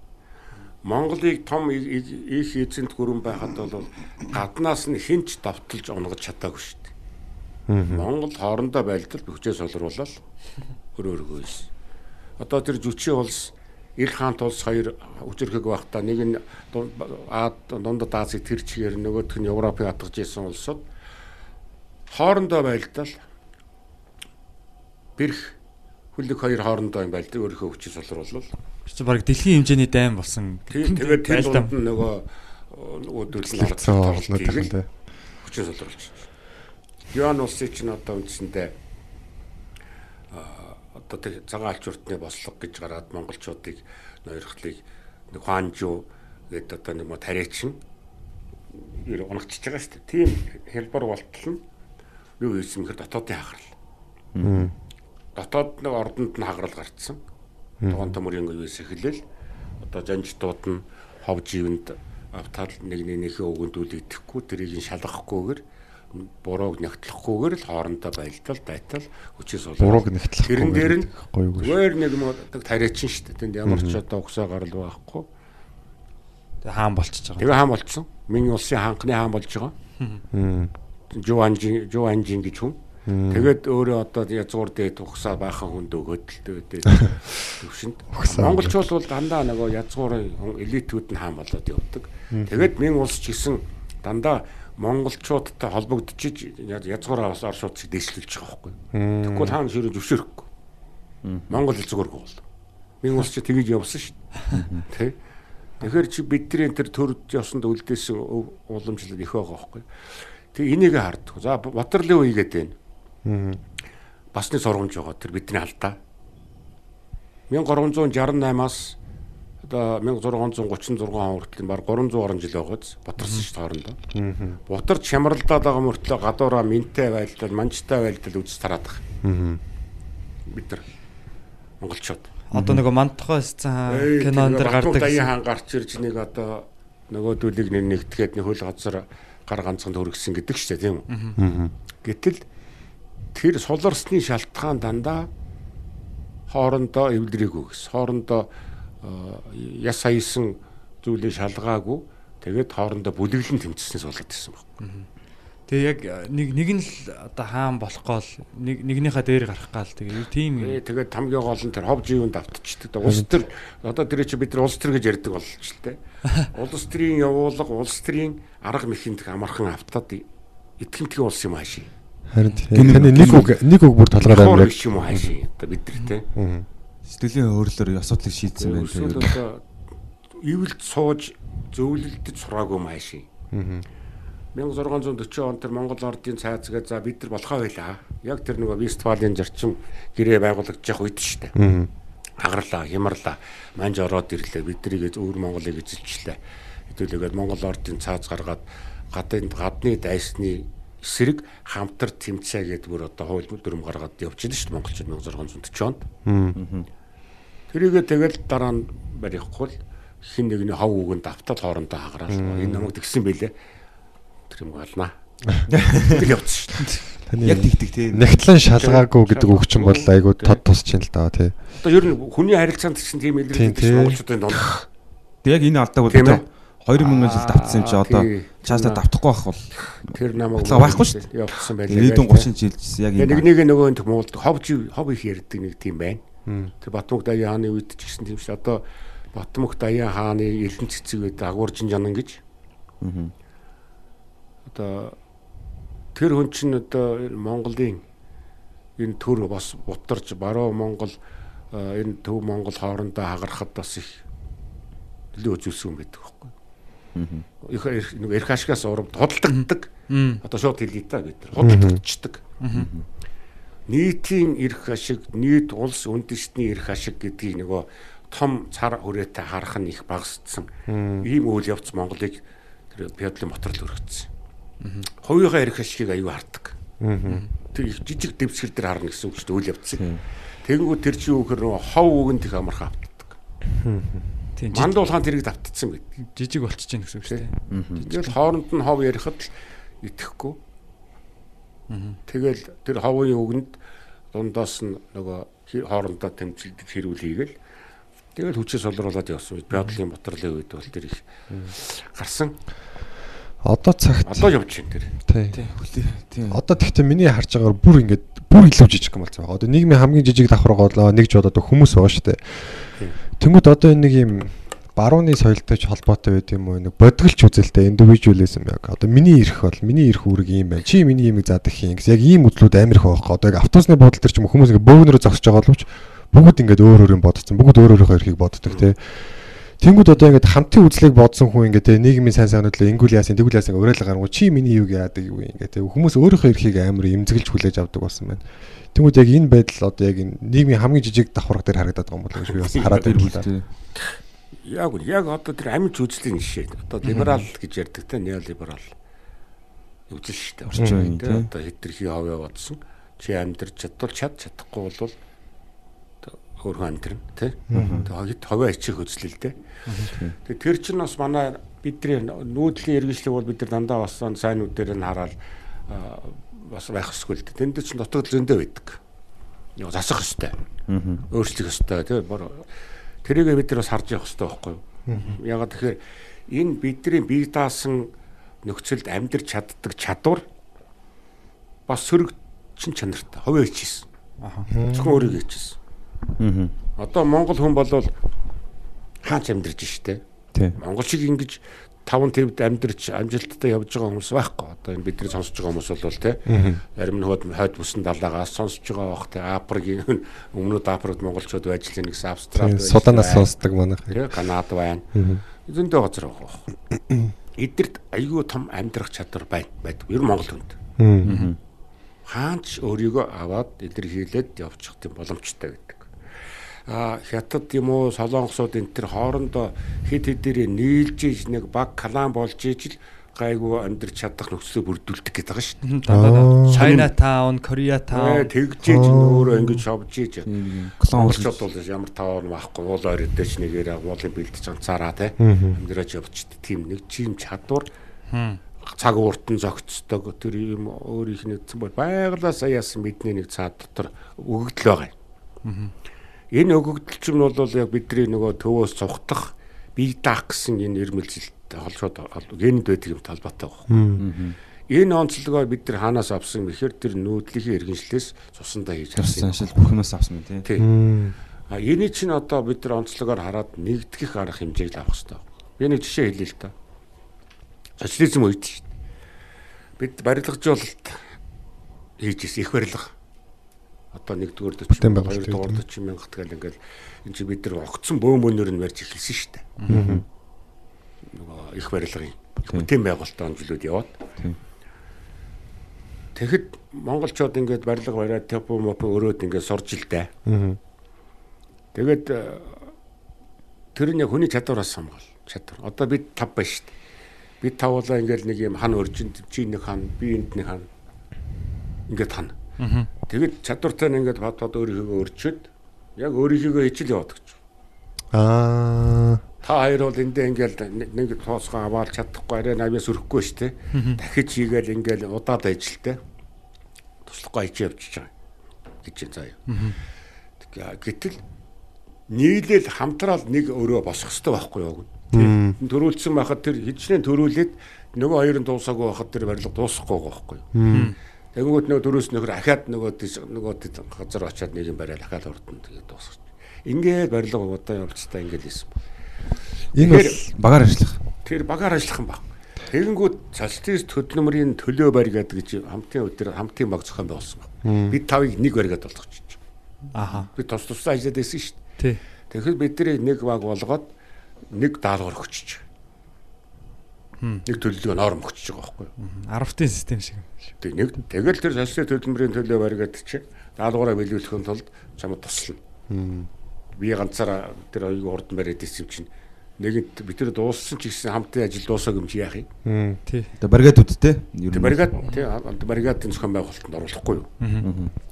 Монголыг том их эзэнт гүрэн байхад бол гаднаас нь хинч давталж унгаж чадаагүй шүү дээ. Монгол хоорондоо байлдал бүхчээ солируулаад өөр өөргөө ийс. Одоо тэр жүчийн улс Ил хаант улс хоёр үжирхэг байхдаа нэг нь Аад дундад Азийг тэр чигээр нөгөөх нь Европыг атгаж исэн улсууд хоорондоо байлдал бэрх хүлэг хоёр хоорондоо юм байл дээ өөрийнхөө хүчийг солируулвал чи баг дэлхийн хэмжээний дайм болсон. тэгээд тэр дунд нь нөгөө нөгөөдөл нь Хэлцэн орнуудын тий. хүчийг солируулж. Юан улсын чинь одоо үндсэндээ а одоо тэг цагаан алчууртны бослого гэж гараад монголчуудыг ноёрхлыг нэг хуанжуу гэдэг одоо нэг мо тариачин ер унагчж байгаа шүү дээ. Тийм хэлбэр болтол нь юу хийсэн гэхээр дотоодын хагарал. Дотоод нэг ордонд нь хагарал гарцсан. Тогоон төмөрийн үеэс эхлээл одоо жанжтууд нь хов живэнд автал нэг нэгнийхээ өгөнд үл идэхгүй тэрийг нь шалгахгүйгээр бурууг нэгтлэхгүйгээр л хоорондоо байлтал байтал хүчээс болоо. Бурууг нэгтлэхгүй Тэрэн дээр нь зүгээр нэг мод тариачин шүү дээ. Тэнд ямар ч одоо угсаа гарал байхгүй. Тэгээ хаан болчихж байгаа. Тэгээ хаан болцсон. Миний улсын ханхны хаан болж байгаа. Жуанжин Жуанжин гэж хүн. Тэгээд өөрөө одоо язгуур дээд угсаа баахан хүнд өгөөд л тэгээд төвшөнд. Монголчууд бол дандаа нөгөө язгуурын элитүүд нь хаан болоод явдаг. Тэгээд минь улс ч гэсэн дандаа монголчуудтай холбогдчих язгуураа бас оршууд шиг дэвшлүүлж байгаа байхгүй. Тэгвэл хаан ширээ зөвшөөрөхгүй. Монгол хэл зүгээр гол. Минь улс чи тгийж явсан шүү дээ. Тэ? Тэгэхээр чи бидний энэ төр төрд ёсонд үлдээсэн уламжлал их байгаа байхгүй. Тэг энийг харддаг. За Батрлын үе гэдэг байна. Басны сургамж байгаа тэр бидний алдаа. 1368-аас одоо 1636 он хүртэл баг 300 орон жил байгааз бутарсан шүү хоорондоо. Бутарч хямралдаад байгаа мөртлөө гадуураа минтэй байлдал, манчтай байлдал үз тараад байгаа. Бид нар монголчууд. Одоо нөгөө мантахаа Эй, кинон Батмун гардаг. даян хаан гарч ирж нэг одоо нөгөөдүүлийг нэг нэгтгэхэд нэг хөл газар гар ганцхан төргсөн гэдэг шүү дээ тийм үү. Гэтэл тэр суларсны шалтгаан дандаа хоорондоо эвлэрээгүй гэсэн. Хоорондоо э, яс саясан зүйлээ шалгаагүй тэгээд хоорондоо бүлэглэн тэмцснээс болоод ирсэн баг. Тэгээ яг нэг нэг нь л одоо хаан болох гол нэг нэгнийхээ дээр гарах гал тэгээ тийм юм. Ээ тэгээд хамгийн гол нь тэр хов живэнд автчихдаг. Улс төр одоо тэр чи бид нар улс төр гэж ярьдаг болж л те. <laughs> Улс төрийн явуулга, улс төрийн арга мэхэнд амархан автаад итгэмтгий улс юм хаашийн. Харин тийм. таны нэг үг нэг үг бүр толгойд амраад. юм уу. Одоо бид нар те. Сэтгэлийн өөрлөөр асуудлыг шийдсэн байна. Эсвэл тэгээд. одоо ивэлд сууж зөвлөлдөж сураагүй юм хаашийн. 1640 он тэр Монгол ордын цаазгээ за бид нар болохоо байлаа. Яг тэр нөгөө Вестфалийн зарчим гэрээ байгуулагдаж явах үед шүү дээ. Хагарлаа, хямарлаа, манж ороод ирлээ. Бид нарыг өвөр Монголыг эзэлчлээ. Хэдүүлээгээд Монгол ордын цааз гаргаад гадны гадны дайсны эсрэг хамтар тэмцээгээд бүр одоо хууль дүрм гаргаад явчихлаа шүү дээ монголчууд 1640 онд. Тэрийгээ тэгэл дараа нь барихгүй л хин нэгний хов үгэнд автал хоорондоо хагараад энэ намайг тэгсэн байлээ. Тэр юм галнаа. Тэгэл явчихсан шүү дээ. Яг тэгдэг тий. Нэгтлэн шалгаагүй гэдэг үг чинь бол айгу тод тусч юм л да тий. Одоо ер нь хүний харилцаанд чинь тийм Тийм, илэрдэг монголчуудын донд. Тэг яг энэ алдааг бол Тийм. 2000 жил давтсан юм чи Аа, одоо цаашдаа давтахгүй байх бол Тэр намайг байхгүй шүү дээ. Явуулсан байлээ. ирээдүйн 30 жил жисэн яг Тэгээ нэг нэг нөгөө энэ Монголд хов жив хов их ярьдаг нэг тийм байна. Тэр Батмөх Даян хааны үед ч гэсэн тийм шүү. Одоо Батмөх Даян хааны эрдэн цэцэг үед агууржин жанан гэж. Одоо тэр хүн чинь одоо Монголын энэ төр бас бутарч баруун Монгол э, энэ төв Монгол хоорондоо хагарахад бас их нөлөө үзүүлсэн юм байдаг байхгүй. Их их- нэг эрх ашигаас урамд худалдагддаг. Одоо шууд хэлье та бид нар худалдагдчихдаг. Нийтийн эрх ашиг, нийт улс үндэстний эрх ашиг гэдгийг нөгөө том цар хүрээтэй харах нь их багасдсан. Ийм үйл явц Монголыг тэр пеодлын моторл өргөцсөн. Хувийнхаа эрх ашигыг аюу хардаг. Тэр их жижиг дэвсгэр дээр харна гэсэн үг шүү дээ үйл явцыг. Тэгэнгүүт тэр чинь гэхээр нөгөө хов үгэнд их амархан автдаг. Тийм Мандуулхаан тэрийг давтцсан байт. жижиг болчихж гэнэ гэсэн үг шүү дээ. Тэгэл хооронд нь хов ярихад л итгэхгүй. Тэгэл тэр ховын үгэнд дундаас нь нөгөө хоорондоо тэмцэлдэг хэрүүл хийгээл тэгэл хүчээ солируулаад явсан үед Бядлын Батрлын үед бол тэр их гарсан. Одоо цагт Одоо явж байна тэр. тий. Тийм. Одоо тэгтээ миний харж байгаагаар бүр ингээд бүр илүү жижиг юм болсон байгаа. Одоо нийгмийн хамгийн жижиг давхар гол нэгж бодоод хүмүүс байгаа шүү дээ. Тэнгүүд одоо энэ нэг юм барууны соёлтой ч холбоотой байд юм уу? Нэг бодголч үзэлтэй индивидуализм яг. Одоо миний эрх бол миний эрх үүрэг юм байна. Чи миний юмыг заадаг хийн гэсэн яг ийм үзлүүд амар их байхгүй. Одоо яг автобусны буудлын дээр ч юм хүмүүс ингээ бөөгнөрөө зогсож байгаа боловч бүгд ингээд өөр өөр юм бодсон. Бүгд өөр өөрийнхөө эрхийг боддог те. Тэнгүүд одоо ингээд хамтын үзлийг бодсон хүн ингээд те нийгмийн сайн сайхнууд л ингүүл яасан тэгүүл яасан уриалга гарангуу чи миний юуг яадаг юу ингээд те хүмүүс өөрийнхөө эрхийг амар эмзэглэж хүлээж авдаг болсон байна. Тэнгүүд яг энэ байдал одоо яг энэ нийгмийн хамгийн жижиг давхарга дээр харагдаад байгаа юм болов уу гэж би бас хараад байна л да. Яг үл яг одоо тэр амьд үзлийн жишээ. Одоо либерал гэж ярьдаг те неолиберал үзэл шүү дээ. Орчин үеийн, тий. Одоо хэтэрхий хавьяа бодсон. Чи амьдрч чадвал чад чадахгүй бол өөрөө амьдрна тий. Тэгээд хавьяа ичих үзлээ л дээ. Тэгээд тэр чинь бас манай бидний нүүдлийн эргэлшлэг бол бид нар дандаа бас сайнууд дээр нь хараад аа, бас байх ёсгүй л дээ. Тэнд чинь дутагд зөндөө байдаг. Юу засах ёстой. Өөрчлөх ёстой тий. Бор тэрийг бид нар бас харж явах ёстой байхгүй юу? Ягаад тэгэхээр энэ бидний бие даасан нөхцөлд амьдрч чаддаг чадвар бас сөрөгчин чанартай ховөө хийчихсэн. Аха. Зөвхөн өөрийгөө хийчихсэн. Одоо Монгол хүн болвол хаач амьдрж штэ. Монгол шиг ингэж таван твд амьдрч амжилттай явж байгаа хүмүүс байхгүй. Одоо энэ бидний сонсож байгаа хүмүүс бол те зарим нь хойд хойд бүсэн далаагаас сонсож байгаа бах те Африкийн <laughs> өмнөд Африкт монголчууд байж л гэсэн Австралид байж Суданаас сонсдог манайх. Тэ Канад байна. Зөндөө газар байхгүй. <coughs> Эдгэрт айгүй том амьдрах чадвар байна байдаг. Ер нь Монгол хүнд. Хаанч өөрийгөө аваад илэрхийлээд явчих тийм боломжтой байдаг. А хятад юм уу солонгосууд энэ төр хоорондоо хэд хэдэрээ нийлж иж нэг баг калан болж иж л гайгүй амьдрч чадах нөхцөлөө бүрдүүлдэг гэдэг байгаа шүү дээ. China Town, Korea Town. Тэгжээж өөрөө ингэж шовж иж. Клон Монголчууд бол ямар таваар байхгүй уул ойрдэж нэгээр уулын бэлдэж анцаараа те. Амьдраж явчихд тийм нэг чим чадвар. Цаг ууртан зогцдог. Тэр юм өөр их нэгдсэн бол байгалаас аяасан бидний нэг цаад дотор өгөгдөл байгаа юм. Энэ өгөгдөл чинь бол яг бидний нөгөө төвөөс цугтах бие даах гэсэн энэ ирмэлзэлтэй холшоод гэнэд байдаг юм талбайтай байна. Энэ онцлогоо бид нар хаанаас авсан гэхээр тэр нүүдлийн иргэншлээс цусандаа хийж авсан. шил бүх юмас авсан мэн тий. Тий. А энийг чинь одоо бид нар онцлогоор хараад нэгдгэх арга хэмжээг авах хэрэгтэй. Би нэг жишээ хэлье л та. Социализм үед. Бид барилгажуулалт хийж ирсэн их барилга. Одоо нэгдүгээр дөч, Бүтээн байгуулалт хоёрдугаар дөч мянгат гэл ингээл энэ чи бид нар огцсон бөөмөнөр нь барьж эхэлсэн шүү дээ. Нөгөө их барилгын бүтээн байгуулалтын жилүүд яваад. Тэгэхэд монголчууд ингээд барилга бариад топо мопо өрөөд ингээд сурж ил дээ. Тэгээд э, тэр нь яг хүний чадвараас хамгаал. Чадвар. Одоо бид тав байна шүү дээ. Бид тавуулаа ингээд нэг юм хан өржинд чи нэг хан, би энд нэг хан. Ингээд хан. Тэгэд чадвартай нь ингээд бат бат өөрийгөө өрчөд яг өөрийгөө хичил яваад гэж. Аа. Та хоёр бол эндээ ингээл нэг- тоосгоо аваад чадахгүй арай навьяас өрөхгүй шүү дээ. Дахиж хийгээл ингээл удаад ажилтай. Туслахгүй ич явчихж байгаа гэж заяа. Гэтэл нийлээл хамтраал нэг өрөө босох хэрэгтэй байхгүй юу? Тийм. Төрүүлсэн байхад тэр хичнээн төрүүлээд нөгөө хоёр нь дуусаагүй байхад тэр барилга дуусахгүй байхгүй юу? Тэгэнгүүт нөгөө дөрөөс нөхөр ахаад нөгөө нөгөө газар очиад нэг юм бариад ахаад урдна тэгээд дуусах. Ингээд барилга удаа явуулцтай ингээд хийсэн. Энэ бол Багаар ажиллах. Тэр багаар ажиллах юм баг. Тэгэнгүүт социалист хөдөлмөрийн төлөө барьгаад гэж хамтын өдөр хамтын баг зохион байгуулсан баг. Бид тавыг нэг барьгаад болгочих. Аха. Бид тус тусдаа ажиллаад байсан шүү дээ. Тий. Тэгэхээр бидний нэг баг болгоод нэг даалгавар өгчөж. Нэг төлөвлөгөө норм өгчөж байгаа байхгүй юу? 10-ын систем шиг. Тэг нэг тэгэл тэр социалист хөдөлмөрийн төлөө барьгаад чи даалгавраа биелүүлэхэд тулд чамд туслана. Би ганцаараа тэр хоёрыг урд нь бариад ирсэн чинь нэгэнт бид тэр дууссан ч гэсэн хамтын ажил дуусаа гэмж яах юм? Тий. Тэгээ баригад үдтэй. Ер Тэг нь баригад тий баригадын зохион байгуулалтанд оруулахгүй юу?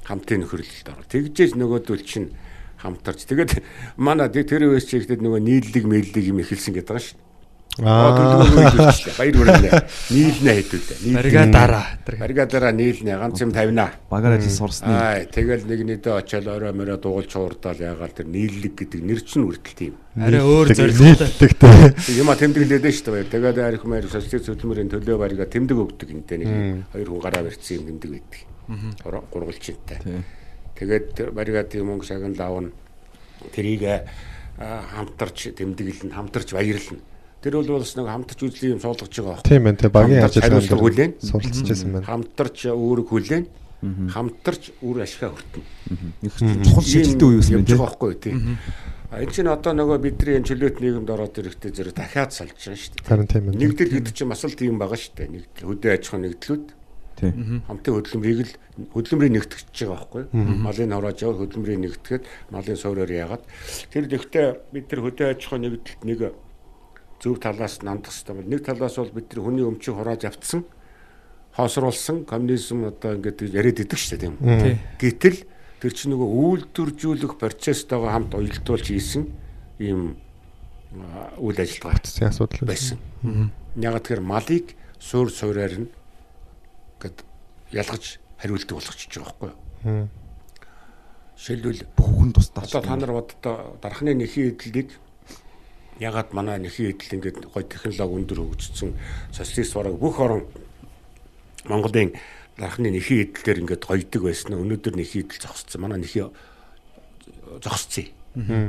Хамтын нөхөрлөлд орол. Тэгжээж нөгөөдөл чинь хамтарч. Тэгээд манай тэр- үеэс чигтэд нөгөө нийллэг мэйллэг юм эхэлсэн гэдэг байгаа шүү дээ. Аа. Баяр хүрээлээ. <laughs> Нийлнэ хэдүүлээ. Баригадаараа. Баригадаараа нийлнэ. Ганц юм тавина. багаар ажил сурсны. Аа тэгэл нэг нэдэ очиад орой морой дуулж хуурдаал ягаал тэр нийллэг гэдэг нэр чинь үрдэл тийм. Арай өөр зорилготой. Юма тэмдэглээд нь шүү дээ. Тэгээд арих мэр социалист хөдөлмөрийн төлөө барига тэмдэг өгдөг энэ нэг хоёр хүн гараа барьсан юм тэмдэг өгдөг. Гурвалжинтай. Тий. Тэгээд тэр баригад тийм мөнгө шагнал аавна. Тэрийг аа, хамтарч тэмдэглэн, хамтарч баярлна. Тэр бол бас нэг хамтарч үзлийн юм суулгаж байгаа байна. Тийм байна те багийн ажиллагаанд хүлээн. суралцчихсан байна. Хамтарч үүрэг хүлээн. Хамтарч үр ашгаа хүртэн. Их чухал шийдэлтэй үе бэ? байгаа байхгүй тийм. А энэ чинь одоо нөгөө бидний энэ чөлөөт нийгэмд ороод ирэхдээ зэрэг дахиад салж байгаа шүү дээ. Харин тийм байна. Нэгдэл гэдэг чинь бас л тийм байгаа шүү дээ. Нэгдэл хөдөө аж ахуйн нэгдлүүд Тий. хамтын хөдөлмөрийг л хөдөлмөрийг нэгтгэж байгаа байхгүй юу? Малын хороож яваад хөдөлмөрийг нэгтгэхэд малын суурьаар яагаад тэр дэхтээ бид тэр хөдөө аж ахуйн нэгдэлт нэг зөв талаас нь андах хэрэгтэй бол нэг талаас бол бид тэр хүний өмчийг хурааж авцсан хоосруулсан коммунизм одоо ингээд яриад идэг шүү дээ тийм үү? Гэтэл тэр чинь нөгөө үйлдвэржүүлэх процесстойгоо хамт уялдуулж хийсэн ийм үйл ажиллагаа Цэцгийн асуудал байсан. Яг тэр малыг суур суурьаар нь гэд ялгаж хариултыг болгочихж байгаа байхгүй юу? Жишээлбэл Бүхэн тусдаа. одоо та нар боддоо дархны нэхий эдлийг ягаад манай нэхий эдл ингээд гой технологи өндөр хөгжсөн социалист бараг бүх орон Монголын дархны нэхий эдлээр ингээд гойдог байсан өнөөдөр нэхий эдл зогссон. Манай нэхий зогсцсон.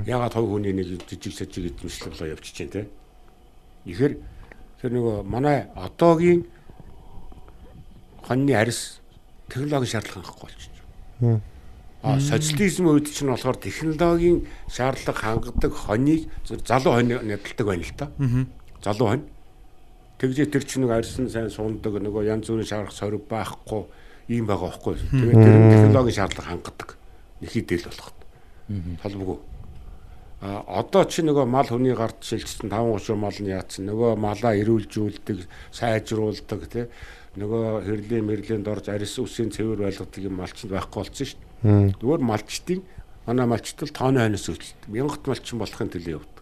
Ягаад хой хүний нэг жижиг сажиг эдэмшлэг болоо явчихжээ те. Ихэр тэр нөгөө манай одоогийн хоньны арьс технологийн шаардлага хангахгүй болчихж А социализм үед чинь болохоор технологийн шаардлага хангадаг хоньыг зөв залуу хонь нэдэлдэг байна л та. Залуу хонь. Тэгжээ тэр чинь нэг арьсан сайн суундаг нөгөө янз бүрийн шаарах сорив байхгүй ийм байгаа байхгүй. Тэгээд тэр технологийн шаардлага хангадаг. Нэхидэл болох. Толбгүй. А одоо чи нөгөө мал хүний гарт шилжсэн 5 30 мал нь яатсан нөгөө малаа эрүүлжүүлдэг, сайжруулдаг тий нөгөө хэрлийн мэрлийн дорж арьс үсийн цэвэр байлгадаг юм малчинд байхгүй болсон шүү дээ. Зүгээр малчтын манай малчт л тооны хойноос өвчлөлт. Мянгат малчин болохын төлөө явдаг.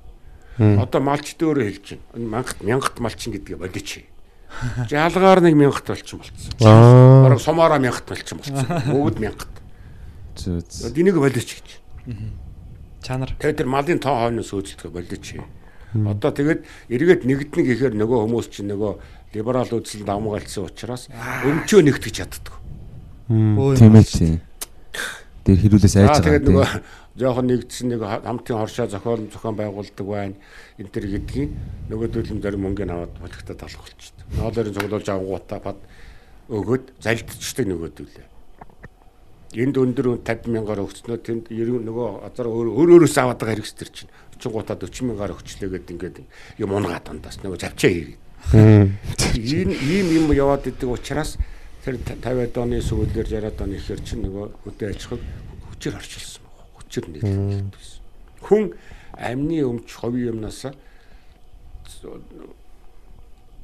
Одоо малчт өөрөө хэлж байна. Мянгат мянгат малчин гэдгээ бодич. Жалгаар нэг мянгат малчин болцсон. Аа. Бараг сумаараа мянгат малчин болцсон. Бүгд мянгат. Зөө. Энийг болич гэж. Чанар. Тэгээд тэр малын тоо хойноос өөжлөлтгөө болооч. Одоо тэгээд эргээд нэгднэ гэхээр нөгөө хүмүүс чинь нөгөө либерал үзэлд амгаалцсан учраас өмчөө нэгтгэж чаддаг. Тийм ээ Тэр хэрүүлээс айж Аа тэгээд нөгөө байгаа. жоохон нэгдсэн нэг хамтын хоршоо зохиол зохион байгуулдаг байна. Энэ төр гэдгийг нөгөө төлөм зарим мөнгөний аваад болгохтой талах болчихсон. Ноолорын цуглуулж авангуудаа бад өгөөд залдчихдаг нөгөө төлөө. Энд өндөр 50 мянгаар өгснөө тэнд 90 нөгөө азар өөр өөр өөрөөс аваад байгаа хэрэгс төр чинь 30 гутаа 40 мянгаар өгчлөөгээд ингээд юм унгаад ундаас нөгөө завчаа хийгээд. Энэ ийм юм яваад идэг учраас тэр 50-аад оны сүүлээр 60-аад оны ихэр чинь нөгөө хөдөө аж ахуйг хүчээр орчилсан байна. Хүчээр нийлүүлсэн. Хүн амны өмч ховын юмнаас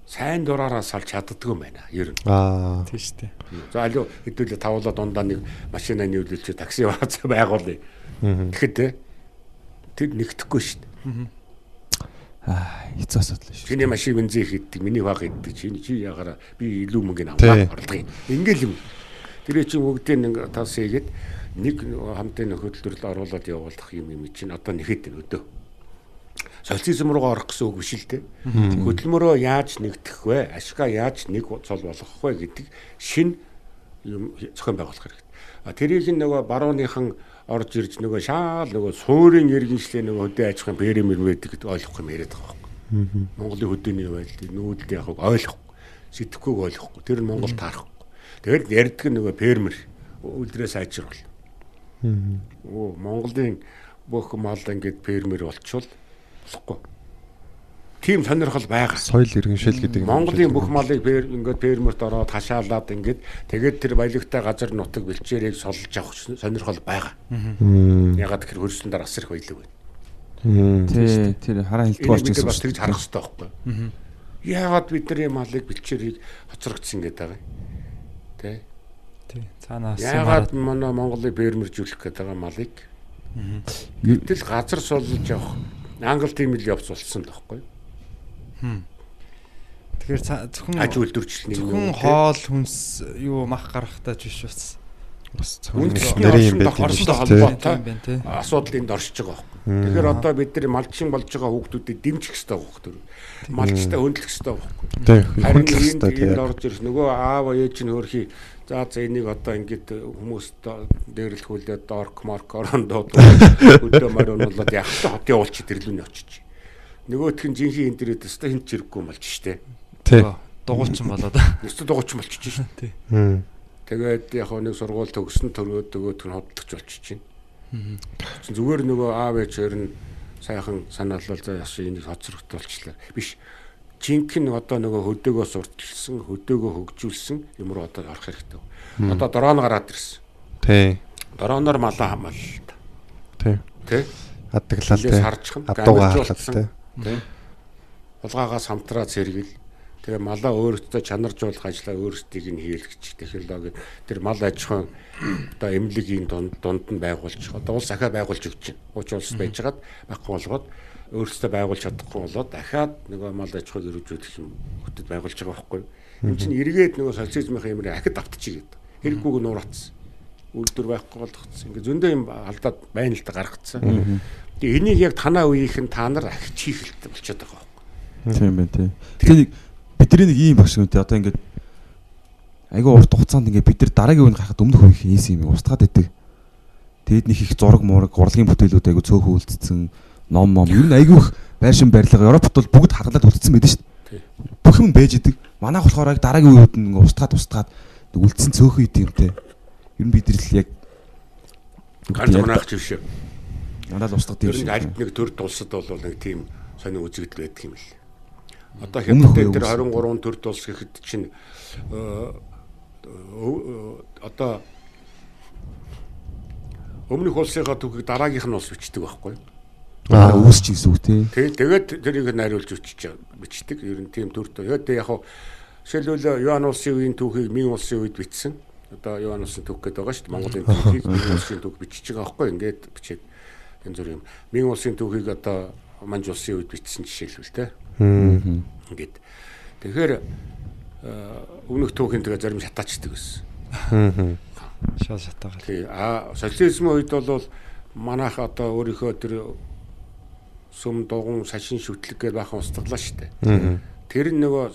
сайн дураараа салж чаддгүй юм байна. Ер нь. Аа. Тийм шүү дээ. За алуу хэдүүлээ тавуулаа дундаа нэг машина нийлүүлж такси <laughs> байгуулъя. Тэгэхэд тэр нэгдэхгүй шүү дээ. Хэцүү асуудал шүү. Чиний машин бензин хийдэг, миний баг хийдэг. Чи чи ягаараа би илүү Тий. авах орлого юм. Ингээл юм. Тэр чинь бүгдээ нэг тас хийгээд нэг хамтын хөдөлгөөрөл оруулаад явуулах юм юм чинь одоо нэхэд өдөө. Социализм руу орох гэсэн үг биш л те. Хөдөлмөрөө яаж нэгдэх вэ? Ашгаа яаж нэг цол болгох вэ гэдэг шин юм зохион байгуулах хэрэгтэй. А тэрийг нөгөө барууныхан орж ирж нөгөө шаал нөгөө суурийн иргэншлээ нөгөө хөдөө аж ахуйн бэрэмэр байдаг гэдээ ойлгох юм яриад байгаа байхгүй. Монголын хөдөөний байдал нүүдэлд яг ойлгохгүй. Сэтгэхүйг ойлгохгүй. Тэр нь Монгол таарахгүй. Тэгээд ярьдаг нөгөө фермер үлдрээ сайжруул. Оо Монголын бүх мал ингээд фермер болчвол болохгүй. Тим сонирхол байгаа. Соёл иргэншил гэдэг юм. Монголын бүх малыг фер ингээд фермерт ороод хашаалаад ингээд тэгээд тэр баялагтай газар нутаг бэлчээрийг солж авах сонирхол байгаа. Ягаад гэхээр хөрсөн дараа асар их баялаг байна. Тий, тэр хараа хилдэг бид нар байсан бас тэгж харах хэрэгтэй байхгүй. Яагаад бидний малыг бэлчээрийг хоцрогдсон гэдэг байгаа юм. Тэ? Тий. Цаанаас Яагаад манай Монголыг фермержүүлэх гэдэг байгаа малыг гэтэл газар сулж явах англ тийм л явц болсон тоххой. Тэгэхээр зөвхөн Аж үйлдвэрчлэл зөвхөн хоол хүнс юу мах гарахтаа ч биш бас. бас нэрийн юм байт юм Тийм асуудал энд оршиж байгаа байхгүй. Тэгэхээр одоо бид нар малчин болж байгаа хүүхдүүдэд дэмжих хэрэгтэй байхгүй тэр. Малчтай хөндлөх хэрэгтэй байхгүй. Тий. Харин Хөндлөх энд хэрэгтэй энд тий. орж ирс нөгөө аав ээж нь хөөрхий За за энийг одоо ингээд хүмүүс дээрлэхүүлээд дорк марк орондоо <laughs> өдөө морь унуулаад яг л хотын уулчид ирлүүний очиж. Нөгөөх нь жинхэнэ энэ дээрээ өстө хинт чирэггүй юм болж штэ. Тий. дугуйчин болоод Өстө дугуйч болчихж шин. тий. Тэгээд яг хоо нэг сургууль төгсөн төрөөд нөгөөт нь хөдөлгч болчихж байна. Зүгээр нөгөө аав ээжээр нь сайхан санаалал за яш энийг хоцрогдуулчлаа. Биш жинхэнэ одоо нөгөө хөдөөгөө сурталчилсан, хөдөөгөө хөгжүүлсэн юм руу одоо орох хэрэгтэй. Одоо дрон гараад ирсэн. Тий. Дроноор малаа хамаалал. Тий. Хадгалал Хилээс тий. Адууга гамилжуулсан. хаалт тий. Тэ? Улгаагаас хамтраад сэргэл. Тэгээ малаа өөрөөсөө чанаржуулах ажлаа өөрсдийг нь хийлгэж технологи тэр мал аж ахуйн одоо эмнэлгийн дунд дунд нь байгуулж одоо улс ахаа байгуулж өгч байна. Ууч улс байжгаад байхгүй болгоод өөрсдөө байгуулж чадахгүй болоод дахиад нөгөө мал аж ахуйг өргөжүүлэх юм хөтөд байгуулж байгаа байхгүй юу? Энд чинь эргээд нөгөө социализмын юмрыг ахид автчихъя гэдэг. Хэрэггүйг нуурацсан. Үйлдвэр байхгүй болгоцсон. Ингээ зөндөө юм алдаад байна л да гаргацсан. Тэгээ энийг яг танаа үеийнхэн та нар ахиж хийх хэлтэй болчиход байгаа байхгүй. Тийм байна тий. Тэгэхээр нэг бидний нэг ийм багш үнтэй одоо ингээд айгүй урт хугацаанд ингээд бид нар дараагийн үеийг харахад өмнөх үеийн хийсэн юм устгаад идэг. Тэгэд нэг их зураг мураг урлагийн бүтээлүүд айгүй цөөхөн үлдсэн ном мом ер нь айгүй их байшин барилга Европт бол бүгд хадгалаад үлдсэн байдаг шүү дээ. Бүх юм байж идэг. Манайх болохоор яг дараагийн үеүүд нь устгаад устгаад үлдсэн цөөхөн идэв юмтэй. Ер нь бид нар л яг Ганц манайх ч биш. Надад устгад юм шиг. аль нэг төр тулсад бол нэг тийм сонин үзэгдэл байдаг юм л. Одоо үеийн тэр үс. 23 төр тулс гэхэд чинь э, э, одоо өмнөх улсынхаа түүхийг дараагийнх нь улс бичдэг байхгүй юу? Аа үүсч гэсэн үг тий. Тэ тэгээд тэрийг найруулж өчөж бичдэг. Ер нь тийм төртөө. Тэгээд яг хав жишээлбэл Юан улсын үеийн түүхийг Мин улсын үед бичсэн. Одоо Юан улсын түүх гэдэг байгаа шүү дээ. Монголын түүхийг Мин улсын түүх бичиж байгаа байхгүй юу? Ингээд бичээд энэ зүр юм. Мин улсын түүхийг одоо Манж улсын үед бичсэн жишээлбэл. Мм. Ингээд. Тэгэхээр э, өмнөх түүхийн тэгээ зарим шатаачдаг гэсэн. Шал шатаагаар. Тий. А социализмын үед бол манайх одоо өөрийнхөө тэр сүм дугуун шашин шүтлэг гэж бахан устгалаа шүү дээ. Тэр нөгөө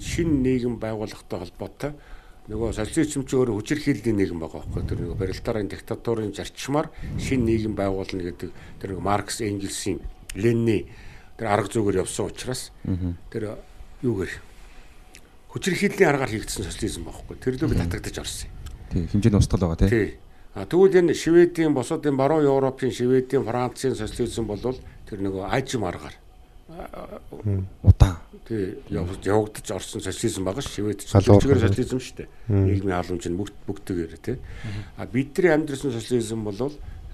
шинэ нийгэм байгуулахтай холбоотой нөгөө социализм ч өөрөө хүчирхийллийн нийгэм байгаа байхгүй тэр нөгөө барилтаарын диктатурын зарчмаар шинэ нийгэм байгуулна гэдэг тэр нөгөө Маркс Энгельсийн Ленни тэр арга зүгээр явсан учраас тэр юугээр хүчирхийллийн аргаар хийгдсэн социализм байхгүй тэр лөө татагдаж орсон юм. Тий. Хэмжээний устгал байгаа тий. Тий. А тэгвэл энэ Шведийн босоод энэ баруун Европын Шведийн Францын социализм бол тэр нөгөө ажим аргаар Удаан. тий яв- явагдаж орсон социализм байгаа ш Швед ч Халуур. чигээр социализм шүү дээ. Нийгмийн халамж нь бүгд бүгдгээр тий. А бидний амьдрсан социализм бол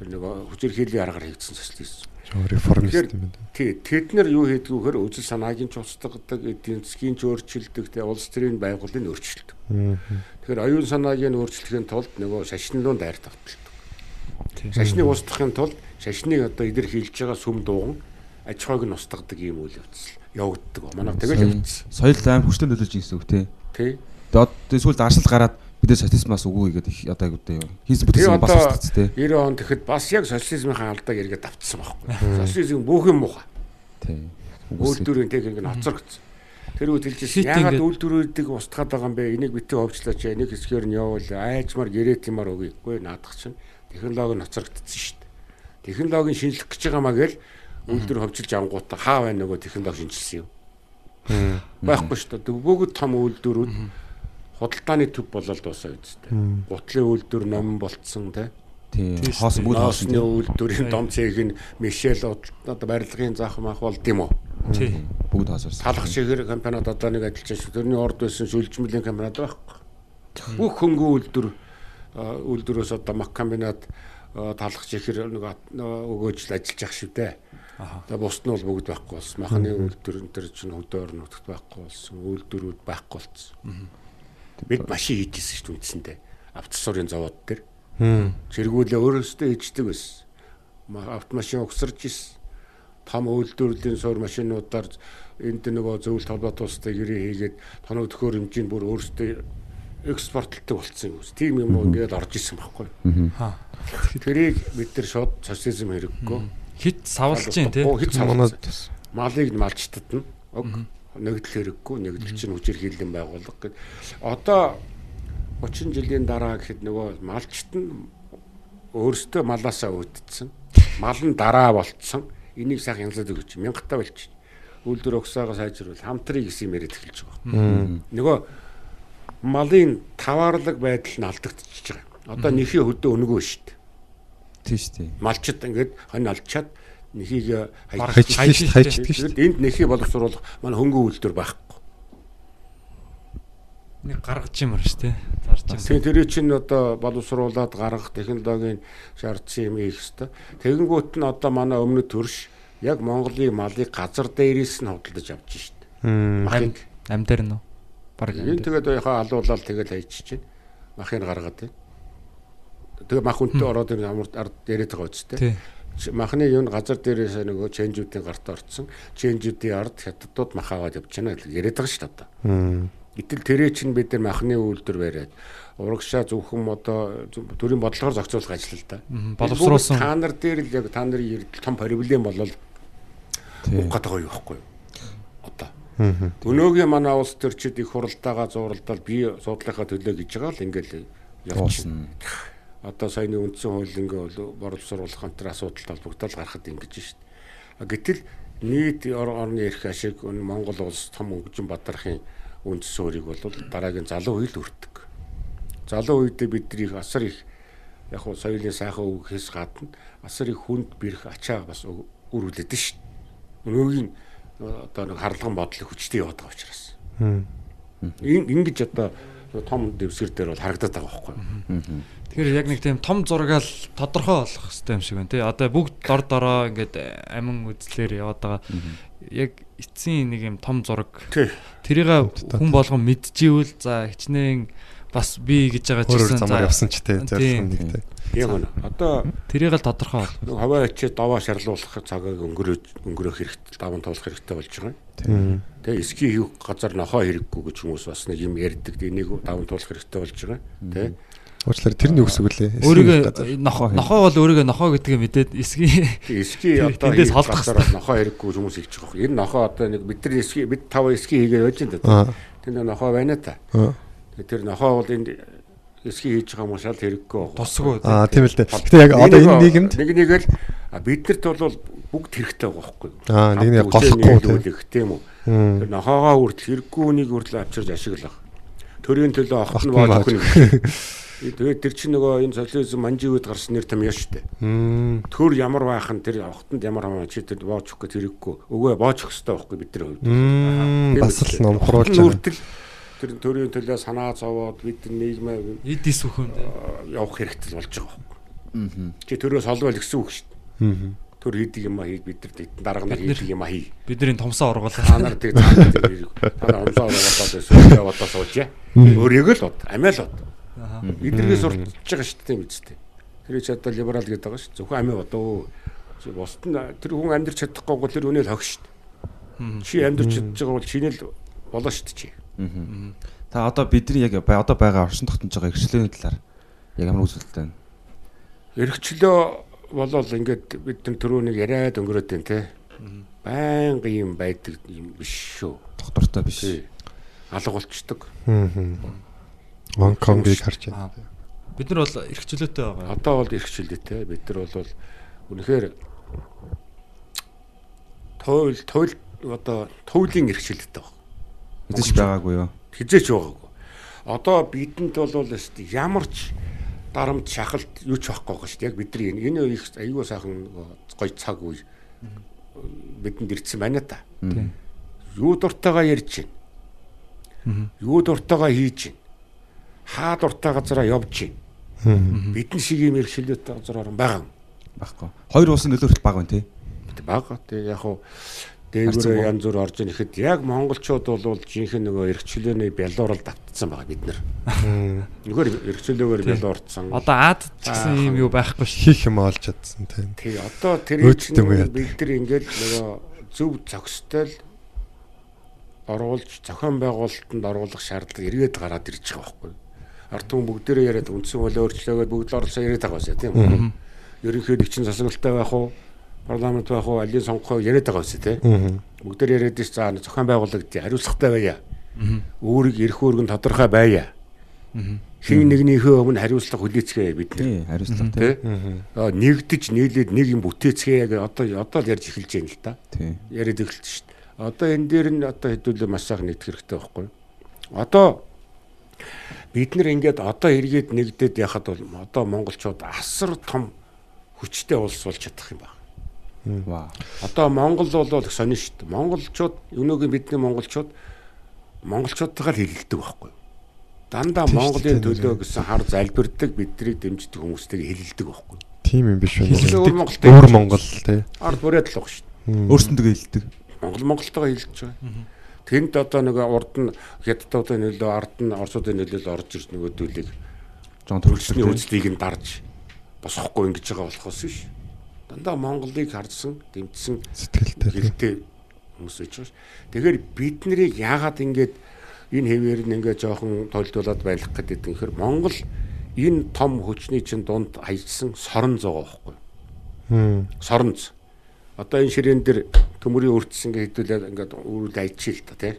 тэр нөгөө хүчирхийллийн аргаар хийгдсэн социализм. Реформист юм байна. тий тэд нар юу хийдэг вэхээр үзэл санааг нь ч устгадаг, эдийн засгийн ч өөрчилдөг, тий улс төрийн байгууллыг өөрчилдөг. Мм. Тэгэхээр оюун санааг нь өөрчлөхийн тулд нөгөө шашинлуун дайр тавталдаг. Шашныг устгахын тулд шашныг одоо илэрхийлж байгаа сүм дууган аж ахуйг нь устгадаг юм үйл явдал явагддаг. Манай тэгэл явагдсан. Соёл аим хүчтэй нөлөөлж гэсэн үг тий. Тий. Тэгээд сүүлд аршил гараад бид социализмаас үгүй гэдэг их одоо айгуу дээ. Хийс бүтээсэн бас устгац тий. 90 он тэгэхэд бас яг социализмын алдааг эргээд давтсан байхгүй. Социализм бүх юм муухай. Тий. Үйлдвэрийн техник нь хоцрогдсон. Тэр үед хэлжсэн ингээд- үйлдвэрүүдийг устгаад байгаа юм бэ? Энийг битээ ховчлаач, энийг хэсгээр нь явуул, айжмар гэрэтимар өгье. Үгүй наадах чинь технологи нь хоцрогдсон шүү дээ. Технологийн шинжлэх гэж байгаа маа гээл үйлдвэр ховчилж ангуудаа хаа байна нөгөө технологи шинжилсэн юм. Байхгүй шүү дээ. Бүгд том үйлдвэрүүд худалдааны төв болоод дуусаа үсттэй. Гутлын үйлдвэр ном болцсон тий. Тий. Хоосон бүгд тий. үйлдвэрийн дом цэг нь Мишель одоо барилгын заах мах болд юм уу? Тий. Бүгд хоосорсон. Талах шигээр компаниуд одоо нэг ажиллаж шүү. Тэрний орд байсан шүлжмэлийн компаниуд байхгүй. Бүх хөнгөн үйлдвэр үйлдвэрөөс одоо мах комбинат талах шигээр нэг ат- нөгөө өгөөж л ажиллаж ах шүү дээ. Тэгээ бусд нь бол бүгд байхгүй болсон. Махны үйлдвэр энэ төр чинь хөдөөр нутагт байхгүй болсон. Үйлдвэрүүд байхгүй болсон. Бид машин хийжсэн шүү дээ үндсэндээ. Автосурын завод дээр. Мм. Зэргүүлээ өөрөөсөө хийждэг байсан. Ма- Автомашин угсарж исэн. Том үйлдвэрлэлийн суурь машинуудаар энд нөгөө зөвлөлт холбоот улстай гэрээ хийгээд тоног төхөөр хэмжээнд бүр өөрөөсөө экспортлдог болсон юм. Тийм юм уу ингээд орж исэн байхгүй. Тэрийг бид нар шууд социализм хэрэггүй. Хит савлж чинь тий. Хит савлж. Малыг нь малч татна. Уг нэгдэл хэрэггүй, нэгдэл чинь хүчээр хийлэн байгуулга гэд. Одоо 30 жилийн дараа гэхэд нөгөө малчт нь өөрсдөө малаасаа үүдсэн. Мал нь дараа болцсон. Энийг сайхан янзлаад өгч мянгатаа болчих. Үйлдвэр өгсөөгөө сайжруулах хамтрыг гэсэн юм яриад эхэлж байгаа. Нөгөө малын таваарлаг байдал нь алдагдчихж байгаа. Одоо нэхий хөдөө өнгөө шүү дээ. Тийм шүү дээ. Малчд ингээд хонь алчаад нэхийг Хайчдаг шүү дээ, хайчдаг шүү Тэгэд энд нэхий боловсруулах манай хөнгөн үйлдвэр байхгүй. Нэг гаргаж юмар шүү дээ. Зарж юм. Тэгээ тэр чинь одоо боловсруулад гаргах технологийн шаардсан юм их хэвээр. Тэгэнгүүт нь одоо манай өмнөд төрш яг Монголын малыг газар дээрээс нь худалдаж авч шít. Махыг Ам дээр нь энэ дээр. тэгээд яхаа алуулаад тэгэл хайчих чинь. Махыг гаргаад байна. Тэгээ мах үнтэй ороод ирэх амар ард дээрээд байгаа. Тий. Ч- Махны юу газар дээрээс нөгөө ченжүүдийн гарт орцсон. Ченжүүдийн ард хятадууд мах аваад явж байна гэж яриад байгаа шүү дээ одоо. Гэтэл тэрээ чинь бид нар махны үйлдвэр бариад урагшаа зөвхөн одоо төрийн бодлогоор зохицуулах ажил л да. Боловсруулсан. Та нар дээр л яг та нарын эрдэл том проблем болол уг гадаг юу байхгүй юу? Одоо. Өнөөгийн манай улс төрчид их хуралдаага зууралдаад би суудлынхаа төлөө гэж байгаа л ингээл явчихна. Одоо саяны үндсэн хууль ингээ боловсруулах энэ асуудалд холбогдоод гарахад ингэж шít. Гэтэл нийт ор- орны эрх ашиг Монгол улс том өнгөжин бадархын үндэс суурийг бол дараагийн залуу үйл өртдөг. Залуу үедээ бидний асар их яг хуу соёлын сайхан үгээс гадна асар их хүнд бэрх ачаа бас үр үлээдэж шít. Өнөөгийн одоо нэг харлаган бодлого хүчтэй яваад байгаа учраас. Ин- Ингэж одоо том дэвсгэр дээр бол харагдаад байгаа байхгүй юу? Тэгэхээр яг нэг тийм том зургаал тодорхой болох хэрэгтэй юм шиг байна тий. Одоо бүгд дор дороо ингээд амин үзлэр яваад байгаа. Яг эцсийн нэг юм том зураг. Тэрийг хүн болгон мэдчихвэл за хичнээн бас би гэж байгаа ч гэсэн замаар за явсан ч тий зорилго нэг тий. Тийм үү. Одоо тэрийг л тодорхой бол. хаваа ачаа даваа шарлуулах цагааг өнгөрөөж өнгөрөх хэрэгтэй даван тоолох хэрэгтэй болж байгаа. Тийм. Тэгээ эски хийх газар нохоо хэрэггүй гэж хүмүүс бас нэг юм ярьдаг. Энийг даван тоолох хэрэгтэй болж байгаа. Тэ. Уучлаарай тэрний үгс өглөө. Өөрийгөө нохоо нохоо бол өөрийгөө нохоо гэдгээ мэдээд эсгийн Эски <laughs> одоо тэндээс хийх холдох бол нохоо хэрэггүй хүмүүс хэлж байгаа. Энэ нохоо одоо нэг бид нар эски бид тав эски хийгээ байж энэ. Тэнд нохоо байна та. Тэр нохоо бол энд эски хийж байгаа хүмүүс шал хэрэггүй. тусгүй. Аа тийм л дээ. Гэтэ яг одоо энэ нийгэмд нэг нэгээр биднэрт бол бүгд хэрэгтэй байгаа байхгүй юу? Аа, нэг нэг нийлүүлэх тийм үү? Тэр нохоогоо хүртэл хэрэггүй үнийг хүртэл авчирж ашиглах. Төрийн төлөө охт нь Охт нь боож өгөх. <laughs> Тэгээд тэр чинь нөгөө энэ социализм манжи үед гарсан нэр том яш штэ. Төр ямар байхын тэр охтонд ямар хамаа чи тэр боож өгөх гэж хэрэггүй. Өгөө боож өгөх хэрэгтэй байхгүй бидний хувьд. Мм. Тийм Бас л номхруулж байгаа. тэр төрийн төлөө санаа зовоод бид нийгмээ Эд ис үхэн. явах хэрэгтэй болж байгаа байхгүй. Чи төрөөс олвол гэсэн үг шүү дээ. Мм. Төр хийдэг юм а хий бид нар дарга нар Бид нар- хийдэг юм а хий. Бидний томсоо Та нар тэг та нар тэг та нар өмсөө болоод эсвэл яваад сууж. Өөрийгөө л бод, амиа л бод. Эднэргээ сурталж байгаа шүү дээ үстэй. Тэр чи одоо либерал гэдэг байгаа шүү. Зөвхөн амиа бодоо. Чи бусд нь тэр хүн амьдрч чадахгүй бол тэр үнэ л хог шүү. Чи амьдрч чадж байгаа бол чиний л болоо шүү чи. Та одоо бидний яг одоо байгаа оршин тогтнож байгаа иргэшлийн талаар яг ямар үзэлтэй байна? Эргчлөө болол ингээд бид нар түрүүнийг яриад өнгөрөөд байна те. Байнга юм байдаг юм биш шүү. Доктортой биш. Алга болчдөг. Гонконгийг харж байна. Бид нар бол эрхчлөөтэй байгаа. Одоо бол эрхчлээтэй. Бид нар бол үнэхээр туйл туйл одоо туйлын эрхчлээтэй баг. Эзэж байгаагүй юу? Хизээч байгаагүй. Одоо бидэнд бол ямар ч дарамт шахалт юу ч байхгүй байгаа шүү дээ. Яг бидний энэ энэ их аюул сайхан гоё цаг үе бидэнд ирсэн байна та. Юу дуртайгаа ярьж байна. Юу дуртайгаа хийж байна. Хаа дуртай газараа явж байна. Бидэн шиг юм эрхчлөөтэй газар орон байгаа. юм. Баггүй. Хоёр улсын нөлөө хүртэл бага байна тий. бага. Тэгээ яг хуу уу? янз бүр орж ирэхэд яг монголчууд бол жинхэнэ нөгөө эрхчлөөний бялуурал давтцсан байгаа бид нар. Нөгөө эрхчлөөгөр бялуурдсан. Одоо аад ч гэсэн юм юу байхгүй шүү. Хийх юм олж чадсан тийм. Тий одоо тэр бид нар ингээд нөгөө зөв зохистой оруулж зохион байгуулалтанд оруулах шаардлага эргээд гараад ирж байгаа байхгүй. Ард түмэн бүгдээрээ яриад үндсэн хууль өөрчлөөгөөд бүгд орлоо яриад байгаа байсан тийм үү? Ерөнхийдөө чинь засаглалтай байх уу? Парламент байх уу? Алийг сонгох яриад байгаа байсан тийм. Бүгдээр яриад ш за зохион байгуулалт хариуцлагатай байя. Өөрийг эрх үүргэн тодорхой байя. Хин нэгнийхээ өмнө хариуцлага хүлээцгээе бид нар. Тий, хариуцлага тий. Тэ? Аа нэгдэж нийлээд нэг юм бүтээцгээе гэж одоо одоо л ярьж эхэлж байна л да. Тий. Яриад эхэлж шít. Одоо энэ дээр нь одоо хэдүүлээ маш сайхан нэгдэх хэрэгтэй байхгүй юу? Одоо бид нар ингээд одоо эргээд нэгдээд яхад бол одоо монголчууд асар том хүчтэй улс болж чадах юм байна. Вау. Одоо Монгол бол их сонин шүү дээ. Монголчууд өнөөгийн бидний монголчууд монголчуудтайгаар хэлэлдэг байхгүй юу? Дандаа Монголын төлөө гэсэн хар залбирдаг биднийг дэмждэг хүмүүстэйг хэлэлдэг байхгүй юу? Тийм юм биш үү? Өөр Монголтэй. Өөр Монгол тий. Ард бүрээд л баг шүү дээ. Өөрсөндөө хэлдэг. Монгол Монголтойгоо хэлж байгаа. Тэнд одоо нэг урд нь хятадуудын нөлөө ард нь орсуудын нөлөөл орж ирж нөгөөдүүлийг Жон төрөлчний төрөлчний үзлийг нь дарж босохгүй ингэж байгаа болохоос биш. Дандаа Монголыг харсан, дэмжсэн Сэтгэлтэй. хүмүүс байж байгаа ш. Тэгэхээр бид нарыг яагаад ингэж энэ хэвээр нь ингээ жоохон толдуулаад байх гэдэг юм хэр Монгол энэ том хүчний чинь дунд аялсан сорон зогоо байхгүй. Хм. Соронз. Одоо энэ ширээн дээр төмөрийн өртс ингээ хэдүүлээд ингээ үрүүл аялчих л та тий.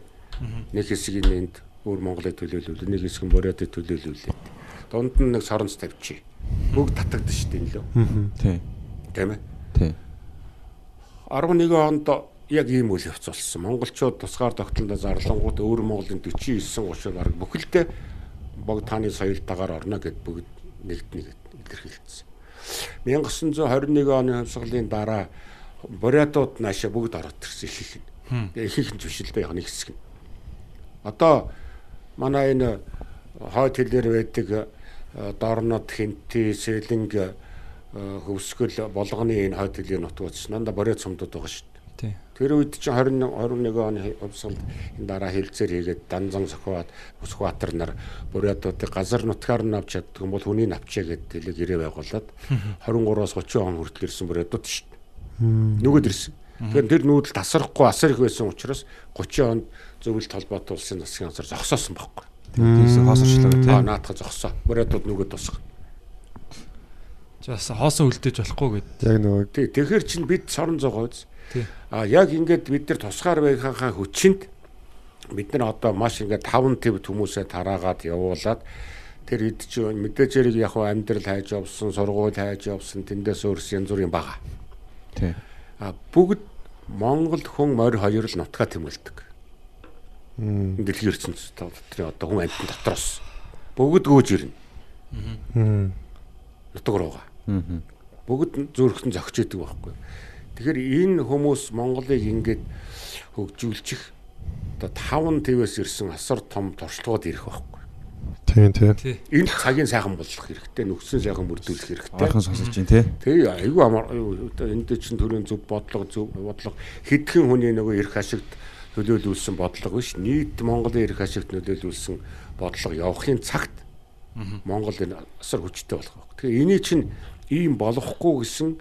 Нэг хэсгийг энд өөр Монголыг төлөөлөл, нэг хэсэг нь Бориодыг төлөөлүүлээд. Дунд нь нэг соронз тавьчих. Бүгд шүү дээ энэ лөө. Тий. Тийм ээ. Тий. 11 онд яг ийм үйл явц болсон. Монголчууд тусгаар тогтолдоо зарлангууд өөр Монголын 49 30 баг бүхэлдээ бог тааны соёлтойгоор орно гэд бүгд нэгднэ гэд илэрхийлсэн. 1921 оны хувьсгалын дараа Бориадууд наашаа бүгд ороод ирсэн их их. Тэгээ их их нь зөвшөлдөө яг нэг хэсэг. Одоо манай энэ хойд хэлээр байдаг э, дорнод хинти сэлэнг э, хөвсгөл болгоны энэ хойд хэлээр нутгууц нанда Бориад сумдууд байгаа шүү дээ. Тэр үед чинь 20 21 оны хувьсгалд энэ дараа хэлцээр хийгээд данзан сохиод Усбаатар нар Буриадуудыг газар нутгаар нь авч чаддаг юм бол хүний навчаа гэдэг хэлэг ирээ байгуулад 23-аас 30 он хүртэл ирсэн Буриадууд шүү. Нөгөөд ирсэн. Тэгэхээр тэр нүүдэл тасрахгүй асар их байсан учраас 30 онд зөвлөлт холбоотой улсын засгийн газар зогсоосон байхгүй. Тийс хоосорчлоо тий. Аа наадах зогсоо. Буриадууд нөгөөд тусах. Жаас хоосон үлдээж болохгүй гэд. Яг нөгөө Тий, тэгэхээр чинь бид сорон зогооз. Тий. А яг ингээд бид нар тусгаар байхаа хүчинд бид нар одоо маш ингээд 5 төв хүмүүсээ тараагаад явуулаад тэр хэд ч мэдээж яг хөө амьдрал хайж явсан, сургууль хайж явсан, тэндээс өөрс янз бүрийн бага. Тий. А бүгд Монгол хүн морь хоёр л нутгаа тэмүүлдэг. Дэлхийн ертөнцийн дотрын одоо хүн амьтан дотроос бүгд гөөж ирнэ. хм. Нутаг руугаа. Аа. бүгд зөөрхөн зогч идэг байхгүй. Тэгэхээр энэ хүмүүс Монголыг ингээд хөгжүүлчих одоо 5 твээс ирсэн асар том туршлагууд ирэх байхгүй. Тийм тийм. Тий. Энэ цагийн сайхан болгох хэрэгтэй, нөхцөл сайхан бүрдүүлэх хэрэгтэй. Ойрхон сонсож чинь тий. Тэг айгүй амар энд чинь төрийн зөв бодлого зөв бодлого хэдхэн хүний нөгөө эрх ашигт нөлөөлүүлсэн бодлого биш нийт Монголын эрх ашигт нөлөөлүүлсэн бодлого явахын цагт Монгол энэ асар хүчтэй болох байх. Тэгэхээр эний чинь ийм болохгүй гэсэн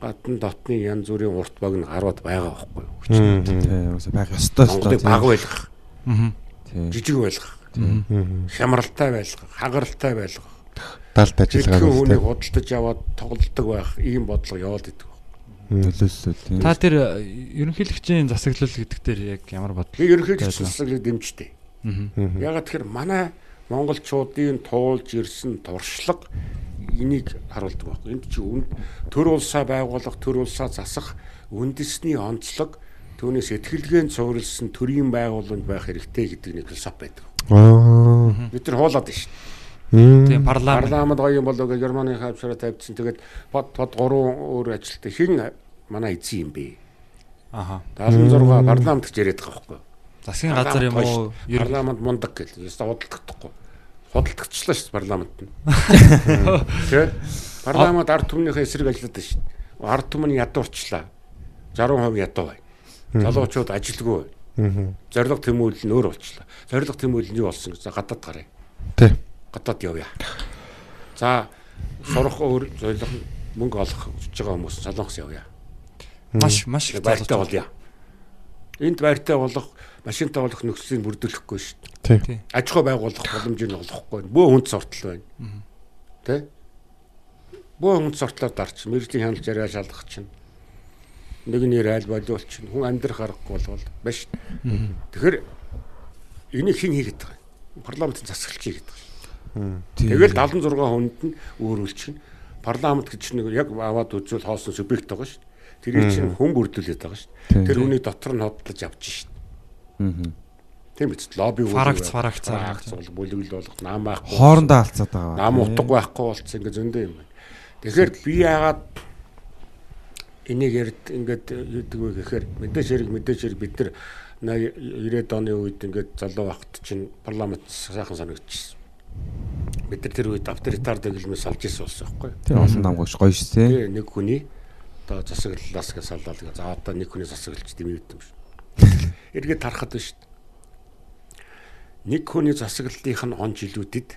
гадна дотны янз бүрийн урт баг нь гарууд байгаа байхгүй юу? Хүч. Хм. Тий. Уусаа байх ёстой Монголыг баг байлгах, Аа. Тий. жижиг байлгах, хямралтай байлгах, хагаралтай байлгах. Далд ажиллагаа Хэдхэн хүнийг худалдаж аваад тоглолдог байх ийм бодлого яваад идэг. Нөлөөлсөө тий. Та тэр э, ерөнхийлөгчийн засаглал гэдэг дээр яг ямар бодол? Би ерөнхийдөө засаглалыг дэмждэг. Ягаад тэгэхээр манай монголчуудын туулж ирсэн туршлага энийг харуулдаг байхгүй. Энд чи төр улсаа байгуулах, төр улсаа засах үндэсний онцлог түүнээс этгэлгээнд цуурилсан төрийн байгууламж байх хэрэгтэй гэдэг нэг философи байдаг. Аа. Бид нар хуулаад байна шүү. Тийм парламент. Парламент гоё юм болоо гэж Германы хавшраа тавьдсан. Тэгээд бод бод гурван өөр ажилтдаг хин манай эзэн юм бэ. Аха. 76 парламент гэж яриад байгаа байхгүй. Засгийн газар юм уу? Парламент мундаг гэл. Яста худалдагдахгүй. Худалдагчлаа шүү парламент нь. <laughs> Тэ? Парламент ард түмнийхээ эсрэг ажилладаг шүү. Ард түмэн ядуурчлаа. 60% ядуу бай. Залуучууд ажилгүй. Аа. Зориг тэмүүлэл нь өөр болчлаа. Зориг тэмүүлэл нь юу болсон гэж гадаад гарыг. Тий. Гадаад явъя. За сурах өөр зориг мөнгө олох гэж байгаа хүмүүс солонгос явъя. маш маш их Байртай болъё. Энд байртай болох, машинтай болох нөхцөлийг бүрдүүлэхгүй шүү дээ. Тий. Тий. аж ахуй байгуулах боломжийг олохгүй. Бөө хүнд сортол байна. Тэ? Бөө хүнд сортлоор дарч мэрэгжлийн хяналт яриа шалгах чинь. Нэг нэр айл болиул чинь хүн амьдрах аргагүй болвол биш. Тэгэхээр энийг хэн хийгээд байгаа юм? Парламентын засаглалч хийгээд байгаа. Тэгэл 76 хүнд нь өөрүүлчихнэ. Парламент гэж нэг яг аваад үзвэл хоосон субъект байгаа шүү дээ. Тэрийг чинь хүн бүрдүүлээд байгаа шүү дээ. Тэр хүний дотор нь хотлож авч дээ. Тийм биз лобби Фарагц, фарагц. фарагц бол бүлэгэл болох нам байхгүй. Хоорондоо алцаад байгаа. нам утга байхгүй болцсон ингээ зөндөө юм байна. Тэгэхээр би яагаад энийг ярд ингээд юудаг вэ гэхээр мэдээж хэрэг мэдээж хэрэг бид нар 90 оны үед ингээд залуу багт чинь парламент сайхан санагдчихсэн. Бид нар тэр үед авторитар дэглэмээс салж ирсэн болсон байхгүй юу? Тий олон намгууш гоё шүү. Тэгээ нэг хүний одоо засаглалаас гэж саллаа тэгээ за одоо нэг хүний засаглалч дэмийгдэв юм шүү. <laughs> Эргээд тарахад байна шүү. дээ. Нэг хүний засаглалынх нь он жилүүдэд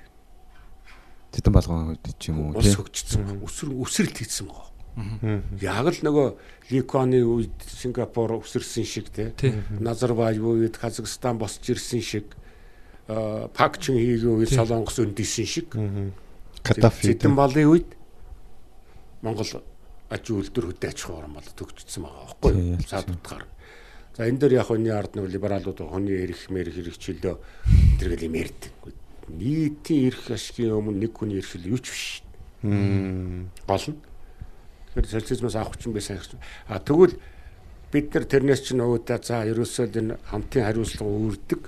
Тэтэн балгон ч юм уу хөгжсөн өсөр өсрэлт хийсэн байгаа. Яг л нөгөө Ликоны үед Сингапур өсөрсөн шиг те Назарбаев үед Казахстан босч ирсэн шиг Пак Чин хийгийн үед Солонгос өндийсэн шиг Катафи. Цэдэн балын үед Монгол аж үйлдвэр хөдөө аж ахуй орон бол төгжсөн байгаа байхгүй юу? Цаад утгаар. За энэ дээр яг хүний ард нэг либералууд хүний эрх мэрх хэрэгчлөө тэргээл юм ярьдаг. Нийтийн эрх ашигын өмнө нэг хүний эрх л юу ч биш. Гол нь. Тэгэхээр социализмаас авах чинь байсан. А тэгвэл бид нар тэрнээс чинь өөдөө за ерөөсөө энэ хамтын хариуцлага үүрдэг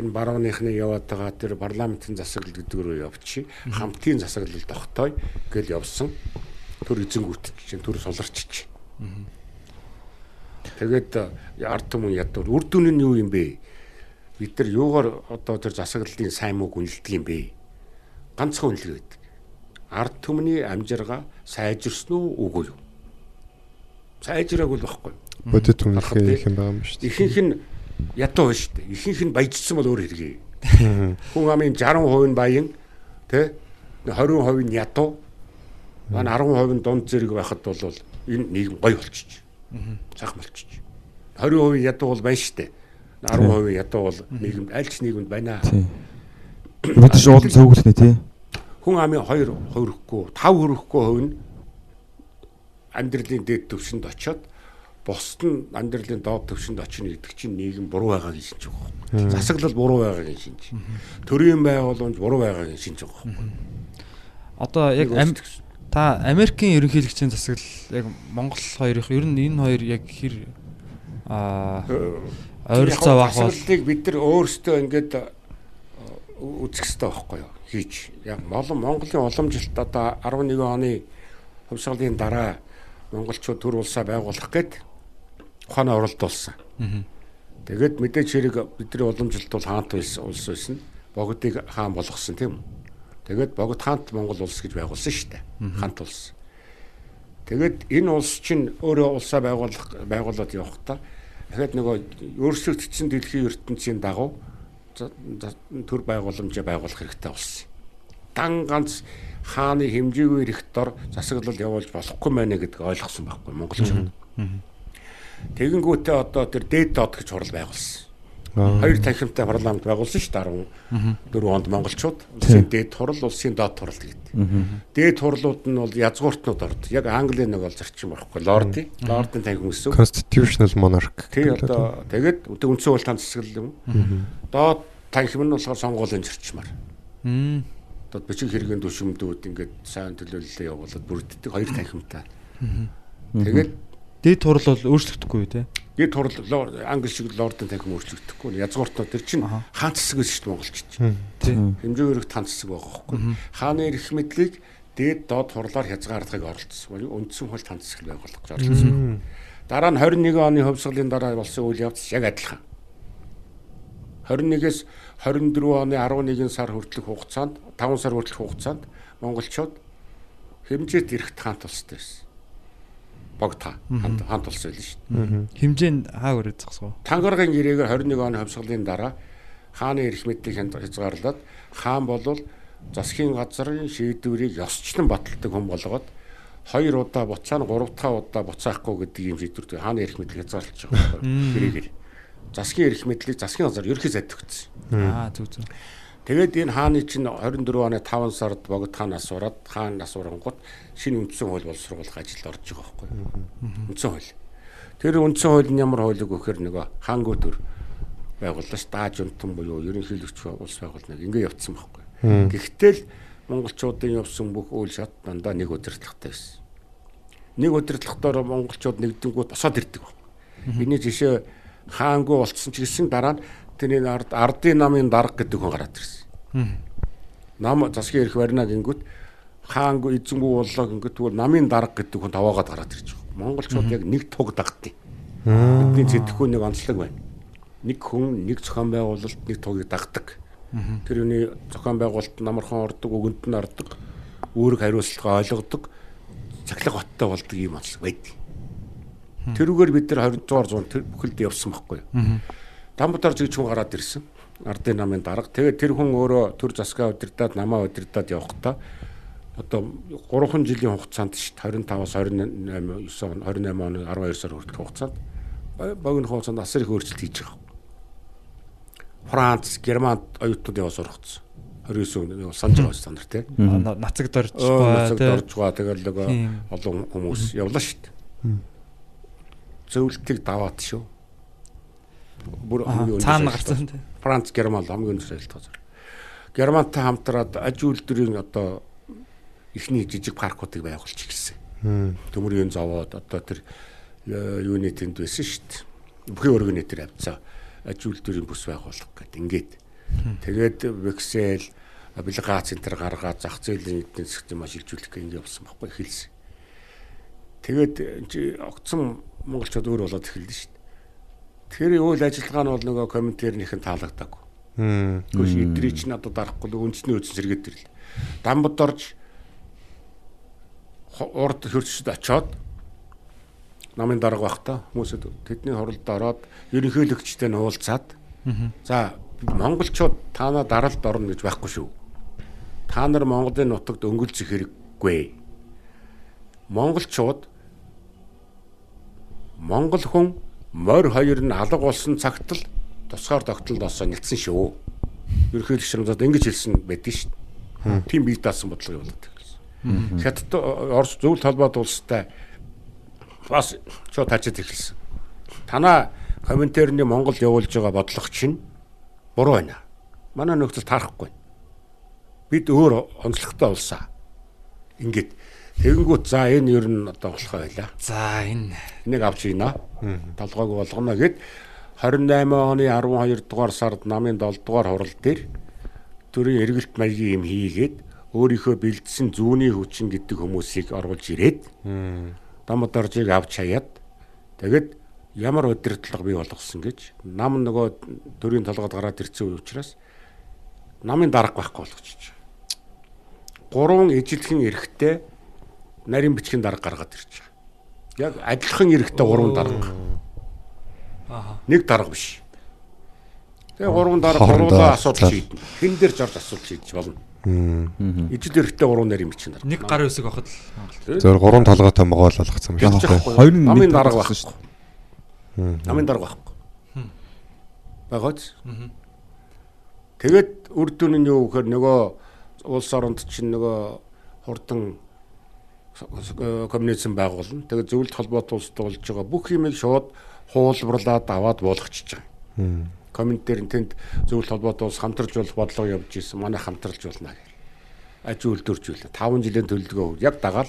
энэ барууныхны яваад байгаа тэр парламентын засаглал гэдэг рүү явчих. Хамтын засаглал тогтоё гэж явсан. Төр эзэнгүүт чинь төр суларч чинь. Тэгээд э, ард түмэн ядуур үр дүн нь юу юм бэ? Бид нар юугаар одоо тэр засаглалын сайн муу гүнэлдэг юм бэ? Ганцхан үнэлгээ байдаг. Ард түмний амжиргаа сайжирсан уу үгүй юу? Сайжраагүй л байхгүй. юу? Бодит үнэлгээ их юм байгаа юм шүү дээ. Ихэнх нь ядуу байна шүү дээ. Ихэнх нь баяжсан бол өөр хэрэг. <laughs> Хүн амын 60% нь баян тий 20% нь ядуу. Манай 10% нь дунд зэрэг байхад бол энэ нийгэм гоё болчих. Сайхан болчих. 20% ядуу бол байна шүү дээ. 10% ядуу бол нийгэм аль ч нийгэмд байна. Тий. Бид нар шууд цөөгөлтнэ тий. Хүн амын 2 хөрөхгүй 5 хөрөхгүй хувь нь амьдралын дээд төвшөнд очиод бусд нь амьдралын доод төвшөнд очино гэдэг чинь нийгэм буруу байгаагийн шинж байгаа. Засаглал буруу байгаагийн шинж. Төрийн байгууламж буруу байгаагийн шинж байгаа. Одоо яг та Америкийн ерөнхийлөгчийн засаглал яг Монгол хоёрын ер нь энэ хоёр яг хэр аа ойролцоо бах бол бид нар өөрсдөө ингээд э, үзэх хэрэгтэй байхгүй юу? Хийж. Яг молон Монголын уламжилт одоо 11 оны хувьсгалын дараа монголчууд төр улсаа байгуулах гээд ухаанаа оролдуулсан. Тэгээд мэдээж хэрэг бидний уламжилт бол хаант байсан улс байсан. Богдыг хаан болгосон тийм үү? Тэгээд Богд хаант Монгол улс гэж байгуулсан шүү дээ. Хаант улс. Тэгээд энэ улс чинь өөрөө улсаа байгуулах байгуулад явахдаа дахиад нөгөө өөрчлөгдсөн дэлхийн ертөнцийн дагуу төр байгууламжаа байгуулах хэрэгтэй болсон. Дан ганц хааны хэмжээгүй эрх дор засаглал явуулж болохгүй мэнэ гэдгийг ойлгосон байхгүй монголчууд. Тэгэнгүүтээ одоо тэр дээд доод гэж хурал байгуулсан. Хоёр танхимтай парламент байгуулсан шүү дээ 14 онд монголчууд улсын дээд хурал, улсын доод хурал гэдэг. Дээд хурлууд нь бол язгууртнууд орд. Яг Английн нэг бол зарчим байхгүй. Лордын, лордын танхим гэсэн. Constitutional monarch. Тий одоо тэгээд үндсэн хууль таан засаглал юм. Доод танхим нь болохоор сонгуулийн зарчмаар. Одоо бичиг хэрэгэн төшөмдүүд ингээд сайн төлөөлөлөө явуулаад бүрддэг хоёр танхимтай. Тэгээд дээд турал бол өөрчлөгдөхгүй тий. Хурал лор- англи шиг лордын танхим өөрчлөгдөхгүй. Язгууртнууд тэр чинь хаан цэсэг биш шүү дээ монголчууд. Тий. Хэмжээ өрөх тан цэсэг байгаа байхгүй. Хааны эрх мэдлийг дээд доод хурлаар хязгаардахыг оролцсон. Үндсэн хууль тан цэсэг байгуулах гэж оролцсон. Дараа нь 21 оны хувьсгалын дараа болсон үйл явц яг адилхан. 21-ээс 24 оны 11 сар хүртэлх хугацаанд 5 сар хүртэлх хугацаанд монголчууд хэмжээт эрхт хаант улстай байсан. Богд хаан хаант хаант улс байлаа шүү дээ. Хэмжээ нь хаа өрөө зогсгоо. Тангаргийн гэрээгээр 21 оны хувьсгалын дараа хааны эрх мэдлийг хязгаарлаад хаан болвол засгийн газрын шийдвэрийг ёсчлон баталдаг хүн болгоод хоёр удаа буцаа нь гурав дахь удаа буцаахгүй гэдэг юм шийдвэртэй хааны эрх мэдлийг хязгаарлаж байгаа байхгүй гэрээгээр. Засгийн эрх мэдлийг засгийн газар ерхий зайд өгсөн. Аа зүг зүг. Тэгээд энэ хааны чинь 24 оны 5 сард богд хаан асуураад хаан асуурангууд шинэ үндсэн хууль боловсруулах ажилд орж байгаа байхгүй. Үндсэн хууль. Тэр үндсэн хууль нь ямар хуулийг өгөхөр нөгөө хаангуу төр байгууллаа ш дааж унтан буюу ерөнхийлөгч улс байгуулна ингээ явцсан байхгүй. Гэхдээ л монголчуудын явсан бүх үйл шат дандаа нэг удирдлагатай байсан. Нэг удирдлагатаар монголчууд нэгдэнгүүт босоод ирдэг баг. Эний жишээ хаангүй болцсон ч гэсэн дараа нь тэрний ард ардын намын дарга гэдэг хүн гараад ирсэн. Нам засгийн эрх барина гингүүт хаангүй эзэнгүй боллоо гингүүт тэгвэл намын дарга гэдэг хүн таваагаад гараад ирж байгаа. Монголчууд яг нэг туг дагдтыг. Бидний зэтгэхгүй нэг онцлог байна. Нэг хүн нэг зохион байгуулалт нэг тугийг дагдаг. Тэр үний зохион байгуулалт намархан ордог, өгөнд нь ордог, үүрэг хариуцлага ойлгодог, цахилга баттай болдог юм онцлог байдаг. Тэрүүгээр бид нар 20 дугаар зуун тэр бүхэлд явсан байхгүй юу? Дамбатар зэгч хүн гараад ирсэн. Ардын намын дарга. Тэгээд тэр хүн өөрөө төр засгаа удирдаад намаа удирдаад явахдаа одоо 3 жилийн хугацаанд дээ 25-аас 28 9 он 28 оны 12 сар хүртэлх хугацаанд богино хугацаанд асар их өөрчлөлт хийж байгаа. Франц, Германд оюутнууд яваа сургацсан. 29 он санаж байгаа стандарт тий. Нацагд орж Нацагд байгаа орж байгаа тэгэл нөгөө олон хүмүүс явлаа шүү дээ. Зөвлөлтийг даваад шүү. Бүр цаана гарсан тий. Франц, Герман хамгийн өндөр солилцоо газар. Германтай хамтраад аж үйлдвэрийн одоо ихний жижиг паркуудыг байгуулж эхэлсэн. Төмөрийн зовоод одоо тэр э, юуны тэнд байсан шүү дээ. Бүхий өргөний тэр авцаа аж үйлдвэрийн бүс байгуулах гэдэг. Ингээд тэгээд Вексел облигац энэ төр гаргаад зах зээлийн эдийн засгт юм ашиглуулах гэх ингэ явсан байхгүй эхэлсэн. Тэгээд огцон монголчууд өөр болоод эхэллээ шүү дээ. Тэгэхээр үйл ажиллагаа нь бол нөгөө комментэрнийхэн таалагдаагүй. Гүш идрий чинь одоо дарахгүй л үндэсний үдс сэргээд ирлээ. Дамбад орж урд хөрчөд очоод намын дарга байхдаа хүмүүсэд тэдний хоролд ороод ерөнхийлөгчтэй нь уулзаад за монголчууд танаа даралд орно гэж байхгүй шүү. Та нар Монголын нутагт өнгөлцөх хэрэггүй. Монголчууд Монгол хүн морь хоёр нь алга болсон цагт л тусгаар тогтолд осоо нэлсэн шүү. Ерөнхийлөгч нар ингэж хэлсэн байдаг шүү. Тийм бие даасан бодлого явуулдаг гэсэн. Хятад Орос зөвлөлт холбоот улстай бас шууд тажид эхэлсэн. Танаа комментэрний Монгол явуулж байгаа бодлого чинь буруу байна. Манай нөхцөл таарахгүй. Бид өөр онцлогтой улсаа. Ингээд тэгэнгүүт за энэ ер нь одоо болох байлаа. За энэ Энийг авч ийна. Толгойг болгоно гэд 28 оны 12 дугаар сард намын 7 дугаар хурал дээр төрийн эргэлт маягийн юм хийгээд өөрийнхөө бэлдсэн зүүнний хүчин гэдэг хүмүүсийг оруулж ирээд Дамодаржийг авч хаяад тэгэд ямар удирдлага бий болгосон гэж нам нөгөө төрийн толгойд гараад ирсэн учраас намын дарга байхгүй болгочих. Гурван ижилхэн эрэхтэй нарийн бичгийн дарга гаргаад ирж байгаа. Яг адилхан эрэхтэй гурван дарга. Нэг дарга биш. Тэгээ гурван дарга гурван асуудал шийднэ. Хэн дээр ч орж асуудал шийдэж болно. Ижил эрэхтэй гурван нарийн бичгийн дарга. Нэг гар үсэг авахд л Зөвөр гурван толгойтой могоол болгоцсон юм Ялж шиг байхгүй. Хоёр нь намын нэг дарга дарга байхгүй. Намын дарга байхгүй. Багаач. Тэгээд үр дүн нь юу гэхээр нөгөө улс оронд чинь нөгөө хурдан коммунизм байгуулна. Тэгээд зөвлөлт холбоот улстай болж байгаа бүх юмыг шууд хуулбарлаад аваад буулгачихж байгаа. Комментээр нь тэнд зөвлөлт холбоот улс хамтарч болох бодлого явж исэн. Манай хамтарч болно гэх. Аж үйлдвэржүүлээ. 5 жилийн төлөвлөгөө яг дагаал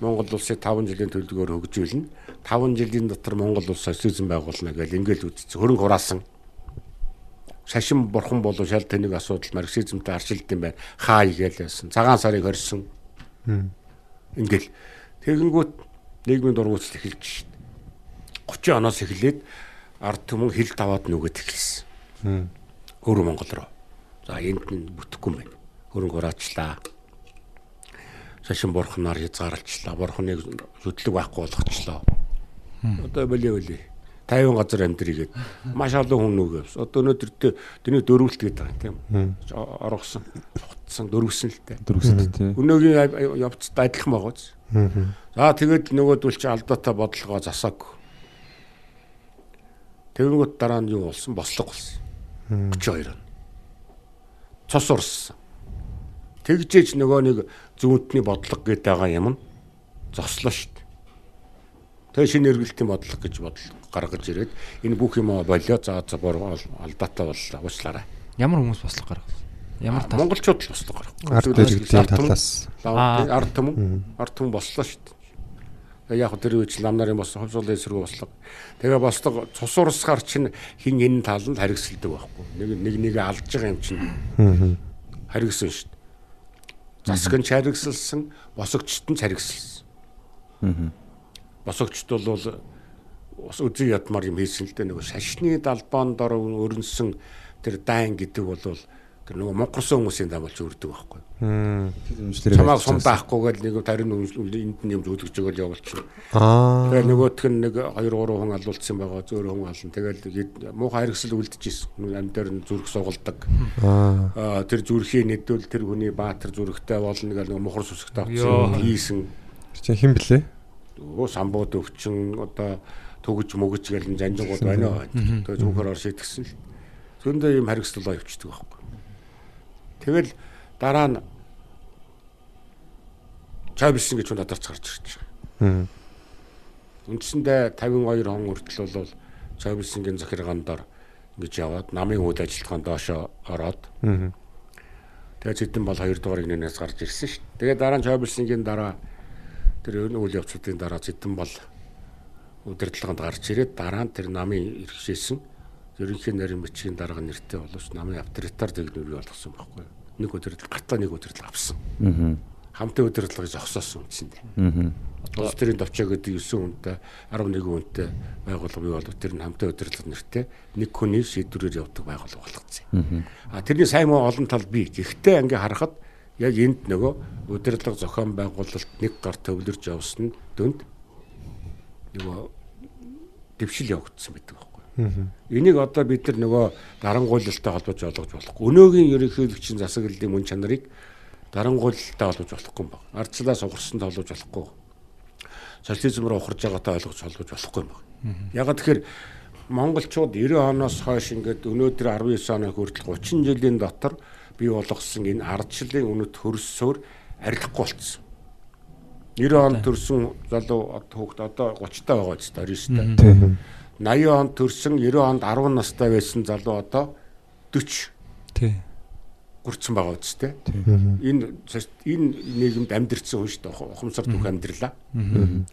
Монгол улсыг 5 жилийн төлөвлөгөөр хөгжүүлнэ. 5 жилийн дотор Монгол улс социализм байгуулна гэж ингээл үзсэн. Хөрөнгө хураасан. Шашин бурхан болов шал тэнэг асуудал марксизмтай арчилд юм байна. Хаа игээл яасан. Цагаан сарыг хорьсон. Ингээл тэгэнгүүт нийгмийн дургуутал эхэлж шít. 30 оноос эхлээд ард түмэн хил таваад нүгэд эхэлсэн. Өөр Монгол руу. За энд нь бүтэхгүй юм байна. Хөрөнгө хураачлаа. Шашин бурхнаар хязгаарлалчлаа. Бурхныг хөдлөг байхгүй болгочлоо. Одоо болио болио. 50 газар амьдрийгээд маш олон хүн нүгээс. Одоо өнөөдөр тэний дөрвөлт гэдэг байгаа тийм. Оргосон, хутсан дөрвсөн л дээ. дөрвсөд тий. Өнөөгийн явцад адилхан байгаа биз. За тэгээд нөгөөдөл чи алдаатай бодлогоо засааг. Тэгэнгүүт дараа нь юу болсон? Бослого болсон. 32 он. Цус урссан. Тэгжээж нөгөө нэг зүүнтний бодлого гэдэг байгаа юм нь зослоо шүү дээ. Тэгээ шинэ эргэлтийн бодлого гэж бодлого гаргаж ирээд энэ бүх юм болио за за бор алдаатай боллоо уучлаарай. ямар хүмүүс бослог гаргасан. Ямар тал? Монголчууд л бослоо гарахгүй. Ард иргэдийн талаас. Ард түмэн ард түмэн бослоо шүү дээ. Тэгээ яг тэр үеч нам нарын бос хувьсгалын эсрэг бослоо. Тэгээ бослого цус урсгаар чинь хин энэ талд харигсэлдэг байхгүй. Нэг нэг нэгэ алж байгаа юм чинь харигсан шүү дээ. Засаг нь харигсэлсэн, босогчт нь харигсэлсэн. Босогчт бол бас үзий ядмар юм хийсэн л дээ нөгөө шашны далбаан дор өрнсөн тэр дайн гэдэг бол тэр нөгөө монголсон хүмүүсийн даа болж өрдөг байхгүй. Чамааг сумдаахгүйгээл нэг тарин энд нь юм зүлгэж өгөөл явуулчихна. Аа. Тэгээ нөгөөх нь нэг 2 3 хүн алуулсан байгаа зөөр хүн ална. Тэгэл муухай харгасэл үлдчихсэн. Нүг амдаар нь зүрх сугалдаг. Аа тэр зүрхийн нэдвэл тэр хүний баатар зүрхтэй болно гэл нэг мухар сүсгтэй авчихсан хийсэн. Чи хэн блэ? Өө самбууд өвчин одоо төгөж мөгөж гэл жанжгууд байна. Тэгээ зүгхээр ор шийтгсэн л. Зөндөө юм харгасл явчихдаг байхгүй. Тэгэл дараа нь чавбилсэн гэж надад гарч ирж байгаа. Үндсэндээ 52 хон хүртэл бол чавбилсэнгийн захиргаан дор ингэж яваад намын үйл ажиллагаанд доошо ороод тэгээ зэдэн бол 2 дугаар игнээс гарч ирсэн шүү. Тэгээ дараа нь чавбилсэнгийн дараа тэр үйл явцуудын дараа зэдэн бол удирдлаганд гарч ирээд дараа нь тэр намын иргэшээсэн ерөнхий нарийн бичгийн дарга нэртэй боловч намын авторитар дэглэмийг болгосон байхгүй. Нэг удирдлага гартаа нэг удирдлага авсан. Хамтын удирдлагыг зогсоосон үндсэндээ. Улс төрийн товчоо гэдэг 9 хүнтэй 11 хүнтэй байгууллага бий болов тэр нь хамтын удирдлага нэртэй нэг хүний шийдвэрээр явдаг байгууллага болгоцсон. А тэрний сайн муу олон тал бий. Гэхдээ ингээ харахад яг энд нөгөө удирдлага зохион байгуулалт нэг гар төвлөрж явсан нь дүнд нөгөө дэвшил явагдсан байдаг байхгүй. Энийг одоо бид нар нөгөө дарангуйлалтай холбож ойлгож болохгүй. Өнөөгийн ерөнхийлөгчийн засаглалын мөн чанарыг дарангуйлалтай холбож болохгүй юм байна. Ардчлаас угарсантай холбож болохгүй. Социализм руу ухарж байгаатай ойлгож холбож болохгүй юм байна. Ягаад тэгэхээр монголчууд 90 оноос хойш ингээд өнөөдөр 19 оны хүртэл 30 жилийн дотор бий болгосон энэ ардчлалын үнэт хөрссөөр арилахгүй болцсон. 90 онд төрсэн залуу хүүхд одоо 30 таа байгаа ч 29 таа. 80 онд төрсэн 90 онд 10 настай байсан залуу одоо 40 Тий. хүрсэн байгаа үстэй. Энэ энэ нийгэмд амьдэрсэн хүн шүү дээ. Ухамсар түүх амьдралаа.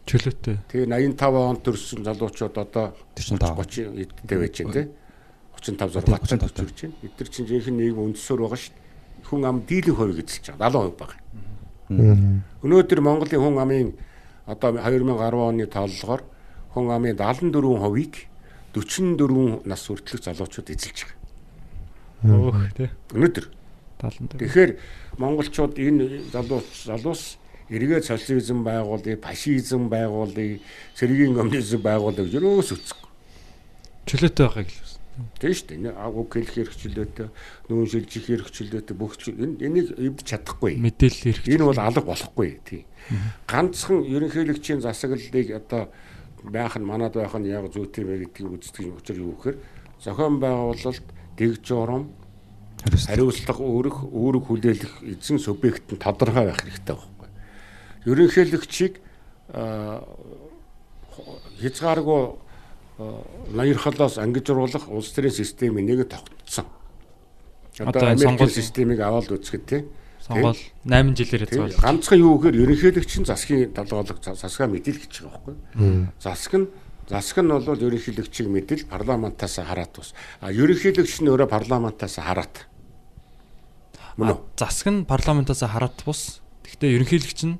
Чөлөөтэй. Тэгээ 85 онд төрсэн залуучууд одоо 45 30 эдтэй байж байна те. 35 6 35 төрж байна. Эдгээр чинь жинхэнэ нийгэм өндсөөр байгаа шүү. Хүн ам дийлэн хувь эзэлж байгаа 70% байгаа. Өнөөдөр Монголын хүн амын одоо 2010 оны тооллогоор хүн амын 74%-ийг 44 нас хүртэлх залуучууд эзэлж байгаа. Өөх тий. Өнөөдөр 70 Тэгэхээр монголчууд энэ залуус залуус эргээд социализм байгуулъя, фашизм байгуулъя, цэргийн коммунизм байгуулъя гэж юус үцэхгүй. Чөлөөтэй байгааг л. Тийм шүү дээ. Агуу хэлэх хэрэгчлөөтэй, нүүн шилжих хэрэгчлөөтэй бүх энэ энийг эвдэж чадахгүй. Мэдээлэл ирэх. Энэ бол алга болохгүй тийм. Ганцхан ерөнхийлөгчийн засаглалыг одоо байх нь манад байх нь яг зүйтэй вэ гэдгийг үздэг учраас юу гэхээр зохион байгуулалт, дэг журам, хариуцлага өөрөх, өөрөг хүлээлгэх эзэн субъект нь тодорхой байх хэрэгтэй байхгүй. Ерөнхийлөгчийг аа, хязгааргүй аа, ноёрхолоос ангижруулах улс төрийн системийн нэг тогтцсон. Одоо сонгуул- системийг аваад үзэхэд тийм Сонгол 8 жилээр хязгаарлаж. Ганцхан юу гэхээр ерөнхийлөгч нь засгийн талгаалга засгаа мэдээлэх гэж байгаа байхгүй. Засаг нь засаг нь бол ерөнхийлөгчийг мэдэл парламентаас хараат ус. А ерөнхийлөгч нь өөрөө парламентаас хараат. Мөн үү? Засаг нь парламентаас хараат бус. Гэхдээ ерөнхийлөгч нь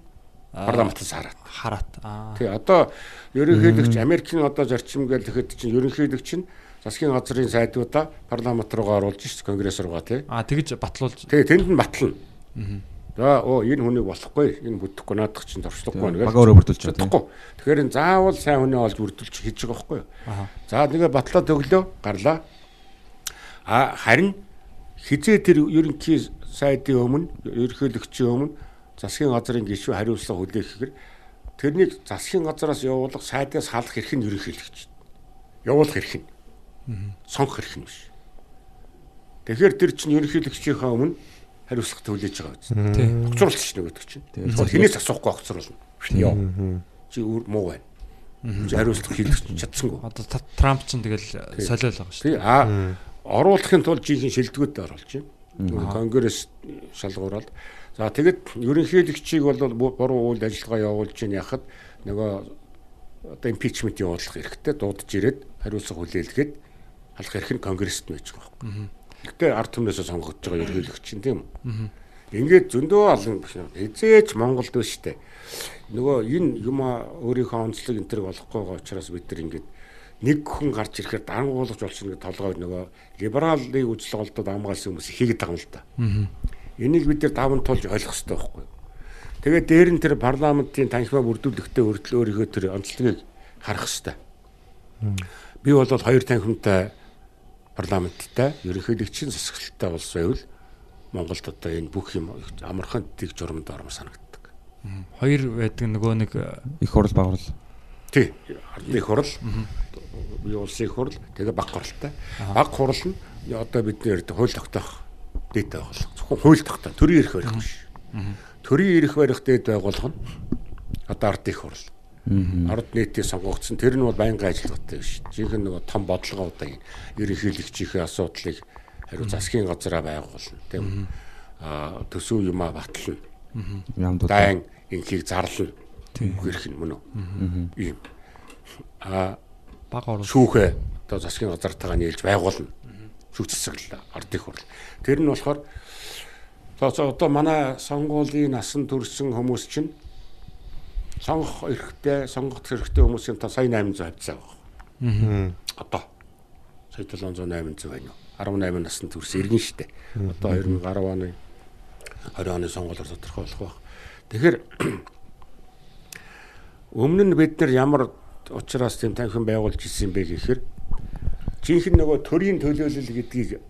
Парламентаас хараат. хараат. Аа. Тий одоо ерөнхийлөгч Америкийн одоо зарчим гэж тэгэхэд чинь ерөнхийлөгч нь засгийн газрын сайдуудаа парламент руугаа оруулж ш конгресс руугаа тий. Аа тэгж батлуулж Тэгээ тэнд нь батлна. За оо энэ хүнийг болохгүй энэ бүтэхгүй наадах чинь туршлахгүй байна гэж. Бага өөрөө бүрдүүлж. Чадахгүй. Тэгэхээр энэ заавал сайн хүний олж бүрдүүлж хийж байгаа байхгүй юу? За нэгэ батлаад өглөө гарлаа. А харин хизээ тэр ерөнхий сайдын өмнө ерөнхийлөгчийн өмнө засгийн газрын гишүү хариуцлага хүлээхээр тэрнийг засгийн газраас явуулах сайдаас халах эрх нь ерөнхийлөгч. Явуулах эрх нь. Сонгох эрх нь биш. Тэгэхээр тэр чинь ерөнхийлөгчийнхээ өмнө хариуцлага төлөж байгаа биз. тий. Огцруулалт чинь нөгөөдөг чинь. Тэгэхээр хинээс асуухгүй огцруулна. Яа. Чи муу байна. Чи хариуцлага хийх чадсангүй. Одоо Трамп ч тэгэл солиол байгаа шүү. Тий. А оруулахын тулд жинхэнэ шилдэгүүд оруулж байна. Конгресс шалгуураад за тэгэд ерөнхийлөгчийг бол бу- буруу үйл ажиллагаа явуулж ийн яхад нөгөө одоо импичмент явуулах хэрэгтэй дуудаж ирээд хариуцлага хүлээлгээд халах эрх нь конгресст байж байгаа байхгүй. Гэтэ ард түмнээсээ сонгогдож байгаа ерөнхийлөгч чинь тийм үү? Ингээд зөндөө олон эзээч Монголд биш штэ. Нөгөө энэ юм өөрийнхөө онцлог энэ төр болохгүй байгаа учраас бид нар ингээд нэг хүн гарч ирэхээр дарангуулж болчихно гэдэг толгой нөгөө либералын үжил голдод амгаалсан хүмүүс хийгээд байгаа юм л да. Энийг бид нар даван тулж ойлгох хэрэгтэй байхгүй юу? Тэгээд дээр нь тэр парламентын танхимаа бүрдүүлэхдээ хүртэл өөрийнхөө тэр онцлогийг харах хэрэгтэй. Би бол хоёр танхимтай парламенттай ерөнхийлөгчийн засаглалтай улс байвал Монголд одоо энэ бүх юм амархан дэг журамд орно санагддаг. Хоёр байдаг нөгөө нэг Их хурл багвал. Тий. Ардны их хурл, би улсын их хурл, тэгээ баг хуралтай. Баг хурл нь одоо бидний ярьдаг хууль тогтоох дэд байгуулах. Зөвхөн хууль тогтоох, төрийн эрх барих биш. Төрийн эрх барих дэд байгуулах нь одоо ард их хурл. Ард нийтийн сонгогдсон тэр нь бол байнгын ажиллагаатай биш. Жинхэнэ нөгөө том бодлогоудаа ерөнхийлөгчийнхээ асуудлыг хариу засгийн газараа байгуулна тийм. Аа төсөв юмаа батлна. Ямд Дайн инхийг зарлна. Гэрх нь мөн үү? Ийм. Аа баг орол шүүхэ одоо засгийн газартайгаа нийлж байгуулна. Шүүх засаглал ард их хурл. Тэр нь болохоор одоо манай сонгуулийн насан туршсан хүмүүс чинь сонгох эрхтэй, сонгох хэрэгтэй хүмүүсийн та сая 800 хавцаа байгаа. Одоо сая 700 800 байна уу? 18 насны төрс иргэн штэ. Одоо 2010 оны 20 оны сонгуулиор тодорхой болох байх. Тэгэхээр <clears throat> өмнө нь бид нар ямар учраас тийм танхим байгуулж ирсэн бэ гэхээр жинхэнэ нөгөө төрийн төлөөлөл гэдгийг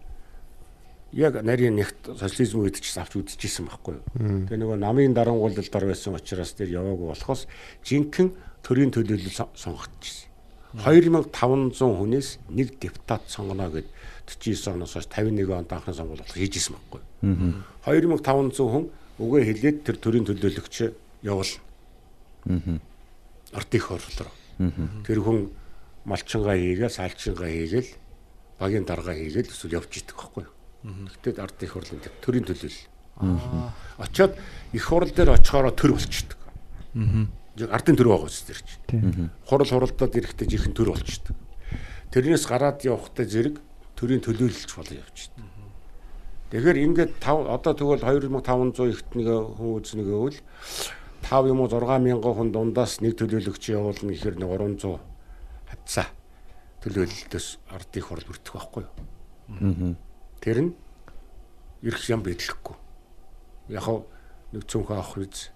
яг нарийн нэгт социализм үед ч авч үзчихсэн байхгүй юу. Тэгээ нөгөө намын дарангуулалд ор байсан учраас тэр яваагүй болохоос жинхэнэ төрийн төлөөлөл сон- сонгогдчихсэн. 2500 хүнээс нэг депутат сонгоно гэд 49 оноос хойш 51 онд анхны сонгуул болох хийжсэн байхгүй юу. 2500 хүн өгөө хэлээд тэр төрийн төлөөлөгч явуулна. Ард их орлоо. Тэр хүн малчингаа хийгээл, салчингаа хийгээл, багийн дарга хийгээл эсвэл явж идэг байхгүй юу. Тэгтээ ард их хурлын тэр төрийн төлөөлөл. Очоод их хурл дээр очихороо төр болчихдог. Яг ардын төр байгаа үст тэр чинь. Хурал хуралдаад ирэхдээ жихэн төр болчихдог. Тэрнээс гараад явахдаа зэрэг төрийн төлөөлөлч болоо явчихдаг. Тэгэхээр ингээд тав одоо тэгвэл 2500 ихт нэг хүн үзнэгээ үл 5 юм уу 6000 хүн дундаас нэг төлөөлөгч явуулна гэхээр нэг 300 хатсаа төлөөлөлтөөс ардын хурл бүрдэх байхгүй юу? Тэр нь ирэх юм бидлэхгүй. Яг нэг цөөнхөө авах үз.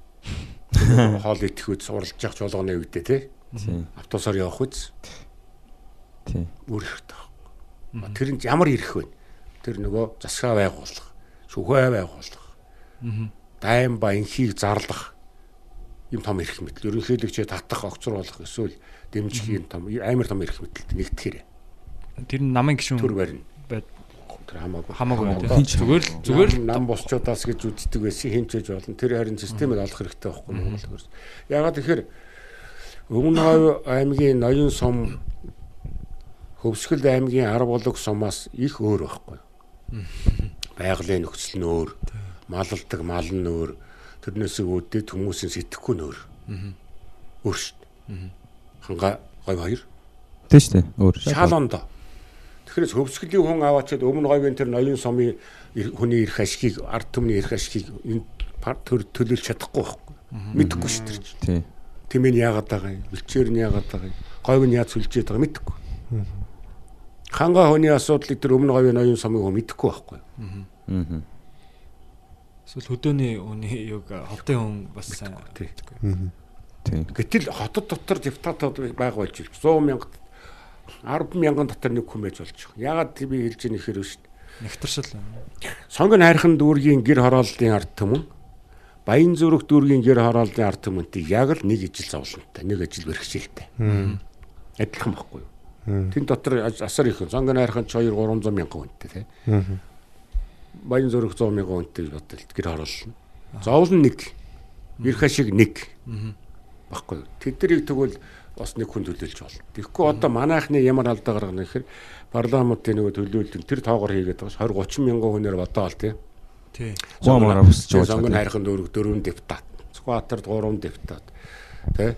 <laughs> Хоол идэх үз уралж явах чуулганы үедээ тий. Автобусаар явах үз. Тий. Үрэх таа. Тэр нь ямар ирэх вэ? Тэр нөгөө засгаа байгуулах, шүхэ байгуулах. Дайм ба инхийг зарлах юм том ирэх мэтэл. Ерөнхийлөгчөө татах, огцруулах эсвэл дэмжихийн том амар том ирэх мэтэл нэгтгэхэр тэр нь намын гишүүн төр барина. Тэр хамаагүй. хамаагүй тийм. Зүгээр л зүгээр л нам босчудаас гэж үздэг байсан хинчээж болно. Тэр харин системээр олох хэрэгтэй байхгүй Монгол хөрс. Ягаад тэгэхээр Өмнө хойд аймгийн ноён сум Хөвсгөл аймгийн 10 болог сумаас их өөр байхгүй. <laughs> Байгалийн нөхцөл нь өөр. Малалдаг мал нь өөр. Тэрнээс үүдээд хүмүүсийн сэтгэхгүй нь өөр. Өөр шүү дээ. Ханга гой хоёр. Тэ штэ. Өөр. Шаалондоо. Тэгэхээр хөвсгөлийн хүн аваачаад өмнө говийн тэр ноён сумын хүний эрх ашигыг ард түмний эрх ашигыг энэ пар- төр төлөөлж чадахгүй байхгүй. Мэдэхгүй шүү дээ. Тий. Тэмээ нь яагаад байгаа юм? Бэлчээр нь яагаад байгаа юм? Говь нь яаж сүлжээд байгаа мэдэхгүй. Ханга хүний асуудлыг тэр өмнө говийн ноён сумын хүн мэдэхгүй байхгүй. Аа. эсвэл хөдөөний үний юг хотын хүн бас сайн Тий. Тий. Гэтэл хотод дотор депутатууд байгаа болж байна. 100 мянга 10 мянган дотор нэг байж болж байгаа. Яагаад би хэлж ийм ихээр шүү дээ. нэгтэршил Сонгон хайрхан дүүргийн гэр хорооллын ард түмэн Баян зүрх дүүргийн гэр хорооллын ард түмэнтэй яг л нэг ижил зовлонтой, нэг ижил бэрхшээлтэй. Адилхан байхгүй юу? Тэн дотор асар их сонгон хайрхан ч 2 300 мянган хүнтэй тий. Баян зүрх 100 мянган хүнтэй бодол гэр хорооллоо. Зовлон нэг. Ирэх ашиг нэг. баггүй. Тэднийг тэгвэл бас нэг хүн төлөөлж болно. Тэгэхгүй одоо манайхны ямар алдаа гаргана гэхээр парламентын нөгөө төлөөлөл тэр тоогоор хийгээд байгаа ш 20 30 мянган хүнээр бодоол тий. Тий. Хуамаараа хүсэж байгаа. Сонгон хайрхан дөрөв дөрвөн депутат. Скватерд гурван депутат. Тэ?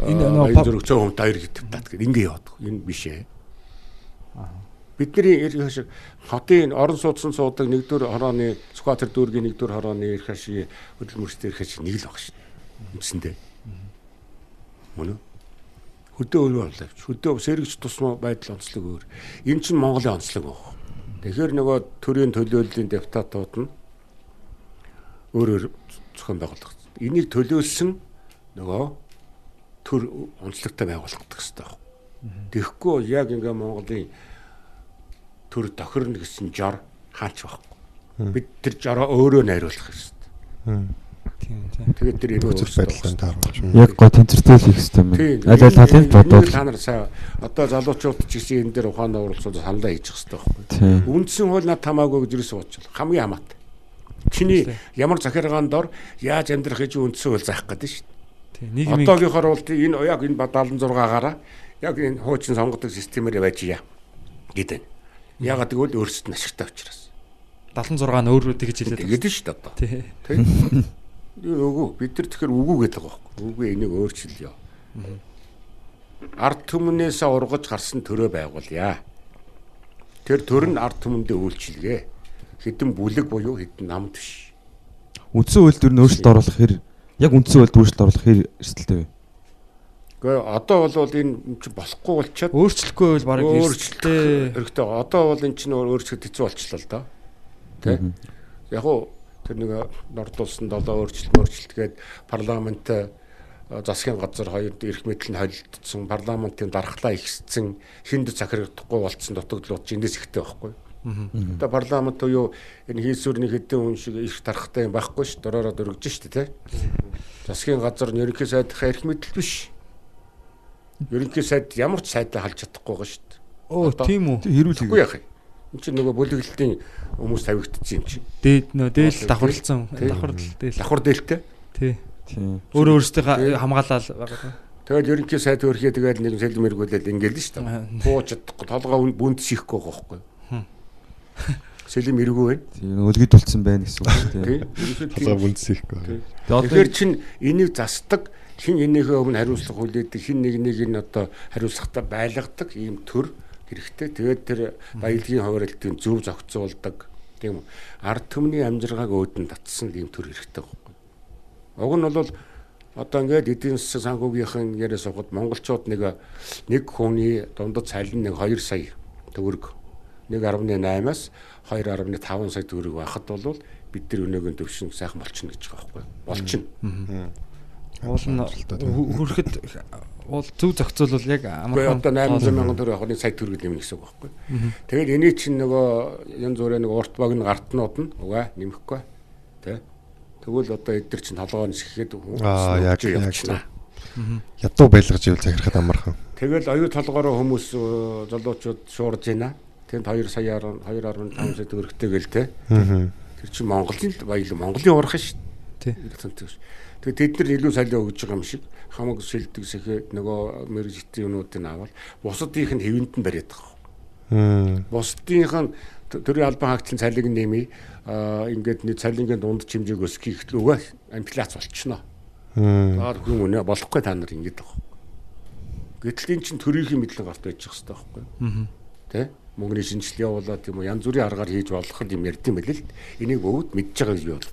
Энэ нөгөө зөв хүнтэй хоёр депутат гэдэг ингэ яваад. Энэ биш ээ. Бидний ирэх шиг хотын орон суудсан суудаг нэгдүгээр хорооны скватер дүүргийн нэгдүгээр хорооны ирэх шиг хөдөлмөрчтэй ирэх шиг нэг л баг шүү. Үндсэндээ. Мөн үү? Хөдөө өөр боловч хөдөө сэргэж тусмаа байдал онцлог өөр. Энэ чинь Монголын онцлог баг. Тэгэхээр нөгөө төрийн төлөөллийн депутатууд нь өөрөөр зохион байгуулах. Энийг төлөөлсөн нөгөө төр онцлогтой байгуулагдах хэрэгтэй баг. Тэгэхгүй яг ингээ Монголын төр тохирно гэсэн жор хаач байхгүй. Бид тэр жороо өөрөө найруулах хэрэгтэй. Тийм тийм. Тэгээд тэр нөхцөл байдлын тааруулж. Яг гоо тэнцвэртэй л хийх хэрэгтэй юм. Аль аль талын бодвол та нар сайн одоо залуучууд ч гэсэн энэ дээр ухааны уралцууд саналаа хийчих хэрэгтэй байхгүй. тийм. Үндсэн хууль над хамаагүй гэж юусэн уучлаа. Хамгийн хамаатай. Чиний ямар захиргаан дор яаж амьдрах гэж үндсэн хууль заах гэдэг шүү дээ. Тийм. Нийгмийн Одоогийнхоор бол энэ яг энэ 76-аараа яг энэ хуучин сонгодог системээр байж яа гэдэг. Ягаад гэвэл өөрсдөд нь ашигтай учраас. 76 нь өөрөө тэгж хэлээд. Тэгээд шүү дээ одоо. Тий. <laughs> Үгүй бид нар тэгэхээр үгүй гэдэг байгаа байхгүй. Үгүй энийг өөрчилъё. Ард түмнээс ургаж гарсан төрөө байгуулъя. Тэр төр нь ард түмэндээ үйлчилгээ. Хэдэн бүлэг буюу хэдэн намд биш. үндсэн үйлдвэр нь өөрчлөлт оруулах хэр яг үндсэн үйлдвэр өөрчлөлт оруулах хэр эрсдэлтэй вэ? Гэхдээ одоо бол энэ чи болохгүй болчиход Өөрчлөхгүй бол өөрчлөлттэй эрсдэлтэй. хэрэгтэй. Одоо бол эн чинь өөрчлөлт хэцүү болчихлоо л доо. Тэ? Яг уу тэр нэг нордулсан долоо өөрчлөлт өөрчлөлтгээд парламент э, засгийн газар хоёр эрх мэдэл нь холилдсон, парламентын дархлаа ихссэн, хүнд захирагдахгүй болцсон дутагдлууд ч эндээс ихтэй байхгүй. Одоо парламент буюу энэ хийсвэрний хэдэн хүн шиг их дарахтай юм байхгүй ш, дөрөөрөө дөргөж штэ тэ. Засгийн газар нь ерөнхий сайдынхаа эрх мэдэл биш. Ерөнхий сайд ямар ч сайдаа халж чадахгүй байгаа штэ. Оо тийм үү. Хэрүүл Тэгэхгүй яах юм. Энд чинь нөгөө бүлэглэлтийн хүмүүс тавигдчихсан юм чинь. Дээд нөө дээл давхарлцсан. Давхарлал дээл. Давхар дээлтэй. Тий. Тийм. Өөрөө өөрсдөө хамгаалал байгаа. Тэгээд ерөнхий сайд хөрхөө тэгээд нэг сэлэм эргүүлээд ингээл шүү Аа. дээ. Бууж чадахгүй толгоо үн- бүнд шихгүй байхгүй. Сэлэм эргүү байна. Тийм өлгид болцсон байна гэсэн үг шүү. Тийм. Толгой. Тэгээ одоо Тэгэхээр чин энийг засдаг хин энийхээ өмнө хариуцлага хүлээдэг хин нэг нэг нь одоо хариуцлагатай байлгадаг ийм төр хэрэгтэй. Тэгээд тэр баялагын хуваарлтын зөв зохицуулдаг тийм үү. Ард түмний амжиргааг өөдөн татсан ийм төр хэрэгтэй байхгүй. Уг нь бол одоо ингээд эдийн засаг санхүүгийнхэн яриа сухад монголчууд нэг нэг хүний дундад цалин нэг 2 сая төгрөг 1.8-аас 2.5 сая төгрөг байхад бол бид нар өнөөгийн төвшин сайхан болчихно гэж байгаа байхгүй болчихно. Уул нь хүрэхэд уул зөв зохицуул яг Гэхдээ одоо 800 мянган төгрөг авах нэг сая төгрөг нэмнэ гэсэн үг байхгүй. Тэгээд эний чинь нөгөө янз бүрийн нэг урт баг нь гартнууд нь угаа нэмэхгүй. Тэ? Тэгвэл одоо эдгэр чинь толгоо нисгэхэд Аа, яг- явчихна. Ядуу байлгаж ивэл захирахад амархан. Тэгэл оюу толгоороо хүмүүс э, залуучууд шуурж байна. Тэнд 2 саяар 2.5 сая төгрөгтэй гэл тэ. Тэр чинь Монголын баялаг Монголын урах шүү Тий. Дээ. Тэгээд тэд нар илүү солио өгж байгаа юм шиг хамаг шилдэг сэхэд нөгөө мэрэгжлийн юмнуудыг аваад бусдынх нь хэвэнд нь бариад байгаа. Бусдынх нь төрийн албан хаагчлалын цалиг нэмий аа ингээд нэг цалингийн дунд хэмжээг өсгөх үгүй инфляц болчихно. Аа хүн үнэ болохгүй та нар ингэж байгаа. Гэтэл эн чинь төрийн мэдлэг гарт байж байгаа хэрэгтэй байхгүй юу? Тэ? Мөнгөний шинжилгээ явуулаад тийм үү янз бүрийн аргаар хийж болох юм ярьд юм байл л. Энийг бүгд мэдж байгаа гэж би бол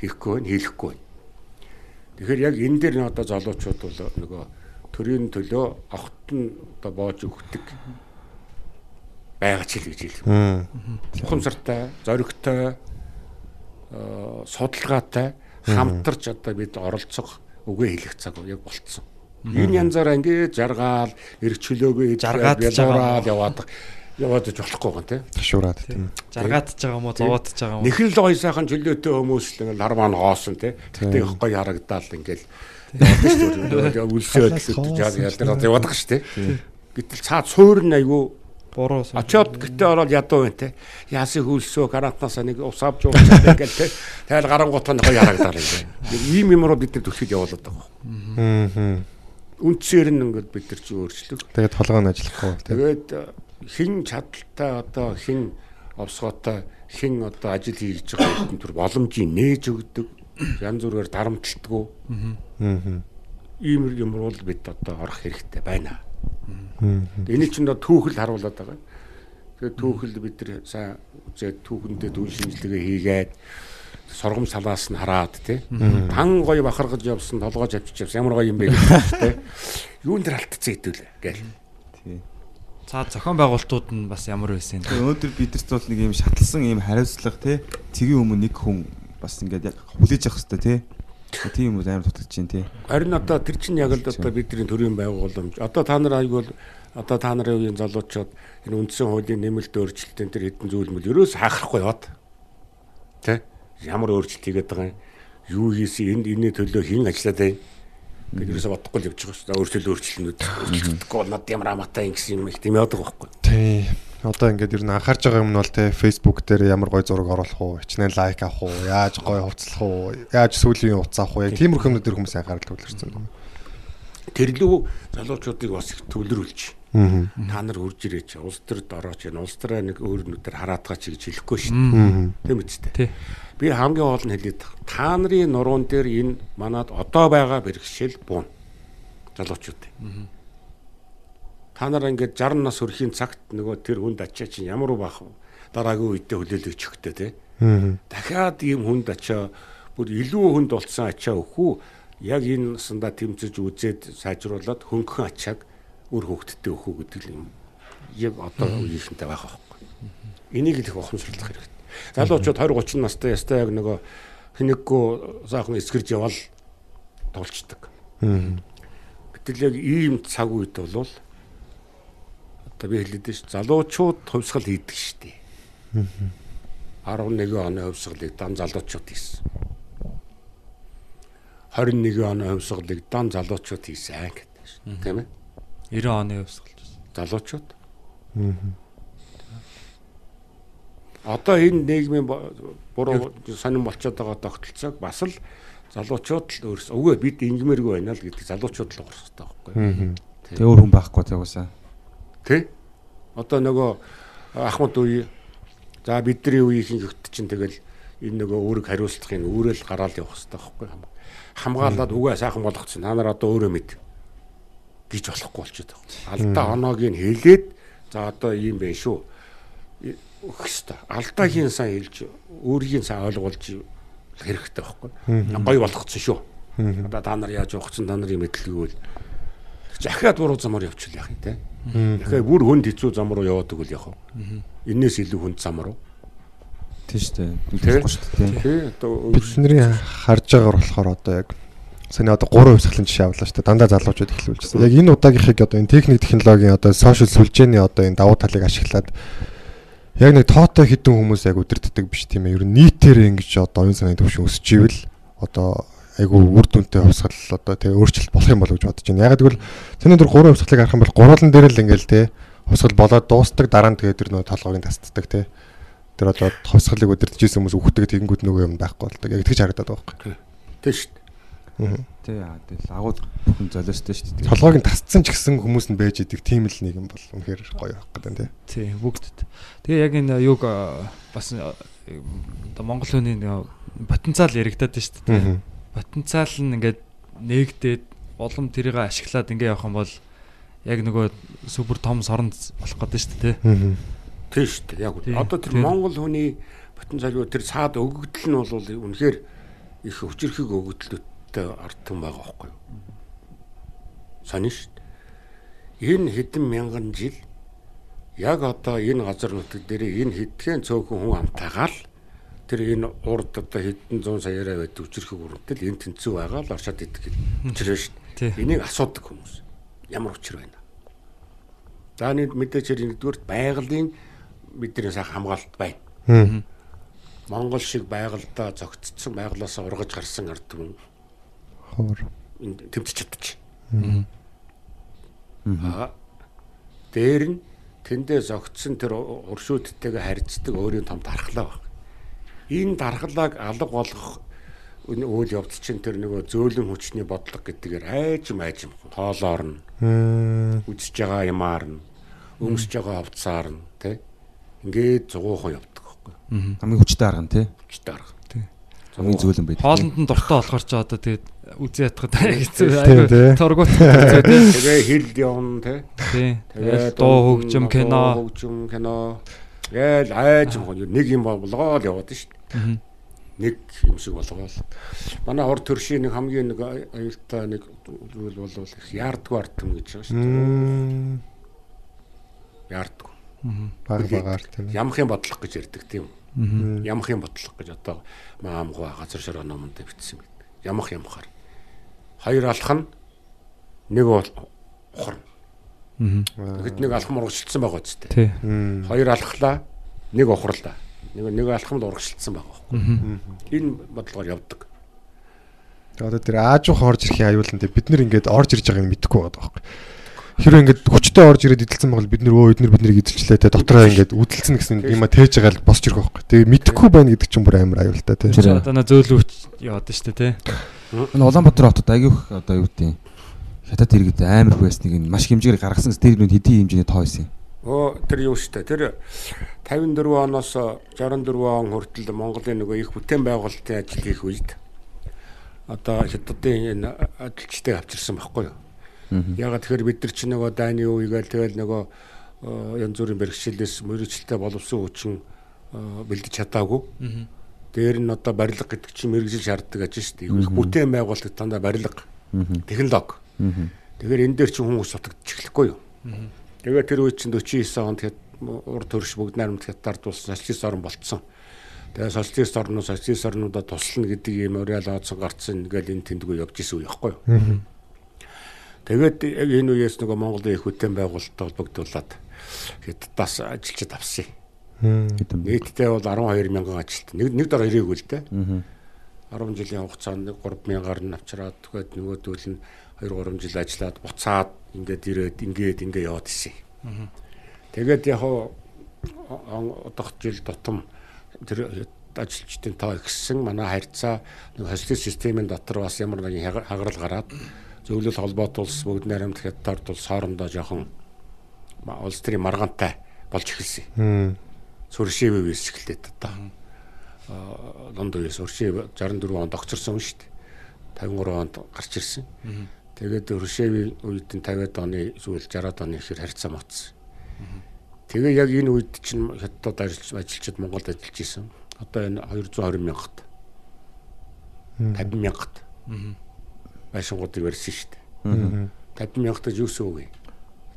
хийхгүй байна, хийхгүй байна. Тэгэхээр яг энэ дээр нь одоо залуучууд бол нөгөө төрийн төлөө огт нь одоо боож өгдөг байгаа ч л гэж хэлэх. Мм. Ухамсартай, зоригтой, аа, судалгаатай хамтарч одоо бид оролцох үгээ хэлэх цаг яг болцсон. Энэ янзаараа ингээд жаргаал, эрг чөлөөгөө Жаргаад яваад яваад иж болохгүй гэн тий. Ташуураад тийм. Жаргаадж байгаа юм уу, зовоодж байгаа юм уу? Нэхэл л гоё сайхан чөлөөтэй хүмүүс л ингээд нар маань хоосон тий. Тэгтээ их гоё харагдаал ингээд яваад шүү дээ. Үлсээд ялгараад яваад шүү дээ. Гэтэл цаад суур нь айгүй буруу Очоод гэтээ ороод ядуу байна те. Яасын хөлсөө гарантнаас нэг ус авч уучлаа гэл те. Тэгэл гарангуут нь гоё харагдаад байна. Ийм юмруу бид нар түлхэж явуулаад байгаа. Аа. Үндсээр нь ингээд бид нар чи өөрчлөг. Тэгээд толгой нь ажиллахгүй. Тэгээд хин чадaltaй одоо хин овсгоотой хин одоо ажил хийж байгаа <coughs> хэдэн төр боломжийг нээж өгдөг. Янз бүрээр дарамтлагдгүй. Аа. Ийм юм бол бид одоо орох хэрэгтэй байна. Аа. Энийг ч нөө түүхэл харуулад байгаа. Тэгээд түүхэл бид нар сайн үзээд түүхэндээ дүн шинжилгээ хийгээд соргом салаас нь хараад тий. Тан гоё бахаргаж явсан, толгойж авчиж явсан ямар гоё юм бэ гэж тий. Юун дээр алдцсан хэдүүлээ гээл. Тий. цаа зохион байгуулалтууд нь бас ямар байсан Тэгээ өнөөдөр бидэрт бол нэг юм шатлсан юм хариуцлага тий. Цэгийн өмнө нэг хүн бас ингээд яг хүлээж явах хэрэгтэй тий. Тийм юм амар дутагдаж байна тий. Харин одоо тэр чинь яг л одоо бидний төрийн байгууламж. Одоо та нар айгуул одоо та нарын үеийн залуучууд энэ үндсэн хуулийн нэмэлт өөрчлөлтийн тэр хэдэн зүйл мөл ерөөс хаахрахгүй яваад. Тэ? Ямар өөрчлөлт хийгээд байгаа юм? Юу хийсэн? Энд энэний төлөө хэн ажиллаад байна? Гэт ерөөсө бодохгүй л явж байгаа шүү. Өөрчлөл өөрчлөлтнүүд өөрчлөгдөхгүй бол над ямар амаатай юм гэсэн юм их тийм яадаг байхгүй. Тий. Одоо ингээд ер нь анхаарч байгаа юм нь бол те Facebook дээр ямар гой зураг оруулах уу, хичнээн лайк авах уу, яаж гой хувцлах уу, яаж сүүлийн утас авах уу, яг тиймэрхүү юмнууд хүмүүс анхаарал төвлөрсөн юм. Тэр лүү залуучуудыг бас их төвлөрүүлж. Аа. Та нар хурж ирээч. Улс төрд орооч. Энэ улс төрөө нэг өөр нүдээр хараадгаа чи гэж хэлэхгүй шүү. Тийм үстэй. Тий. Би хамгийн гол нь хэлээд. Та нарын нуруунд дээр энэ манад одоо байгаа бэрхшээл буун. Залуучууд. Та нар ингээд 60 нас хүрэхийн цагт нөгөө тэр хүнд ачаа чинь ямар бах дараагийн үедээ хүлээлгэж өгтөө тий. Аа. Дахиад ийм хүнд ачаа бүр илүү хүнд болсон ачаа өгөх үү? Яг энэ насандаа тэмцэж үзээд сайжруулад хөнгөн ачааг үр хөвгтдээ өгөх үү гэдэг юм. Яг одоо үеийнхэнтэй байх байхгүй. Энийг л их ухамсарлах хэрэгтэй. Залуучууд 20 30 настай ястай яг нөгөө хинэггүй саахан эсгэрж явал тулчдаг. Аа. Гэтэл яг ийм цаг үед бол одоо би хэлээд ш залуучууд хувьсгал хийдэг штеп. 11 оны хувьсгалыг дан залуучууд хийсэн. 21 оны хувьсгалыг дан залуучууд хийсэн гэдэг ш. Тийм ээ? 90 оны байсан. Залуучууд. Одоо энэ нийгмийн буруу сонирн болчиход байгаа тогтолцоог бас л залуучууд л өөрсдөө үгүй бид ингэмээргүй байна л гэдэг залуучууд л уурах хэрэгтэй байхгүй? Тэгээ өөр хүн байхгүй тэгвэсаа. Тэ? Одоо нөгөө Ахмад үе за бидний үеийн хөвгт чинь тэгэл энэ нөгөө үүрэг хариуцлагын үүрэл гараал явах хэрэгтэй байхгүй? Хамгаалаад үгээ сайхан болгоцсон. Та нар одоо өөрөө мэд гэж болохгүй болчиход байгаа. Алдаа оноог нь хэлээд за одоо ийм байх шүү. Өгөх хэрэгтэй. Алдаагийн сайн хэлж өөрийн сайн ойлгуулж хэрэгтэй байхгүй. Гоё болгоцсон шүү. Одоо та нар яаж явахсан та нарын мэдлэгүй бол захиад буруу замаар явчихвал яах юм те. Дахиад бүр хүнд хэцүү зам руу яваадаг үл яах вэ? Энээс илүү хүнд зам руу. Тийм шүү дээ. Тий. Тэгэхгүй шүү дээ. Тий одоо Бидний харж байгаагаар болохоор одоо яг саний одоо 3 хувьсгалын жишээ авлаа шүү дээ. Дандаа залуучууд эхлүүлжсэн. Яг энэ удаагийнхыг одоо энэ техник технологийн одоо сошиал сүлжээний одоо энэ давуу талыг ашиглаад яг нэг тоотой хідэн хүмүүс яг өдөрддөг биш тийм ээ. Ер нь нийтээр ингэж одоо оюун санааны төвшин өсөж ивэл одоо айгу үр дүнтэй хувьсгал одоо тэгээ өөрчлөлт болох юм болов гэж бодож байна. Яг гэвэл саний дөр 3 хувьсгалыг харах юм бол гурван дээр л ингээл те хувьсгал болоод дуустдаг дараа нь тэгээ тэр нөө толгойг нь тасддаг те. Тэр одоо хувьсгалыг өдөрдөж исэн хүмүүс үхдэг тэгэнгүүт нөгөө юм байхгүй болдог. Яг тэгж харагдаад байгаа байхгүй. тий шүү дээ. Тий яа тэгэл агууд бүхэн золиостой шүү дээ. толгойг нь тасцсан ч гэсэн хүмүүс нь байж идэг тийм л нэг юм бол үнэхээр гоё байх гэдэг тийм. Тий, бүгдд. Тэгээ яг энэ юг бас Монгол хүний нэг потенциал яригадаад шүү дээ. тий. Потенциал нь ингээд нээгдээд улам тэрийг ашиглаад ингээ явах юм бол яг нөгөө супер том соронд болох гэдэг шүү дээ. тий. Тий шүү дээ. Яг Тий. Одоо тэр Монгол хүний потенциал юу тэр цаад өгөгдөл нь бол үнэхээр их хүчрхэг өгөгдлөттэй ардтан байгаа байхгүй юу? Сонин шүү дээ. Энэ хэдэн мянган жил яг одоо энэ газар нутаг дээр энэ хэдхэн цөөхөн хүн амтаагаал тэр энэ урд одоо хэдэн зуун саяараа байдаг хүчрхэг өрөнтөл энэ тэнцүү байгаа л оршоод идэг учраа шүү Тий. дээ. Энийг асуудаг хүмүүс. Ямар учир байна? За нэг мэдээч нэгдүгээр байгалийн бидний сайхан хамгаалалт байна. Монгол шиг байгальдаа зөгцсөн байгалаас ургаж гарсан ард түмэн Ховор. энд тэмцэж чадчих. Аа. Дээр нь тэндээ зогтсон тэр уршүүдтэйгээ харьцдаг өөрийн том дархлаа баг. Энэ дархлааг алга болгох үйл явц чинь тэр нөгөө зөөлөн хүчний бодлого гэдгээр айжм айжм хоолоор нь үзэж байгаа юмар нь өмсөж байгаа хувцаар нь тий ингээд зугуухан явдаг байхгүй. Хамгийн хүчтэй арга нь тий. Хүчтэй арга. Хамгийн зөөлөн байдаг. Хоолнд нь дуртай болохоор ч одоо тэгээд үзээ ятгах хэцүү тий. айгүй торгуут хэцүү тий. Тэгээ хил явна тий. Тий. Тэгээ дуу хөгжим кино. хөгжим кино. Гээл айж юм нэг юм болгоод яваад шүү дээ. Нэг юм шиг болгоод. Манай урд төршийн нэг хамгийн нэг аюултай нэг зүйл бол их яардгүй артм гэж байгаа шүү дээ. Яардгүй. баг багаар тийм. Ямхын бодлого гэж ярьдаг тийм. Ямхын бодлого гэж одоо маамгуу газар шороо номонд бичсэн байдаг. Ямх ямхаар. Хоёр алах нь нэг бол ухарна. Тэгэхэд нэг алхам урагшилсан байгаа ч тийм. Тий. Хоёр алхлаа нэг ухарлаа. Нэг нэг алхамд урагшилсан байгаа байхгүй. Энэ бодлогоор явдаг. Одоо тэр аажуух орж ирэхин аюултай бид нар ингээд орж ирж байгааг нь мэдэхгүй байгаа байхгүй. Хэрвээ ингээд хүчтэй орж ирээд идэлсэн бол бид нар өө эднэр биднийг идэлчлээ те дотроо ингээд үдэлсэн гэсэн юм а тээж байгаа л босч ирэх байхгүй. Тэгээ мэдэхгүй байна гэдэг чинь бүр амар аюултай те. Тэр одоо нөө зөөлөвч яваад штэ тий. Энэ Улаанбаатар хотод агиух одоо юу гэдэг хятад иргэд амар байсныг нь маш хэмжээгээр гаргасан тэр нь хэдийн хэмжээний тоо байсан юм. Оо тэр юу штэ тэр 54 оноос 64 он хүртэл Монголын нөгөө их бүтээн байгуулалтын ажил хийх үед одоо хятадын энэ ажилчтай авчирсан байхгүй юу? Ягаад тэгэхээр бид нар чинь нөгөө дайны үе гээл тэгэл нөгөө янз бүрийн бэрхшээлээс мөрөгчлөлтэй боловсон хүчин бэлдэж чадаагүй. Дээр нь одоо барилга гэдэг чинь мэрэгжил шаарддаг ажил шүү дээ. Их бүтээн байгуулалт дандаа барилга, технологи. Тэгэхээр энэ дээр чинь хүмүүс сутагдчих эхлэхгүй юу? Тэгээ тэр үе чинь 49 онд хэд урд төрш бүгд найрамд хятад болсон социалист орн болцсон. Тэгээ социалист орноо социалист орнуудаа туслана гэдэг ийм уриал оодсон гарцсан ингээл энэ тэндгүү явж исэн үе байхгүй юу? Тэгээд яг энэ үеэс нөгөө Монголын их бүтээн байгуулалттай холбогдуулаад хятадаас ажилчид авсан. Нийтдээ бол 12 мянган ажилт. Нэг нэг дор ирээгүй л дээ. 10 жилийн хугацаанд 3 мянгаар нь авчираад тэгээд нөгөөдөл нь 2 3 жил ажиллаад буцаад ингээд ирээд ингээд ингээд яваад исэн. Тэгээд яг одох жил тутам тэр ажилчдын тоо ихссэн манай харьцаа нэг социалист системийн дотор бас ямар нэгэн хагарал гараад зөвлөл холбоот улс бүгд найрамд хятад улс хоорондоо жоохон улс төрийн маргаантай болж эхэлсэн. Сүршээвэ вис эхэлдэг одоо. Лондон үеэс Өршээв 64 онд огцорсон шүү дээ. 53 онд гарч ирсэн. Тэгээд Өршээвийн үед нь 50-аад оны эсвэл 60-аад оны ихэр харьцаа моцсон. Тэгээ яг энэ үед чинь хятад ажиллаж ажилчид Монголд ажиллаж исэн. Одоо энэ 220 мянгат 50 мянгат байшингуудыг барьсан шүү дээ. 50 мянгатаж юу гэсэн үг вэ?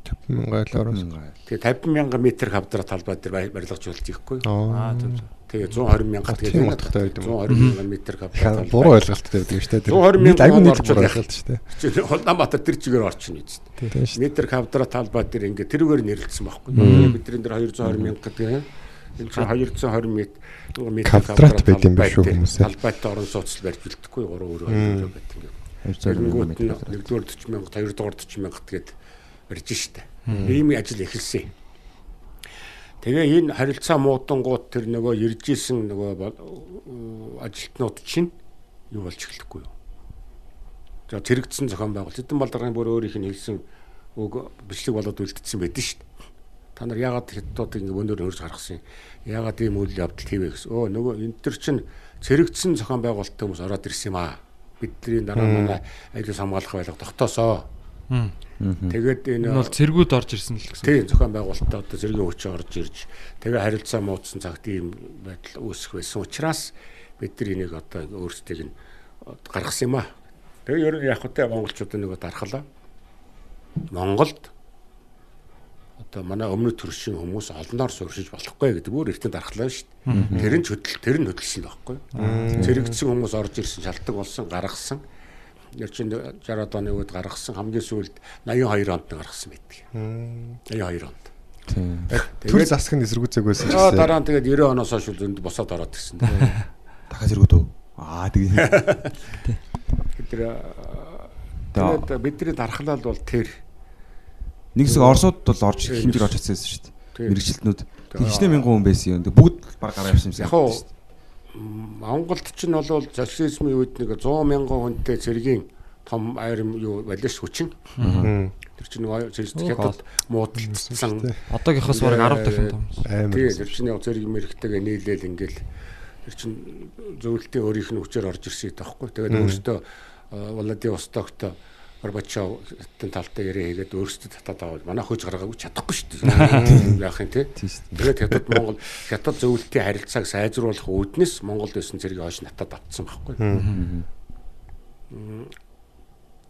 50 мянган доллароос. Тэгээ 50 мянган метр квадрат талбай дээр барилгаж үлдээхгүй. Аа тийм. Тэгээ 120 мянгат тийм гэдэг утгатай байд юм. 120 мянган метр квадрат. Буруу ойлголттой байдаг шүү дээ. 120 мянган айгүй орчууд буруу ойлголт шүү дээ. Улаанбаатар тэр чигээр орчин үст. Тийм шүү дээ. Метр квадрат талбай дээр ингээ тэрүүгээр нэрлэлсэн байхгүй. Бидний дээр 220 мянга гэдэг. Энэ чинь 220 м Квадрат байд юм биш үү хүмүүсээ. Талбайтай орон сууцл барьж үлдэхгүй 3 өөр өөр байт ингээ. 220 Нэгдүгээр нь нэгдүгээр 40 мянга, хоёрдугаар 40 мянга тэгээд барьж штэ. Ийм ажил эхэлсэн. Тэгээ энэ харилцаа муудангууд тэр нөгөө ирж исэн нөгөө ажилтнууд чинь юу болж эхэлэхгүй юу? За тэрэгдсэн зохион байгуулалт эдэн балдаргын бүр өөрийнх нь хэлсэн үг бичлэг болоод үлдсэн байдэн шүү дээ. Та нар яагаад хятадуудыг ингэ өнөөр хөрж гаргасан юм? Яагаад ийм үйл явдал хийвэ гэсэн. Өө нөгөө энэ төр чинь цэрэгдсэн зохион байгуулалттай хүмүүс ороод ирсэн юм аа. Бидний дараа манай аюулс хамгаалах байлга тогтоосоо. Тэгээд энэ Энэ бол цэргүүд орж ирсэн л гэсэн. Тийм зохион байгуулалтаа одоо зэргийн хүч орж ирж тэгээ харилцаа муудсан цагт ийм байдал үүсэх байсан учраас бид нар энийг одоо өөрсдийг нь гаргасан юм аа. Тэгээ ер нь яг хөтэ монголчуудын нөгөө дархлаа. Монголд одоо манай өмнөд төршийн хүмүүс олноор сууршиж болохгүй гэдэг бүр эртний дархлаа шүү дээ. Тэр нь ч хөдөл тэр нь хөдөлсөн байхгүй. Зэрэгдсэн хүмүүс орж ирсэн шалтгаан болсон гаргасан. Яг чинь 60-аад оны үед гаргасан хамгийн сүүлд 82 онд гаргасан байдаг. 82 онд. Тийм. Төр засаг нь эсэргүүцээг байсан ч Аа гэсэн. дараа нь тэгээд 90 оноос хойш зөнд босоод ороод гисэн. <laughs> Дахиад зэрэгүүд үү? Аа тэгээ. Тэр тэгээд бидний дархлал бол тэр Нэг хэсэг Оросууд бол орж хэмжээр орж чадсан шүү дээ. Тийм. мэрэгчлэтнүүд. Тэгчнээ мянган хүн байсан юм. Тэг бүгд баг гараа явсан юм Яг уу Монголд ч нь бол социализмын үед нэг 100 мянган хүнтэй цэргийн том айрам юу балиш хүчин. Тэр чинь нэг зэрэг хятад муудалцсан. Одоогийнхоос бараг 10 дахин том. Амар. Тий, тэр чинь яг зэрэг мэрэгтэйгээ нийлээл ингээл тэр чинь зөвлөлтийн өөрийнх нь хүчээр орж ирсэн таахгүй. Тэгээд өөрөөсөө Владивостокт Горбачовын талтай яриа хийгээд өөрөөсөө татаад аваад манай хөөж гаргаагүй чадахгүй шүү дээ. Яах юм те. Тэгээд хятад Монгол хятад зөвлөлтийн харилцааг сайжруулах үүднээс Монголд байсан зэрэг хойш натад авцсан байхгүй.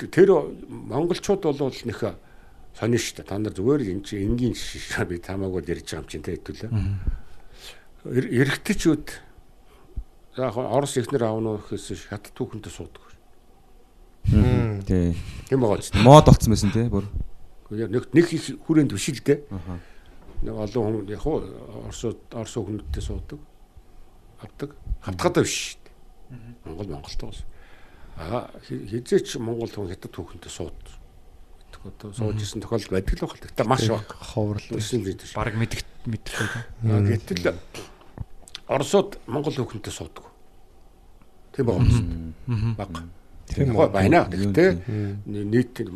Тэр монголчууд бол нөх сонио шүү дээ. Та нар зүгээр энэ чи энгийн шишээ би тамаагүй ярьж байгаа юм чинь те хэвтүүлээ. Эрэгтэйчүүд яг Орос ихнэр аавнуу гэхээс хятад түүхэнтэй суудаг. Тий. Тийм байгаа ч. Мод болцсон байсан тий бүр. Нэг нэг их хүрээнд дээ. Нэг олон хүн яг уу Оросууд Орос хүмүүстээ суудаг. Авдаг. Хавтгатай биш. Монгол Монголтой бас. Аа хизээч Монгол хүн хятад түүхэнтэй сууд. Одоо сууж исэн тохиолдол байдаг л байна. Тэгтээ маш баг. Дээ. Бараг мэдэх. Аа гэтэл Оросууд Монгол хүүхэнтэй суудаг. Тийм байгаа юм. Баг. Тийм үү? байна. Гэхдээ нийт тэр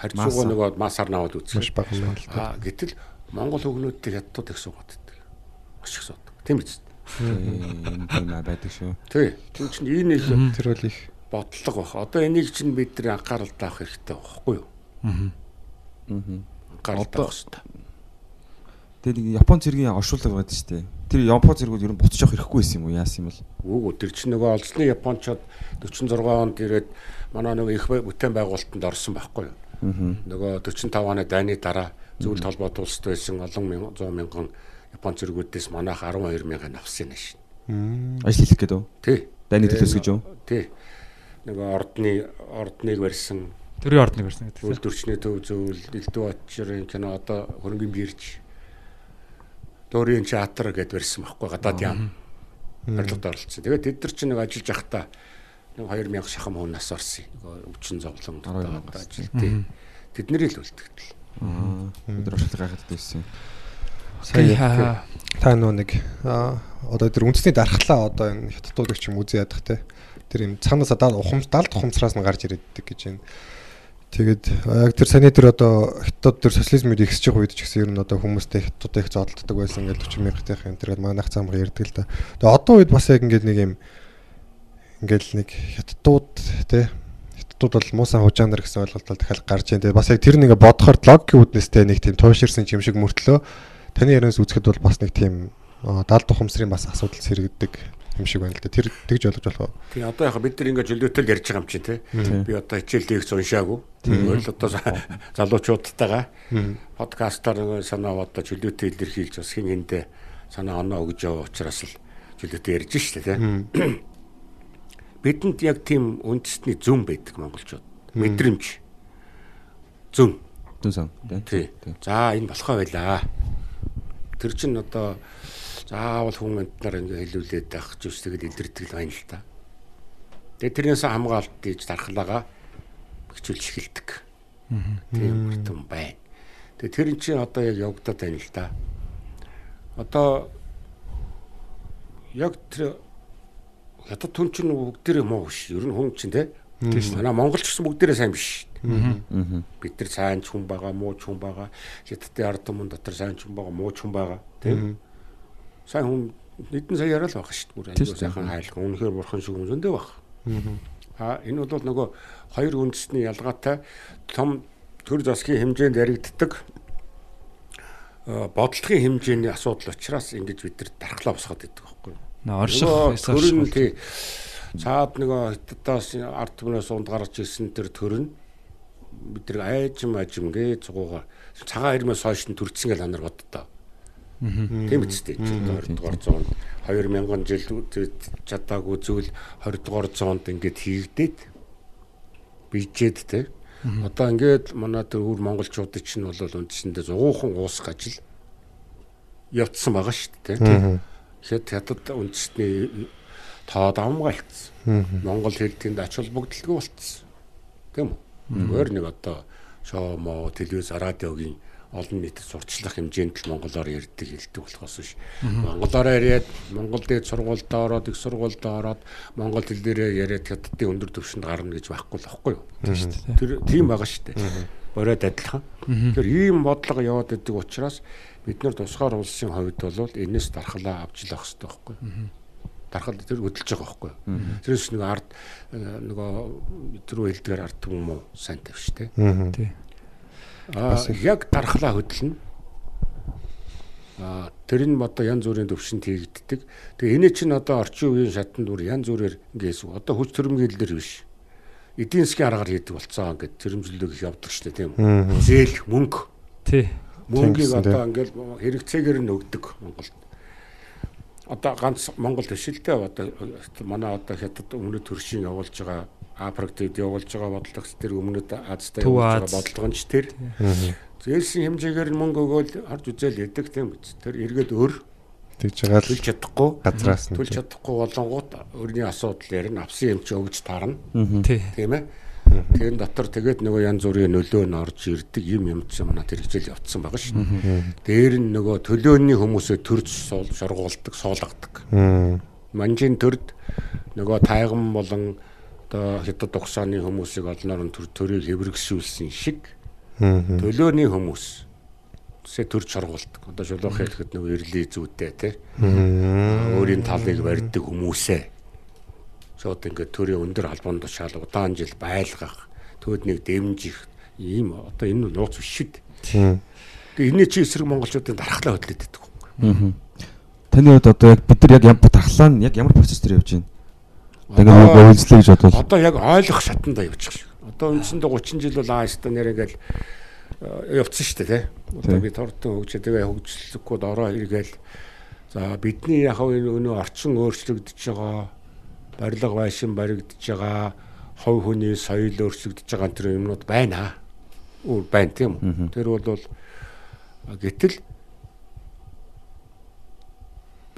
харьцуугаа нөгөө масаар наваад та. Аа гэтэл Монгол хүүхнүүдтэй хятад их суугаад байдаг. Маш их суудаг. Тийм биз? Тийм байдаг шүү. Тий. Тэр чинь энэ их Тэр бол их бодлого бах. Одоо энийг чинь бид нэр анхаарал таах хэрэгтэй байхгүй юу? Аа. Анхаарал таах хэрэгтэй. Тэгээд нэг Япон цэргийн оршуулга байдаг шүү дээ. Тэр Япон цэргүүд ер нь буцаж явах хэрэггүй байсан юм уу? Яасан юм бол? Үгүй тэр чинь нөгөө олзны Япончууд 46 онд ирээд манай нөгөө их бүтээн байгуулалтанд орсон байхгүй юу? Нөгөө 45 оны дайны дараа зөвлөлт холбоо тулсд байсан олон мянган 100 мянган Япон цэргүүдээс манайх 12 мянган авсан нэ шин. Ажил хийх гээд үү? Тий. Дайны төлөөс гэж үү? Тий. Нөгөө ордны ордныг барьсан Төрийн ордныг барьсан гэдэг. Үйлдвэрчний төв зөвл Элдв очрын кино одоо хөрөнгөний бирж Дөрийн театр гэдээ барьсан байхгүй гадаад яам. Барилгад оролцсон. Тэгээд тэд нар чинь нэг ажиллаж явахдаа нэг 2000 шахам хүн нас орсон. Нөгөө өвчин зовлон одоо ажил тий. Тэдний л үлдэгдэл. Аа. Бид оршуулга гайхаад байсан. сая та нөө нэг одоо тэр үндэсний дархлаа одоо энэ хятадуудыг ч юм үзээ ядах те. Тэр юм цаанаасаа дал ухамс далд ухамсараас нь гарч ирээддэг гэж байна. Тэгээд яг тэр саний тэр одоо хятад тэр социализмд ихсэж байгаа үед ч гэсэн ер нь одоо хүмүүстэй хятадтай их зодтолдог байсан ингээд 40 мянгатынх юм тэр манайх замга ярьдаг л да. Тэгээд одоо үед бас яг ингээд нэг юм ингээд нэг хятадууд те хятадууд бол муусан хужаанар гэсэн ойлголтол дахиад гарч ийн. Тэгээд бас яг тэр нэг бодохоор логикийн үднэстэй нэг тийм тууширсан юм шиг мөртлөө таны ярианаас үзэхэд бол бас нэг тийм далд ухамсарын бас асуудал сэргэгдэг юм шиг байна л да. Тэр тэгж ойлгож болох уу? Тий одоо яг бид нар ингээд чөлөөтөл ярьж байгаа юм чи тий. Би одоо хичээл дээрх уншаагүй. Тэгвэл одоо залуучуудтайгаа подкастаар санаа одоо чөлөөтөө илэрхийлж бас хин хиндэ санаа оноо өгж яваа учраас л чөлөөтөө ярьж штэ тий. <clears throat> Бидэнд яг тийм үндэсний зөв байдаг монголчууд. Мэдрэмж. Зөв. Дүн сан. Тий. За энэ болохоо байлаа. Тэр чин одоо заавал хүн амтнаар ингээ хэлүүлээд байх зүс тэгэл илэрдэг л байна л та. Тэгээ тэрнээс хамгаалт гэж дархлаагаа хичүүлж эхэлдэг. Тийм хүртэн байна. Тэгээ тэр нь чинь одоо яг явагдаад байна л та. Одоо яг тэр хятад түн чинь бүгдээрээ муу биш. Ер нь хүн чинь те. Манай монголч гэсэн бүгдээрээ сайн биш. Бид нар сайн ч хүн байгаа, муу ч хүн байгаа. Хятадын ард түмэн дотор сайн ч хүн байгаа, муу ч хүн байгаа. Тийм сайн хүн нэгэн сая яриа л байх шүү дээ. Аюу сайхан хайлах. Үнэхээр бурхан шиг юм зөндөө байх. Аа энэ бол нөгөө хоёр үндэсний ялгаатай том төр засгийн хэмжээнд яригддаг бодлогын хэмжээний асуудал учраас ингэж бид нар дархлаа босгоод байдаг байхгүй юу? Орших төрн тий цаад нөгөө хятадаас ард түмнээс унд гарч ирсэн тэр төрн бид нар айжм ажим гээ цугуугаар цагаан ирмээс хойш нь төрчихсөн гэж анар боддоо. Тийм үстэй. 20 дугаар зуунд 2000 жил чадаагүй зүйл 20 дугаар зуунд ингээд хийгдээд бийжээд те. Одоо ингээд манай тэр өвөр монголчуудад чинь бол үндсэндээ зугуухан уусах ажил явцсан байгаа шүү дээ те. Тэгэхэд хятад үндэсний тоод амгаалцсан. Монгол хэл тэнд ач холбогдолгүй болцсон. Тийм үү? Өөр нэг одоо шоу мо телевиз радиогийн олон нийтэд сурчлах хэмжээнд л монголоор ярьдаг хэлдэг болохоос биш. Монголоор яриад Монгол дээд сургуульд ороод их сургуульд ороод монгол хэл дээрээ яриад хятадын өндөр түвшинд гарна гэж байхгүй л байхгүй юу? Тэр тийм байгаа шүү дээ. Бороод адилхан. Тэр ийм бодлого яваад байдаг учраас бид нар тусгаар улсын хувьд бол энэс дархлаа авч л авах хэрэгтэй байхгүй юу? дархал тэр хөдөлж байгаа байхгүй юу? Тэрээс нэг ард э, нөгөө тэр хэлдгээр ард юм уу сайн тавь штэ. Тий. Аа яг дархлаа хөдлөнө. Аа тэр нь одоо янз бүрийн төвшөнд хийгддэг. Тэгээ энэ чинь одоо орчин үеийн шатанд бүр янз бүрээр ингээс одоо хүч төрөмгийлэлэр биш. Эдийн засгийн аргаар хийдэг болцоо ингээд тэрэмжлэлийг их явдаг шүү дээ тийм үү? Зээл мөнгө. Тий. Мөнгийг одоо ингээд хэрэгцээгээр нь өгдөг Монголд. Одоо ганц Монгол биш л дээ одоо манай одоо хятад өмнөд төршийн явуулж байгаа Африкт явуулж байгаа бодлогоч тэр өмнөд Азтай явуулж байгаа бодлогонч тэр. Зээлсэн хэмжээгээр мөнгө өгөөл харж үзэл ядаг тийм биз. Тэр эргээд өр. Тэгж байгаа л төлж чадахгүй. газраас нь төлж чадахгүй болонгууд өрний асуудал ярина авсан юм чи өгж таарна Тий. тийм ээ. Тэрэн дотор тэгээд нөгөө янз бүрийн нөлөө нь орж ирдэг юм юм чи манай тэр хичээл явцсан байгаа шүү. Дээр нь нөгөө төлөөний хүмүүсээ төрж суул шургуулдаг, суулгадаг. Манжийн төрд нөгөө тайган болон одоо хятад угсааны хүмүүсийг олноор нь төр төрийг хэврэгшүүлсэн шиг төлөөний хүмүүс сэ төрж шургуулдаг. Одоо шулуух хэлэхэд нөгөө ирлийн зүйтэй тий Мм. өөрийн талыг барьдаг хүмүүсээ шууд ингээд төрийн өндөр албанд тушаал удаан жил байлгах төөднийг дэмжих ийм одоо энэ нууц биш шүү дээ. Тийм. Тэгээ энэ чи эсрэг монголчуудын дархлаа хөдлөд байдаг. Таны хувьд одоо яг бид нар яг ямар тархлаа нь яг ямар процесс дээр явж байна? Одоо- нөгөө үйлчлэе гэж бодвол Одоо яг ойлгох шатанда явчих шүү. Одоо үндсэндээ 30 жил бол ааштай нэр ингээл э, явцсан шүү дээ тий. Одоо би тортой хөгжөө тэгээ хөгжлөхгүй ороо иргээл за бидний яг энэ өнөө орчин өөрчлөгдөж байгаа барилга байшин баригдаж байгаа хов хүний соёл өөрчлөгдөж байгаа энэ юмнууд байна. Өөр байна тийм үү? Тэр бол гэтэл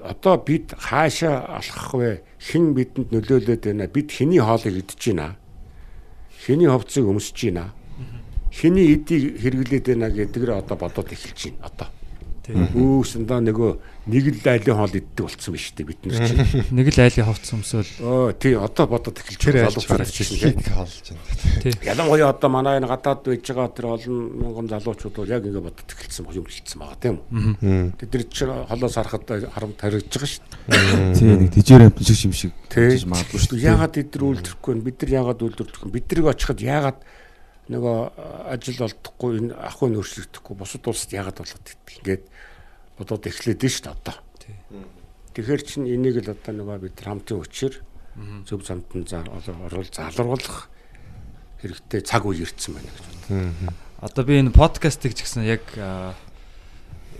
одоо бид хаашаа алхах вэ? Хэн бидэнд нөлөөлөд байна? Бид хэний хоолыг идэж байна? Хэний ховцыг өмсөж байна? Хэний эдийг хэрэглээд байна гэдгээр одоо бодоод эхэлж байна. Одоо. Үүсэндээ нөгөө нэг л айлын хоол иддэг болцсон биз дээ бид нар чинь. <laughs> Нэг л айлын ховц өмсөөл. Оо тий одоо бодоод эхэлж айлч бараг чихийг хаалж байна. Тий. Ялангуяа одоо манай энэ гадаад байж байгаа тэр олон мянган залуучууд бол яг ингэ бодод эхэлсэн юм хэлсэн байгаа тийм үү. Тэд нар чинь холоос харахад харамт харагдаж байгаа шүү дээ. тий нэг тижээр амт шиг юм шиг Тий. Яагаад эдгээр үйлдвэрэхгүй вэ? Бид нар яагаад үйлдвэрлэхгүй вэ? Бид нарыг очиход яагаад нөгөө ажил олдохгүй энэ ахуй нөршлөгдөхгүй бусад улсад яагаад болоод идэх ингээд бодоод эхлээд нь шүү дээ одоо. Тэгэхээр чин энийг л одоо нөгөө бид хамтын хүчээр зөв замд нь заа оруул залруулах хэрэгтэй цаг үе ирсэн байна гэж бодлоо. Одоо би энэ подкастыг ч гэсэн яг аа,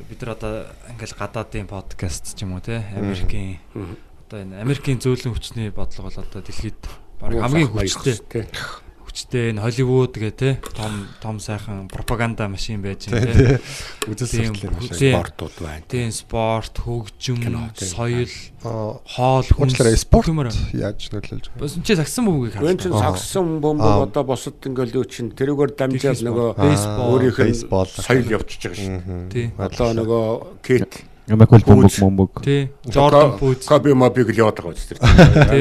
бид нар одоо ингээл гадаадын подкаст ч юм уу те Америкийн одоо энэ Америкийн зөөлөн хүчний бодлого бол одоо дэлхийд баг хамгийн хүчтэй. Хүчтэй энэ Холливуд гэ те том том сайхан пропаганда машин байж байна те Үзэл сурталын спортууд байна. тийм спорт хөгжим соёл хоол хүнс уучлаарай спорт яаж нөлөөлж байгаа? Бас энэ чи сагсан Гүн харж байна. сагсан бөмбөг одоо босод ингээл юу чин тэрүүгээр дамжаад Бейсбол. нөгөө Бейсбол. өөрийнх нь Бейсбол. соёл явчихж байгаа шүү. Тий. Одоо нөгөө кет Ямаггүй бөмбөг бөмбөг. Тий. Jordan Poots. Коби мобиг л яваад байгаа үст тэр.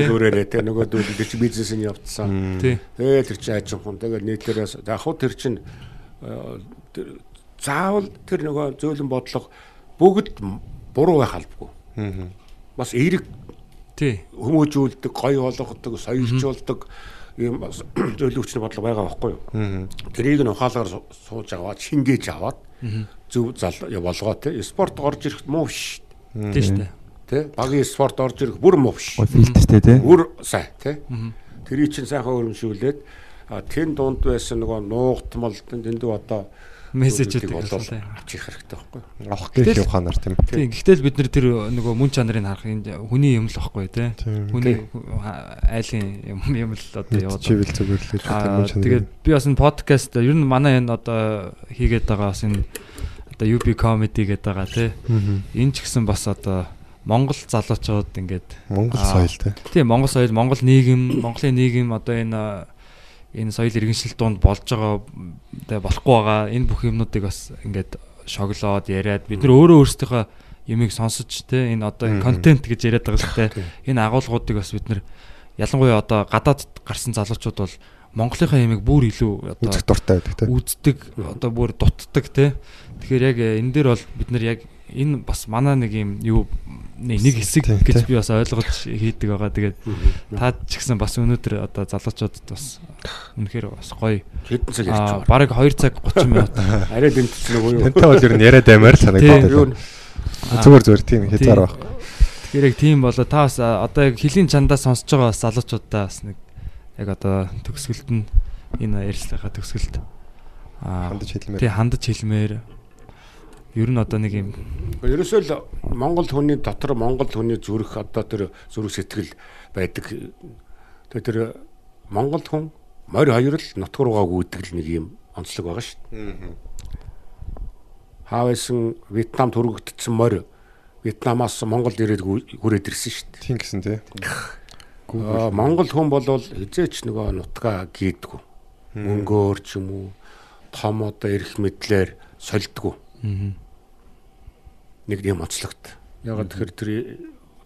Зүрээрээ тэ нөгөө дүүл тэр чи бизнес нь явцсан. Тий. Тэгэл тэр чи ажин хүн тэгэл нийтлэрээс яг хуу тэр чин э, тэр- заавал тэр нөгөө зөөлөн бодлого бүгд буруу байх албагүй. Мгм. Бас эерэг Тий. хүмүүжүүлдэг, гоё болгодог, соёлжуулдаг ийм бас зөөлөн хүчний бодлого байгаа байхгүй юу? Тэрийг нь ухаалгаар су- сууж аваад шингээж аваад зөв зал болгоо те. Спорт орж ирэхэд муу биш Тий штэ. те. Багийн спорт орж ирэх бүр муу биш. Фильтртэй тий. Бүр сайн тий. Тэрийг чинь сайхан өрөмшүүлээд тэн дунд байсан нөгөө нуугтмал тэндүү одоо Мессежүүдийг болоод болоо. авчих хэрэгтэй байхгүй. Авах гэх ухаанаар тийм. Тийм. Гэхдээ л бид нар тэр нөгөө мөн чанарыг харах хүний юм л байхгүй тий. Тийм. Хүний айлын юм юм л одоо яваад. Чивэл Аа тийм ч тэгээд би бас энэ подкаст ер нь манай энэ одоо хийгээд байгаа бас энэ одоо UB comedy гэдэг байгаа тий. Энэ ч гэсэн бас одоо Монгол залуучууд ингээд Монгол соёл тийм Монгол соёл, Монгол нийгэм, Монголын нийгэм одоо энэ энэ соёл иргэншил донд болж байгаа тэ болохгүй байгаа. Энэ бүх юмнуудыг бас ингээд шоглоод яриад бид нар өөрөө өөрсдийнхөө юмыг сонсож те энэ одоо контент гэж яриад байгаа шүү дээ. Энэ агуулгуудыг бас бид нар ялангуяа одоо гадаад гарсан залуучууд бол Монголынхаа ямиг бүр илүү одоо үзэх дуртай байдаг те. үздэг одоо бүр дутдаг те. Тэгэхээр яг э, энэ дээр бол бид нар яг энэ бас манай нэг юм юу нэг хэсэг Тийм, гэж тийм. би бас ойлгож хийдэг байгаа. Тэгээд та ч гэсэн бас өнөөдөр одоо залуучуудад бас үнэхээр бас гоё. Хэдэн цаг ярьж Аа байгаа. бараг 2 цаг <laughs> 30 минут. Арай дэмтсэн уу юу? Тантай бол ер нь яриад аймаар санагдаад Юу байна. Зүгээр зүгээр тийм хязгаар баг. Тэгэхээр яг тийм болоо та бас одоо яг хилийн чандаа сонсож байгаа бас залуучуудаа бас нэг яг одоо төгсгөлд нь энэ ярьслахаа төгсгөлд Хандаж хэлмээр. тий хандаж хэлмээр ер нь одоо нэг юм Ерөөсөө л Монгол хүний дотор Монгол хүний зүрх одоо тэр зүрх сэтгэл байдаг. Тэгээ тэр Монгол хүн морь хоёр л нутг руугаа гүйдэг л нэг юм онцлог байгаа шүү дээ. Хаавайсан Вьетнам төрөгдсөн морь Вьетнамаас Монголд ирээд хүрээд ирсэн шүү дээ. Тийм гэсэн тий. Монгол хүн бол хизээч нөгөө нутгаа гийдгүү. Мөнгөөр ч юм уу том одоо эрх мэдлэр сольдгүү. Нэг юм онцлогт. Яг тэгэхээр тэр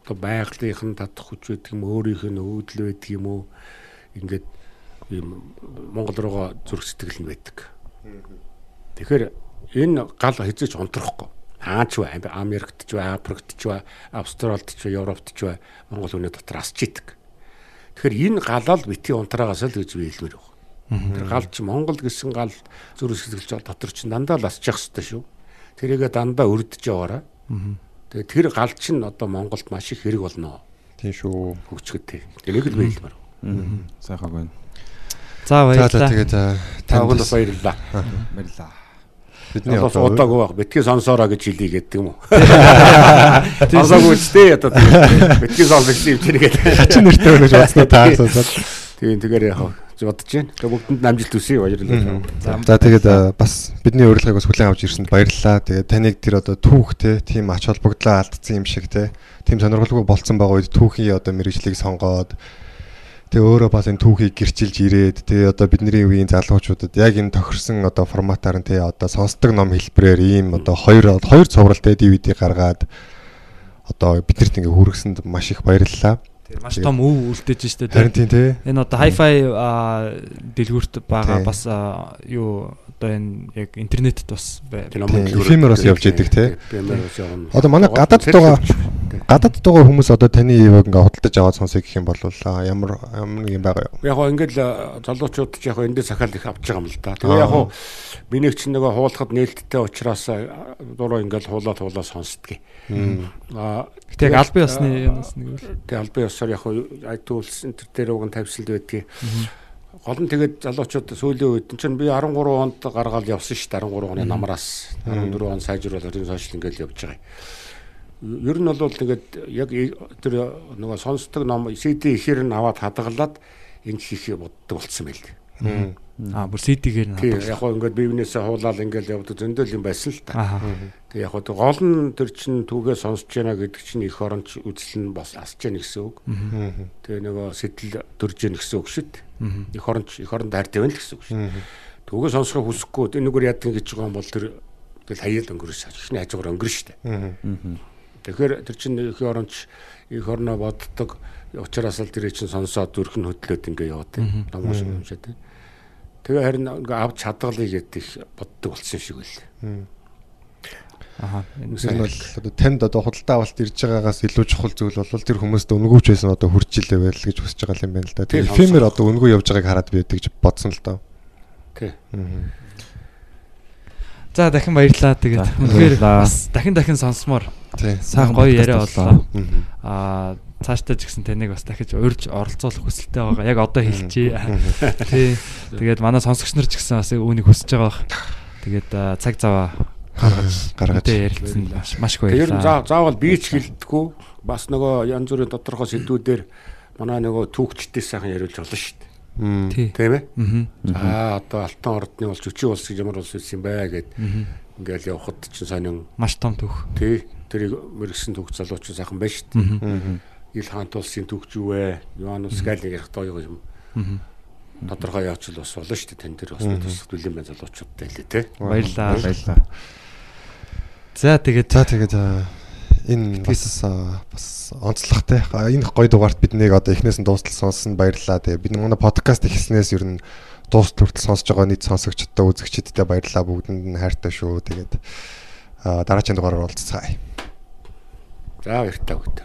одоо байгалийнхын татах хүч байдаг юм өөрийнх нь өвдөл байдаг юм уу ингээд ийм Монгол руугаа зүрх сэтгэл нь байдаг. Тэгэхээр энэ гал хизээч унтрахгүй. Хаач вэ? Америкт ч вэ, Африкт ч вэ, Австралид ч вэ, Европт ч вэ Монгол хүний дотор асч идэг. Тэгэхээр энэ галал бити унтраагаас л гэж би хэлмээр байна. Тэр гал чи Монгол гэсэн гал зүрх сэтгэлж дотор чи дандаа л асчих хэвээр шүү. Тэрийгэ дандаа өрдөж яваараа. Тэгээ тэр гал чинь одоо Монголд маш их хэрэг болно. Тийм шүү. Хөгжгөтэй. Тэрийг л хэлмээр байна. Сайхан байна. за За за баярлалаа. тэгээд танд бас баярлалаа. Баярлаа. Бидний Бас удаагүй баг. Битгий сонсоороо гэж хэлий гэдэг юм уу? Сонсоогүй ч тий одоо битгий сонсох юм чинь гэдэг. хачин нэртэй өнөж бодсноо таарсаад. Тийм тэгэхээр яг бодож байна. Тэгээ бүгдэнд амжилт хүсье баярлалаа. За тэгээд бас бидний урилгыг бас хүлээн авч ирсэнд баярлалаа. Тэгээд таныг тэр одоо түүх те тийм ач холбогдлоо алдсан юм шиг те тийм сонирхолтой болцсон байгаа үед түүхийн одоо мэрэгжлийг сонгоод тэгээ өөрөө бас энэ түүхийг гэрчилж ирээд тэгээ одоо бидний үеийн залуучуудад яг энэ тохирсон одоо форматаар нь те одоо сонсдог ном хэлбэрээр ийм одоо хоёр хоёр цуврал те DVD гаргаад одоо биднэрт ингээ хүргэсэнд маш их баярлалаа. маш том өв үлдээж штэ Харин тий. тийм те Энэ одоо hi-fi дэлгүүрт байгаа Тий. бас юу одоо энэ яг интернетэд бас бай- Тэр Тийм, эфемер бас явж идэг, явна. Одоо манай гадаадд байгаа гадаадд байгаа хүмүүс одоо таны ивэг ингээ худалдаж аваад сонсох гэх юм бол ямар ямар нэг юм байгаа юу? Яг гоо ингээл э, залуучууд ч яг гоо эндээ сахал их авч байгаа юм л да. Тэгээ яг гоо миний чинь нөгөө хуулахад нээлттэй учраас э, дуруу ингээл хуулаад хуулаа сонсдгийг. Аа Гэтэ яг албан ёсны юмс нэг үл. Тэгээ албан ёсоор яг iTunes энэ төр дээр уг нь тавьсалд байдгийг. Гол нь тэгээд залуучууд сүүлийн үед чинь би 13 онд гаргаад явсан шүү дээ 13 оны намраас 14 он сайжруулаад энэ сошиал ингээл явж байгаа. Ер нь бол тэгээд яг и- тэр нөгөө сонсдог ном CD ихээр нь аваад хадгалаад энэ хийхээ боддог болцсон байл. Аа бүр CD-гээр Тийм надад. яг гоо ингээд бивнээсээ хуулаад ингээл явдаг зөндөл юм байсан л та. Тэгээ яг гоо гол нь тэр чин түүгээ сонсож байна гэдэг чинь их оронч үзэл нь бас асч яана гэсэн үг. Тэгээ нөгөө сэтэл дөрж яана гэсэн үг шүү дээ. Их оронч их оронд хайртай байна л гэсэн үг шүү. Түүгээ сонсохыг хүсэхгүй тэр нүгээр яадаг гэж байгаа юм бол тэр тэгэл хаяад өнгөрөөс ихний хажуугаар өнгөрнө шүү дээ. Тэгэхээр тэр чин их оронч их орноо боддог учраас л тэр чин сонсоод зүрх нь хөдлөөд ингээ яваад тийм. Ном уншаад тийм. Тэгээ харин ингээ авч чадгалыг гэдэг боддог болсон шиг байл. Аха. Энэ бол одоо танд одоо худалдаа авалт ирж байгаагаас илүү чухал зүйл бол тэр хүмүүст өнгөвч байсан одоо хүрчилээ байл гэж хүсэж байгаа юм байна л да. Тэгээ эфемер одоо өнгөө явж байгааг хараад би гэдэг ч бодсон л доо. Тий. За дахин баярлалаа. Тэгээд үнэхээр бас дахин дахин сонсомоор Тий. сайхан гоё яриа боллоо. Аа цаашдаа ч гэсэн таныг бас дахиж урьж оролцуулах хүсэлтэй байгаа. Яг одоо хэлчихье. <laughs> Тий. Тэгээд манай сонсогч нар ч гэсэн бас үүнийг хүсэж байгаа бах. Тэгээд цаг заваа гаргаж Гаргаж. ярилцсан маш маш их Тэр нь заавал би ч хилдэггүй бас нөгөө янз бүрийн тодорхой сэдвүүдээр манай нөгөө түүхчтэй сайхан яриулж болно шүү дээ. Мм. Тий. Тийм ээ. За одоо алтан ордны бол жүчи улс гэж ямар улс юм бэ гэд ингээл явхад чинь сонин Маш том түүх. тий тэрийг мэрэгсэн түүх залууч сайхан байна шүү дээ. Ил хаант улсын түүхч юу вэ? Йоанус Галли ярих тоо юм. тодорхой яач л бас болно шүү дээ. Тэн дээр бас бас бүлээн байна залуучуудтай хэлээ те. Баярлаа. Баярлаа. За тэгээд За тэгээд аа, энэ бас бас онцлогтой. Энэ гоё дугаарт биднийг одоо эхнээс нь дуустал сонссон баярлалаа. Тэгээ бид манай подкаст эхэлснээс ер нь дуустал хүртэл сонсож байгаа нийт сонсогчдод үзэгчдтэй баярлалаа. Бүгдэнд нь хайртай шүү. Тэгээд аа, дараагийн дугаараар уулзцаая. За баяртай бүгд.